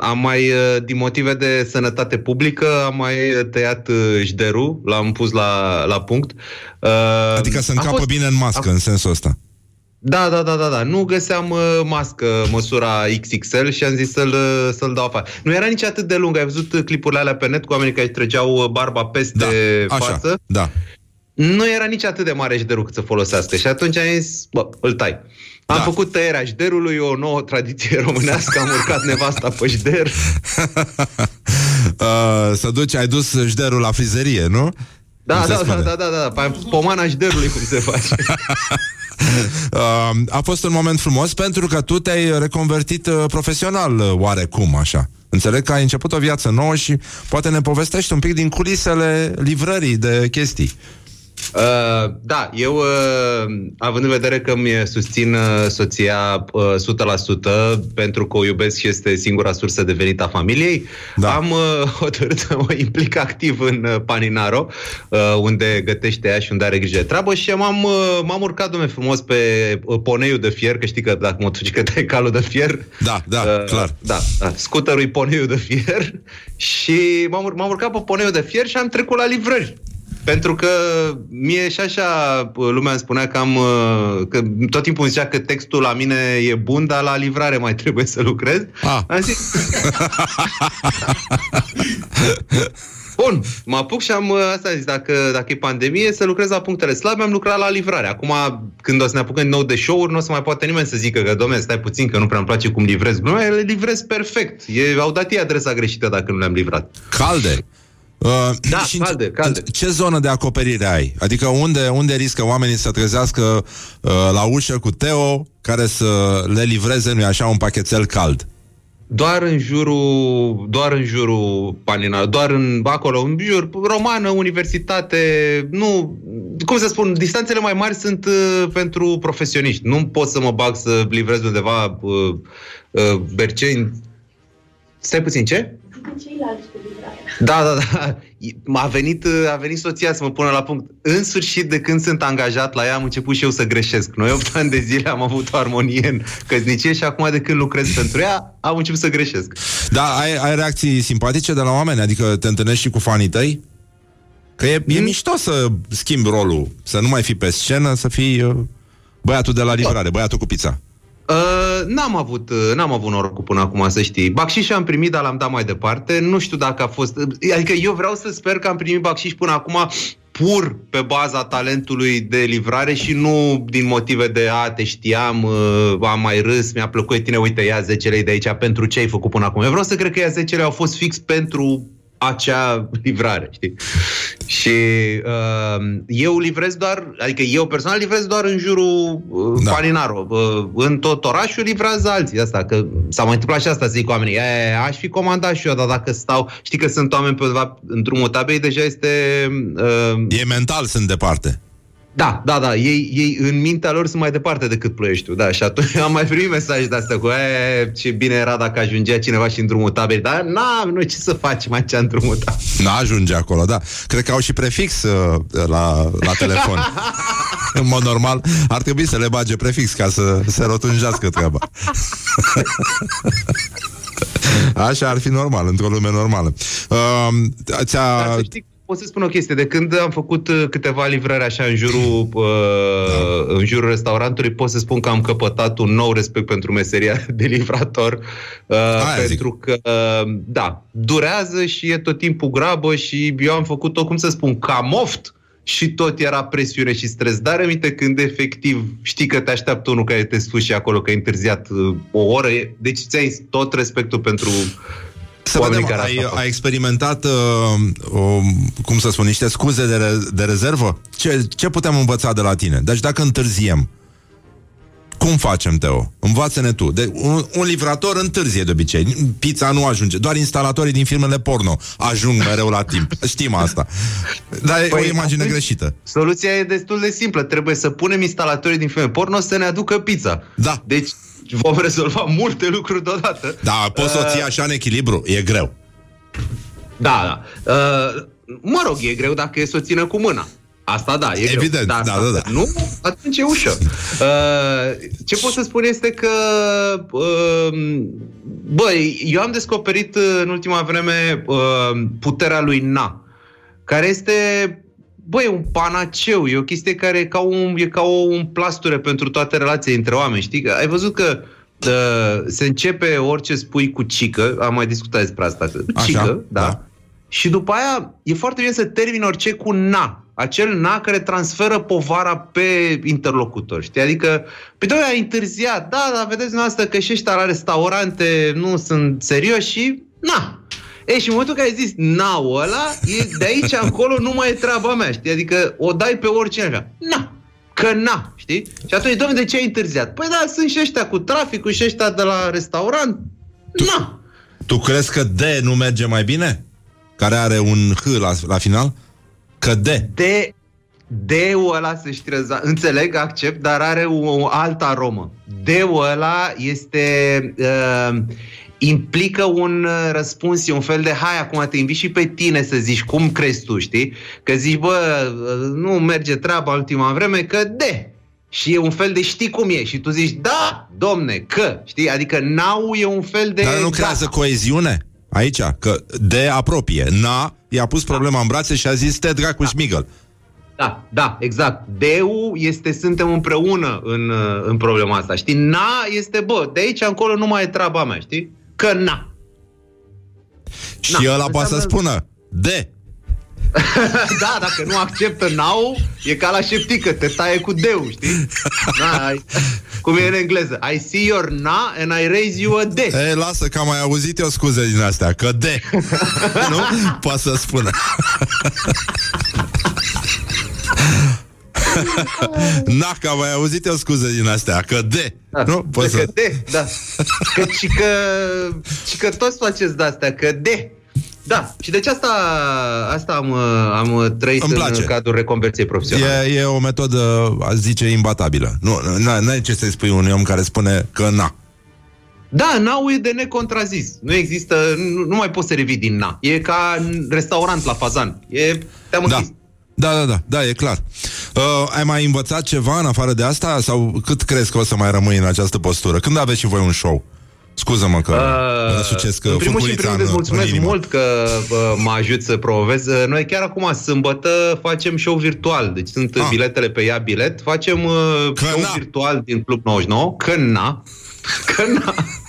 N: am mai, uh, din motive de sănătate publică, am mai tăiat uh, jderul, l-am pus la, la punct. Uh,
B: Adică să
N: am
B: încapă
N: fost-
B: bine în mască, în sensul ăsta.
N: Da, da, da, da, da. Nu găseam uh, mască măsura XXL și am zis să-l, uh, să-l dau afară. Nu era nici atât de lung. Ai văzut uh, clipurile alea pe net cu oamenii care își trăgeau uh, barba peste
B: Da, așa,
N: față?
B: da.
N: Nu era nici atât de mare jderul cât să folosească. Și atunci am zis, bă, îl tai. Am
B: Da.
N: făcut tăierea jderului, o nouă tradiție românească, am urcat nevasta pe jder.
B: Uh, să duci, ai dus jderul la frizerie, nu?
N: Da,
B: Cum se
N: da, da,
B: spune?
N: da, da, da, da, pomana jderului cum se face.
B: Uh, a fost un moment frumos pentru că tu te-ai reconvertit uh, profesional uh, oarecum, așa. Înțeleg că ai început o viață nouă și poate ne povestești un pic din culisele livrării de chestii.
N: Uh, da, eu, uh, având în vedere că mi susțin uh, soția uh, 100% pentru că o iubesc și este singura sursă de venit a familiei, da. am uh, hotărât să mă implic activ în uh, Paninaro, uh, unde gătește ea și unde are grijă de treabă și m-am, uh, m-am urcat, domne, frumos pe uh, poneiul de fier, că știi că dacă motocicleta e calul de fier,
B: Da, da,
N: Uh,
B: clar.
N: Da, da. Scuterul e poneiul de fier și m-am, ur- m-am urcat pe poneiul de fier și am trecut la livrări. Pentru că mie și așa uh, lumea îmi spunea că am... uh, Că tot timpul îmi zicea că textul la mine e bun, dar la livrare mai trebuie să lucrez.
B: Ah.
N: Am zis... Bun, mă apuc și am uh, asta am zis, dacă, dacă e pandemie, să lucrez la punctele slabe, am lucrat la livrare. Acum, când o să ne apucăm din nou de show-uri, nu o să mai poate nimeni să zică că, domne, stai puțin, că nu prea îmi place cum livrez glumea, le livrez perfect. E, au dat ei adresa greșită dacă nu le-am livrat.
B: Calde. Uh,
N: Da,
B: și în-
N: calde, calde.
B: în Ce zonă de acoperire ai? Adică unde, unde riscă oamenii să trezească uh, la ușă cu Teo care să le livreze, nu așa, un pachetel cald?
N: Doar în jurul, doar în jurul Panina, doar în acolo, în jur, romană, universitate, nu, cum să spun, distanțele mai mari sunt uh, pentru profesioniști. Nu pot să mă bag să livrez undeva uh, uh, Berceni. Stai puțin, ce? Da, da, da. A venit, a venit soția să mă pună la punct. În sfârșit, de când sunt angajat la ea, am început și eu să greșesc. Noi 8 ani de zile am avut o armonie în căsnicie și acum de când lucrez pentru ea, am început să greșesc.
B: Da, ai, ai reacții simpatice de la oameni? Adică te întâlnești și cu fanii tăi? Că e,
N: Mm.
B: e mișto să schimbi rolul, să nu mai fii pe scenă, să fii uh, băiatul de la livrare, băiatul cu pizza.
N: Uh, n-am avut, uh, n-am avut norocul până acum, să știi. Bacșiș am primit, dar l-am dat mai departe. Nu știu dacă a fost... Adică eu vreau să sper că am primit bacșiș până acum pur pe baza talentului de livrare și nu din motive de a, te știam, uh, am mai râs, mi-a plăcut de tine, uite, ia 10 lei de aici pentru ce ai făcut până acum. Eu vreau să cred că ia 10 lei au fost fix pentru acea livrare, știi? Și uh, eu livrez doar, adică eu personal livrez doar în jurul uh, da. Paninaro. Uh, în tot orașul livrează alții. Asta, că s-a mai întâmplat și asta, zic oamenii. E, aș fi comandat și eu, dar dacă stau... Știi că sunt oameni pe undeva în drumul tabei, deja este... Uh,
B: e mental, sunt departe.
N: Da, da, da, ei, ei în mintea lor sunt mai departe decât ploieștiul, da, și atunci am mai primit mesaje de astea cu e, ce bine era dacă ajungea cineva și în drumul tabei, dar n noi ce să facem aici în drumul tabei?
B: N-ajunge acolo, da. Cred că au și prefix uh, la, la telefon. în mod normal, ar trebui să le bage prefix ca să se rotunjească treaba. Așa ar fi normal, într-o lume normală. Uh, ți-a...
N: Dar să știi, pot să spun o chestie. De când am făcut uh, câteva livrări așa în jurul, uh, da. în jurul restaurantului, pot să spun că am căpătat un nou respect pentru meseria de livrator. Uh, pentru că, uh, da, durează și e tot timpul grabă și eu am făcut-o, cum să spun, ca moft și tot era presiune și stres. Dar aminte când efectiv știi că te așteaptă unul care te sfuși acolo că ai întârziat uh, o oră. e- Deci ți-ai tot respectul pentru
B: Să
N: oamenii
B: vedem,
N: care
B: ai,
N: asta fac.
B: ai experimentat, uh, o, cum să spun, niște scuze de, re- de rezervă? Ce, ce putem învăța de la tine? Deci dacă întârziem, cum facem, Teo? Învață-ne tu. De, un, un livrator întârzie de obicei. Pizza nu ajunge. Doar instalatorii din filmele porno ajung mereu la timp. Știm asta. Dar e o imagine
N: atunci,
B: greșită.
N: Soluția e destul de simplă. Trebuie să punem instalatorii din filme porno să ne aducă pizza.
B: Da.
N: Deci vom rezolva multe lucruri deodată.
B: Da, poți să o ții așa în echilibru. E greu.
N: Da, da. Uh, mă rog, e greu dacă e să o țină cu mâna. Asta da, e
B: Evident,
N: greu.
B: da,
N: asta,
B: da, da.
N: Nu? Atunci e ușor. Uh, ce pot să spun este că uh, băi, eu am descoperit uh, în ultima vreme uh, puterea lui Na, care este Băi, un panaceu, e o chestie care e ca, un, e ca o, un plasture pentru toate relațiile între oameni, știi? Că ai văzut că uh, se începe orice spui cu cică, am mai discutat despre asta, că
B: Așa,
N: cică, da? da? Și după aia e foarte bine să termini orice cu na. Acel na care transferă povara pe interlocutor, știi? Adică, pe doi ai întârziat, da, dar vedeți dumneavoastră că și ăștia la restaurante nu sunt serioși și na. E, și în momentul în care ai zis na ăla, e, de aici încolo nu mai e treaba mea, știi? Adică o dai pe oricine așa. Na! Că na, știi? Și atunci, domnule, de ce ai întârziat? Păi da, sunt și ăștia cu traficul și ăștia de la restaurant. Na!
B: Tu crezi că D nu merge mai bine? Care are un H la, la final? Că D.
N: De D-ul ăla se ștreza, înțeleg, accept, dar are o, o altă aromă. D-ul ăla este... Uh, implică un uh, răspuns, e un fel de hai, acum te invit și pe tine să zici cum crezi tu, știi? Că zici, bă, uh, nu merge treaba ultima vreme, că de. Și e un fel de știi cum e și tu zici, da, domne, că, știi? Adică nau e un fel de...
B: Dar nu creează coeziune? Aici, că D apropie. Na i-a pus problema în brațe și a zis te dracu șmigăl.
N: Da, da, exact. Deu este suntem împreună în, uh, în problema asta, știi? Na este, bă, de aici încolo nu mai e treaba mea, știi? Că na.
B: Și
N: Na,
B: ăla poate să
N: înseamnă-
B: spună D.
N: da, dacă nu acceptă nau, e ca la șeptică, te taie cu deu, știi? Da, ai- Cum e în engleză? I see your na and I raise you a D.
B: E, lasă că am mai auzit eu scuze din astea, că de. nu? Poate să spună. Na, că am mai auzit eu scuze din astea, că de.
N: Da,
B: nu? Poți
N: că
B: să...
N: de, da. Că, și, că, și că toți faceți de-astea, că de. Da, și deci asta, asta am, am trăit
B: Îmi place.
N: în cadrul reconversiei profesionale.
B: E, e o metodă, aș zice, imbatabilă. Nu, n- n-ai ce să-i spui unui om care spune că na.
N: Da, n-au e de necontrazis. Nu există, nu, nu mai poți să revii din na. E ca în restaurant la fazan. E, te-am
B: Da.
N: închis.
B: Da, da, da, da, e clar. Uh, ai mai învățat ceva în afară de asta? Sau cât crezi că o să mai rămâi în această postură? Când aveți și voi un show? Scuză-mă că uh, răsucesc
N: în primul și în
B: furculița
N: primul rând îți mulțumesc
B: în inimă.
N: mult că uh, mă ajut să promovez. Uh, Noi chiar acum, sâmbătă, facem show virtual. Deci sunt ah. biletele pe ea bilet. Facem uh, show
B: na.
N: virtual din Club 99. Că na.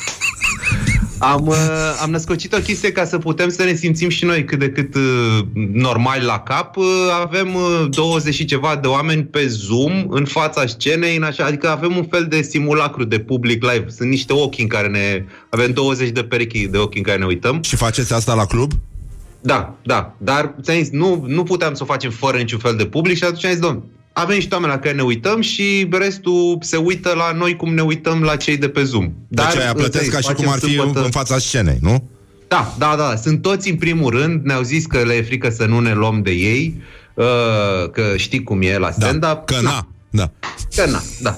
N: Că na. Am, uh, am născocit o chestie ca să putem să ne simțim și noi cât de cât uh, normali la cap. Uh, avem uh, 20 și ceva de oameni pe Zoom în fața scenei, în așa, adică avem un fel de simulacru de public live. Sunt niște ochi în care ne... Avem 20 de perechi de ochi în care ne uităm.
B: Și faceți asta la club?
N: Da, da. Dar, ți-am zis, nu, nu puteam să o facem fără niciun fel de public și atunci am zis, domn, avem niște oameni la care ne uităm și restul se uită la noi cum ne uităm la cei de pe Zoom.
B: Deci aia plătesc ca și cum ar fi în fața scenei, nu?
N: Da, da, da. Sunt toți în primul rând. Ne-au zis că le e frică să nu ne luăm de ei, uh, că știi cum e la stand-up.
B: Da, că na. Da.
N: Că na, da.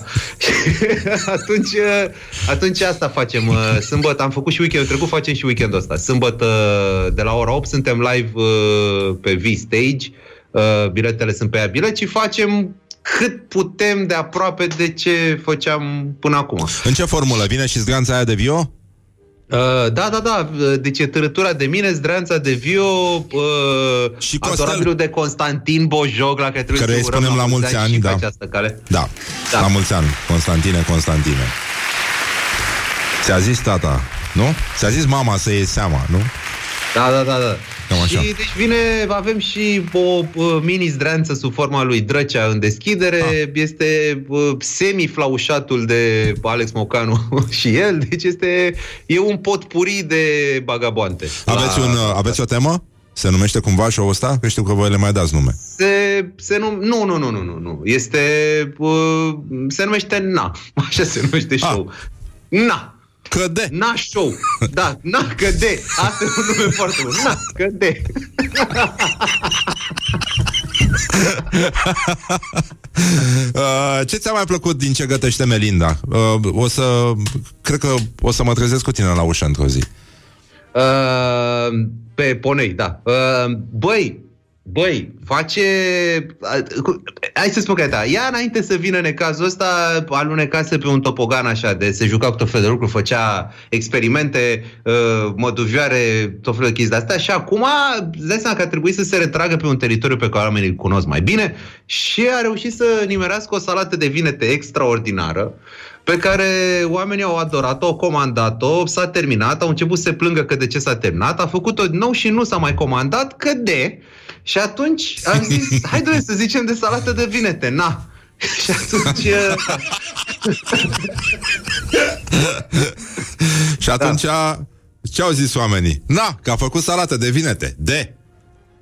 N: atunci, uh, atunci asta facem. uh, Sâmbătă, am făcut și weekendul trecut, facem și weekendul ăsta. Sâmbătă de la ora 8 suntem live uh, pe V-Stage. Uh, Biletele sunt pe ea bilet și facem cât putem de aproape de ce făceam până acum.
B: În ce formulă? Vine și zganța aia de vio?
N: Uh, da, da, da. Deci e târătura de mine, zdreanța de Vio, uh, și adorabilul de Constantin Bojoc, la care trebuie
B: Care
N: să
B: îi
N: urăm
B: spunem la mulți ani,
N: și
B: da.
N: pe această cale.
B: Da. da. La mulți ani. Constantine, Constantine. Ți-a zis tata, nu? Ți-a zis mama să iei seama, nu?
N: Da, da, da, da.
B: Cam așa.
N: Și deci vine, avem și o uh, mini zdreanță sub forma lui Drăcea în deschidere, ah. este uh, semi-flaușatul de Alex Mocanu și el, deci este e un potpuri de bagaboante.
B: Aveți, un, uh, aveți o temă? Se numește cumva show-ul ăsta? Că știu că voi le mai dați nume.
N: Se, se nu, nu, nu, nu, nu, nu, nu. Este, uh, se numește Na. Așa se numește show. Na.
B: Că de.
N: Na show. Da, na că de. Asta e un nume foarte bun. Na că de.
B: Uh, ce ți-a mai plăcut din ce gătește Melinda? Uh, o să... Cred că o să mă trezesc cu tine la ușă într-o zi.
N: Uh, pe ponei, da. Uh, băi, băi, face... Uh, cu- hai să spun că da. Ea înainte să vină în cazul ăsta alunecase pe un topogan așa de se juca cu tot felul de lucruri, făcea experimente, uh, măduvioare, tot felul de chestii de-astea și acum îți dai seama că a trebuit să se retragă pe un teritoriu pe care oamenii îl cunosc mai bine și a reușit să nimerească o salată de vinete extraordinară pe care oamenii au adorat-o, au comandat-o, s-a terminat, au început să se plângă că de ce s-a terminat, a făcut-o din nou și nu s-a mai comandat, că de... Și atunci am zis, hai doamne să zicem de salată de vinete, na. Și atunci... uh,
B: Și atunci da. ce au zis oamenii? Na, că a făcut salată de vinete. De.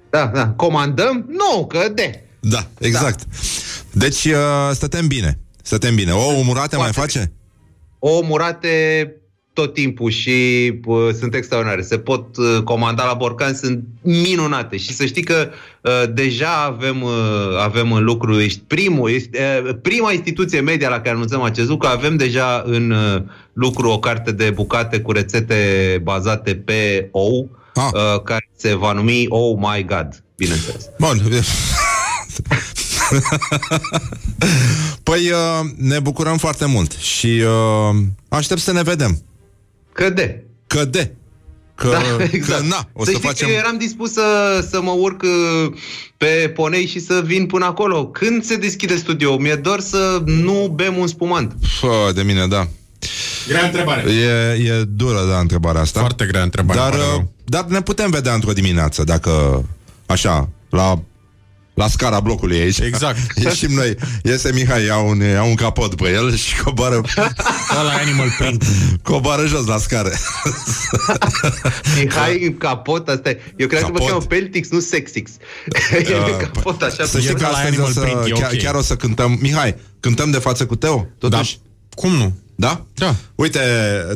N: Da, da. Comandăm? Nu, că de.
B: Da, exact. Da. Deci uh, stătem bine. Stătem bine. O umurate mai face?
N: O murate tot timpul și uh, sunt extraordinare. Se pot uh, comanda la borcan, sunt minunate. Și să știi că uh, deja avem, uh, avem în lucru, ești primul, ești, uh, prima instituție media la care anunțăm acest lucru, avem deja în uh, lucru o carte de bucate cu rețete bazate pe ou, ah. uh, care se va numi Oh My God, bineînțeles.
B: Bun. păi uh, ne bucurăm foarte mult și uh, aștept să ne vedem.
N: Că de.
B: Că de. Că,
N: da, exact.
B: că na, o
N: să,
B: să
N: știi
B: facem...
N: că eu eram dispus să, să mă urc uh, pe ponei și să vin până acolo. Când se deschide studio? Mi-e dor să nu bem un spumant.
B: Fă, de mine, da.
C: Grea întrebare.
B: E, e dură, da, întrebarea asta.
C: Foarte grea întrebare.
B: Dar,
C: pare
B: uh,
C: rău.
B: dar ne putem vedea într-o dimineață, dacă, așa, la la scara blocului aici.
C: Exact.
B: Ieșim noi. Iese Mihai, ia un, ia un capot pe el și coboară...
C: la animal print.
B: Coboară jos la scară.
N: Mihai în capot, asta e. Eu cred că mă
B: Capot.
N: cheamă Peltix, nu Sexix. E
B: Uh,
N: capot așa.
B: Să știi că
C: la
B: astăzi o
C: Animal
B: să,
C: Print, e
B: chiar,
C: ok.
B: chiar o să cântăm. Mihai, cântăm de față cu Teo? Totuși?
C: Da. Cum nu?
B: Da?
C: Da.
B: Uite,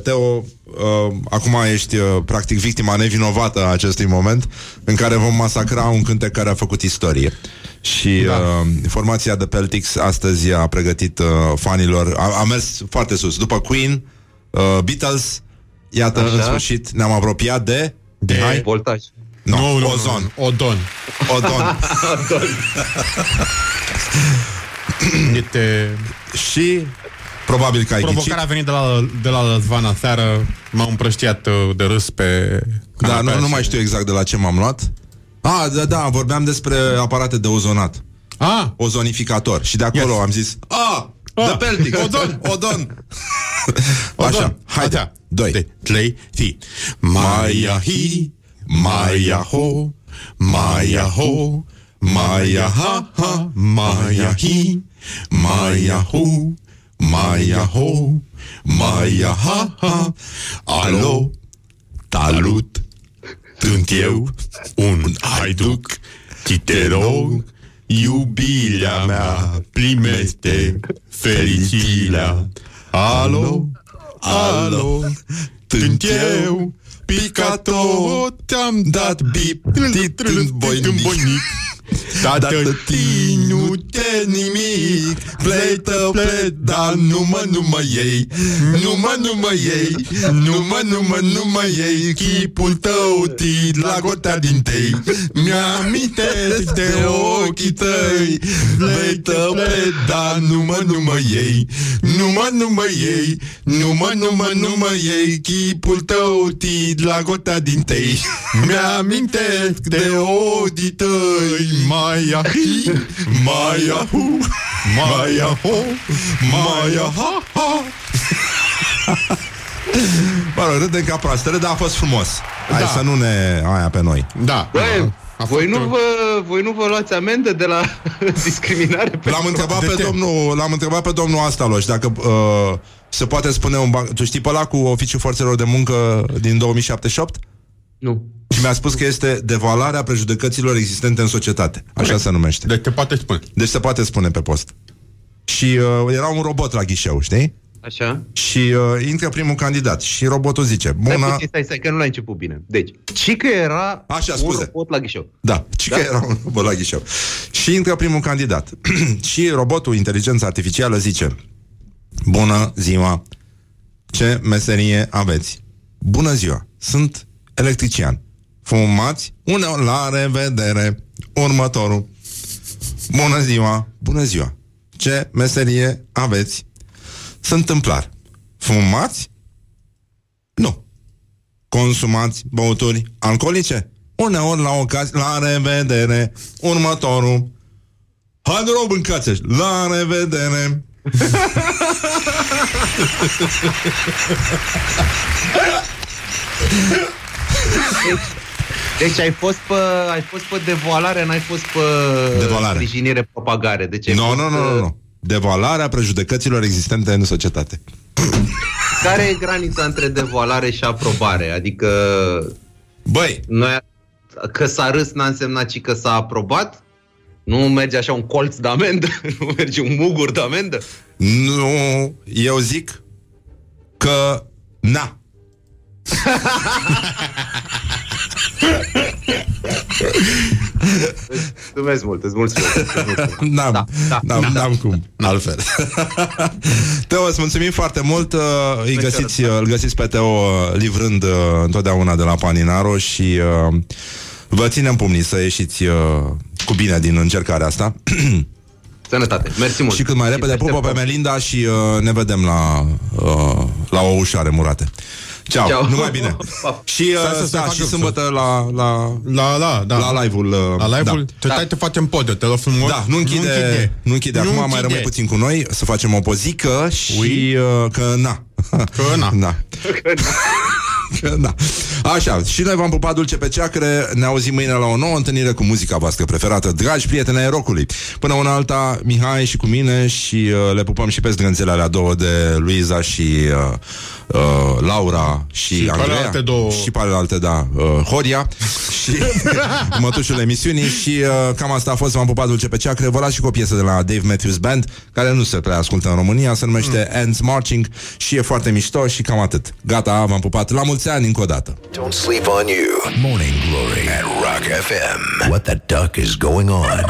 B: Teo, uh, acum ești uh, practic victima nevinovată a acestui moment în care vom masacra un cântec care a făcut istorie. Și da. uh, formația de Peltix astăzi a pregătit uh, fanilor, a, a mers foarte sus. După Queen, uh, Beatles, iată,
N: Așa.
B: în sfârșit ne-am apropiat de...
C: De
B: Mihai?
N: Voltaj.
B: No,
C: nu, nu,
B: ozon.
C: Nu, Odon.
B: Odon.
C: Este...
B: Și probabil că ai ghicit.
C: Provocarea a venit de la, de la Răzvan seară M-am împrăștiat uh, de râs pe
B: Da,
C: canapea
B: nu, nu
C: și-
B: mai știu exact de la ce m-am luat. Ah, da, da, vorbeam despre aparate de ozonat.
C: Ah,
B: Ozonificator. Și de acolo
C: Yes.
B: am zis, ah,
C: Ah,
B: The Peltic.
C: Odon.
B: Odon. Așa, haide.
C: Așa.
B: Doi.
C: De, trei, fi. Maia hi, Maia ho, Maia ho, Maia ha ha, Maia hi, Maia ho, Maia ho, Maia ha ha. Alo, talut, sunt eu un haiduc, ci te rog, iubirea mea, primește fericirea. Alo, alo, sunt eu, picator, te-am dat bip, tit în voinic. Tată, nu te nimic. Pleită, pleit, dar nu mă, nu mă iei. Nu mă, nu mă iei. Nu mă, nu mă, nu mă iei. Chipul tău, tit la gotea din tei. Mi-amintesc de ochii tăi. Pleită, pleit, dar nu mă, nu mă iei. Nu mă, nu mă iei. Nu mă, nu mă, nu mă iei. Chipul tău, tit la gotea din tei. Mi-amintesc de ochii tăi Maia hi, Maia hu, Maia ho, Maia ha ha
B: Mă rog, râdem ca proastele, dar a fost frumos. Hai
C: Da.
B: să nu ne aia pe noi.
C: Da.
N: Băi,
C: A
N: voi
C: fost,
N: nu, vă, voi nu vă luați amendă de la discriminare?
B: L-am
N: pentru-
B: întrebat,
C: de
B: pe
C: ce?
B: domnul, l-am întrebat pe domnul Astaloș dacă uh, se poate spune un banc... Tu știi pe ăla cu oficiul forțelor de muncă din 2078?
N: Nu.
B: Și mi-a spus că este devalarea prejudecăților existente în societate. Așa se numește.
C: Deci te poate spune.
B: Deci se poate spune pe post. Și uh, era un robot la ghișeu, știi?
N: Așa?
B: Și uh, intră primul candidat și robotul zice,
N: Stai
B: bună...
N: puțin, stai, stai, că nu l-ai început bine. Deci, ci că era
B: Așa,
N: un
B: scuze.
N: robot la ghișeu.
B: Da, și că era un robot la ghișeu. Și intră primul candidat. și robotul, inteligența artificială, zice Bună ziua, ce meserie aveți? Bună ziua, sunt electrician. Fumați? Uneori la revedere. Următorul. Bună ziua, bună ziua. Ce meserie aveți? Sunt tâmplar. Fumați? Nu. Consumați băuturi alcoolice? Uneori la ocazie, la revedere. Următorul. Hai de rău, bâncați La revedere.
N: Deci ai fost pe, ai fost pe devoalare, n-ai fost pe
B: Devoalare.
N: sprijinire propagare. Deci ai
B: Nu,
N: fost,
B: nu, nu, nu, nu. Devalarea prejudecăților existente în societate.
N: Care e granița între devoalare și aprobare? Adică
B: Băi,
N: noi, că s-a râs n-a însemnat ci că s-a aprobat? Nu merge așa un colț de amendă? Nu merge un mugur de amendă?
B: nu, eu zic că na.
N: Mulțumesc mult, îți mulțumesc. îți mulțumesc.
B: N-am,
N: Da, da,
B: n-am,
N: da.
B: n-am cum, altfel. Teo, îți mulțumim foarte mult. uh, Îi găsiți, uh, îl găsiți pe Teo uh, livrând uh, întotdeauna de la Paninaro și uh, vă ținem pumnii să ieșiți uh, cu bine din încercarea asta.
N: Sănătate, mersi mult.
B: și cât mai repede pupă pe Melinda și uh, ne vedem la, uh, la o ușoare murate. Ceau,
N: Ceau.
B: numai bine. și,
C: Stai să
B: uh,
C: se
B: da,
C: facă
B: și sâmbătă la, la,
C: La, la, da.
B: la live-ul. Uh,
C: La live-ul,
B: da.
C: da. te, te facem podiu, te rog frumos.
B: Da, nu închide, nu închide, nu închide. acum,
C: Nu
B: mai
C: închide.
B: rămâi puțin cu noi să facem o pozică și
C: Ui.
B: uh, că na.
C: Că na.
B: da. da. Așa, și noi v-am pupat dulce pe ceacre Ne auzim mâine la o nouă întâlnire Cu muzica voastră preferată Dragi prieteni ai rocului Până una alta, Mihai și cu mine Și uh, le pupăm și pe zdrânțele alea două De Luiza și uh, uh, Laura și,
C: Și pe
B: Andreea
C: ale alte două.
B: Și pe ale alte, da uh, Horia Și mătușul emisiunii Și uh, cam asta a fost V-am pupat dulce pe ceacre Vă las și cu o piesă de la Dave Matthews Band Care nu se prea ascultă în România Se numește
C: Mm.
B: Ends Marching Și e foarte mișto și cam atât Gata, v-am pupat La mulți ani încă o dată
A: Don't sleep on you. Morning Glory at Rock FM. What the duck is going on?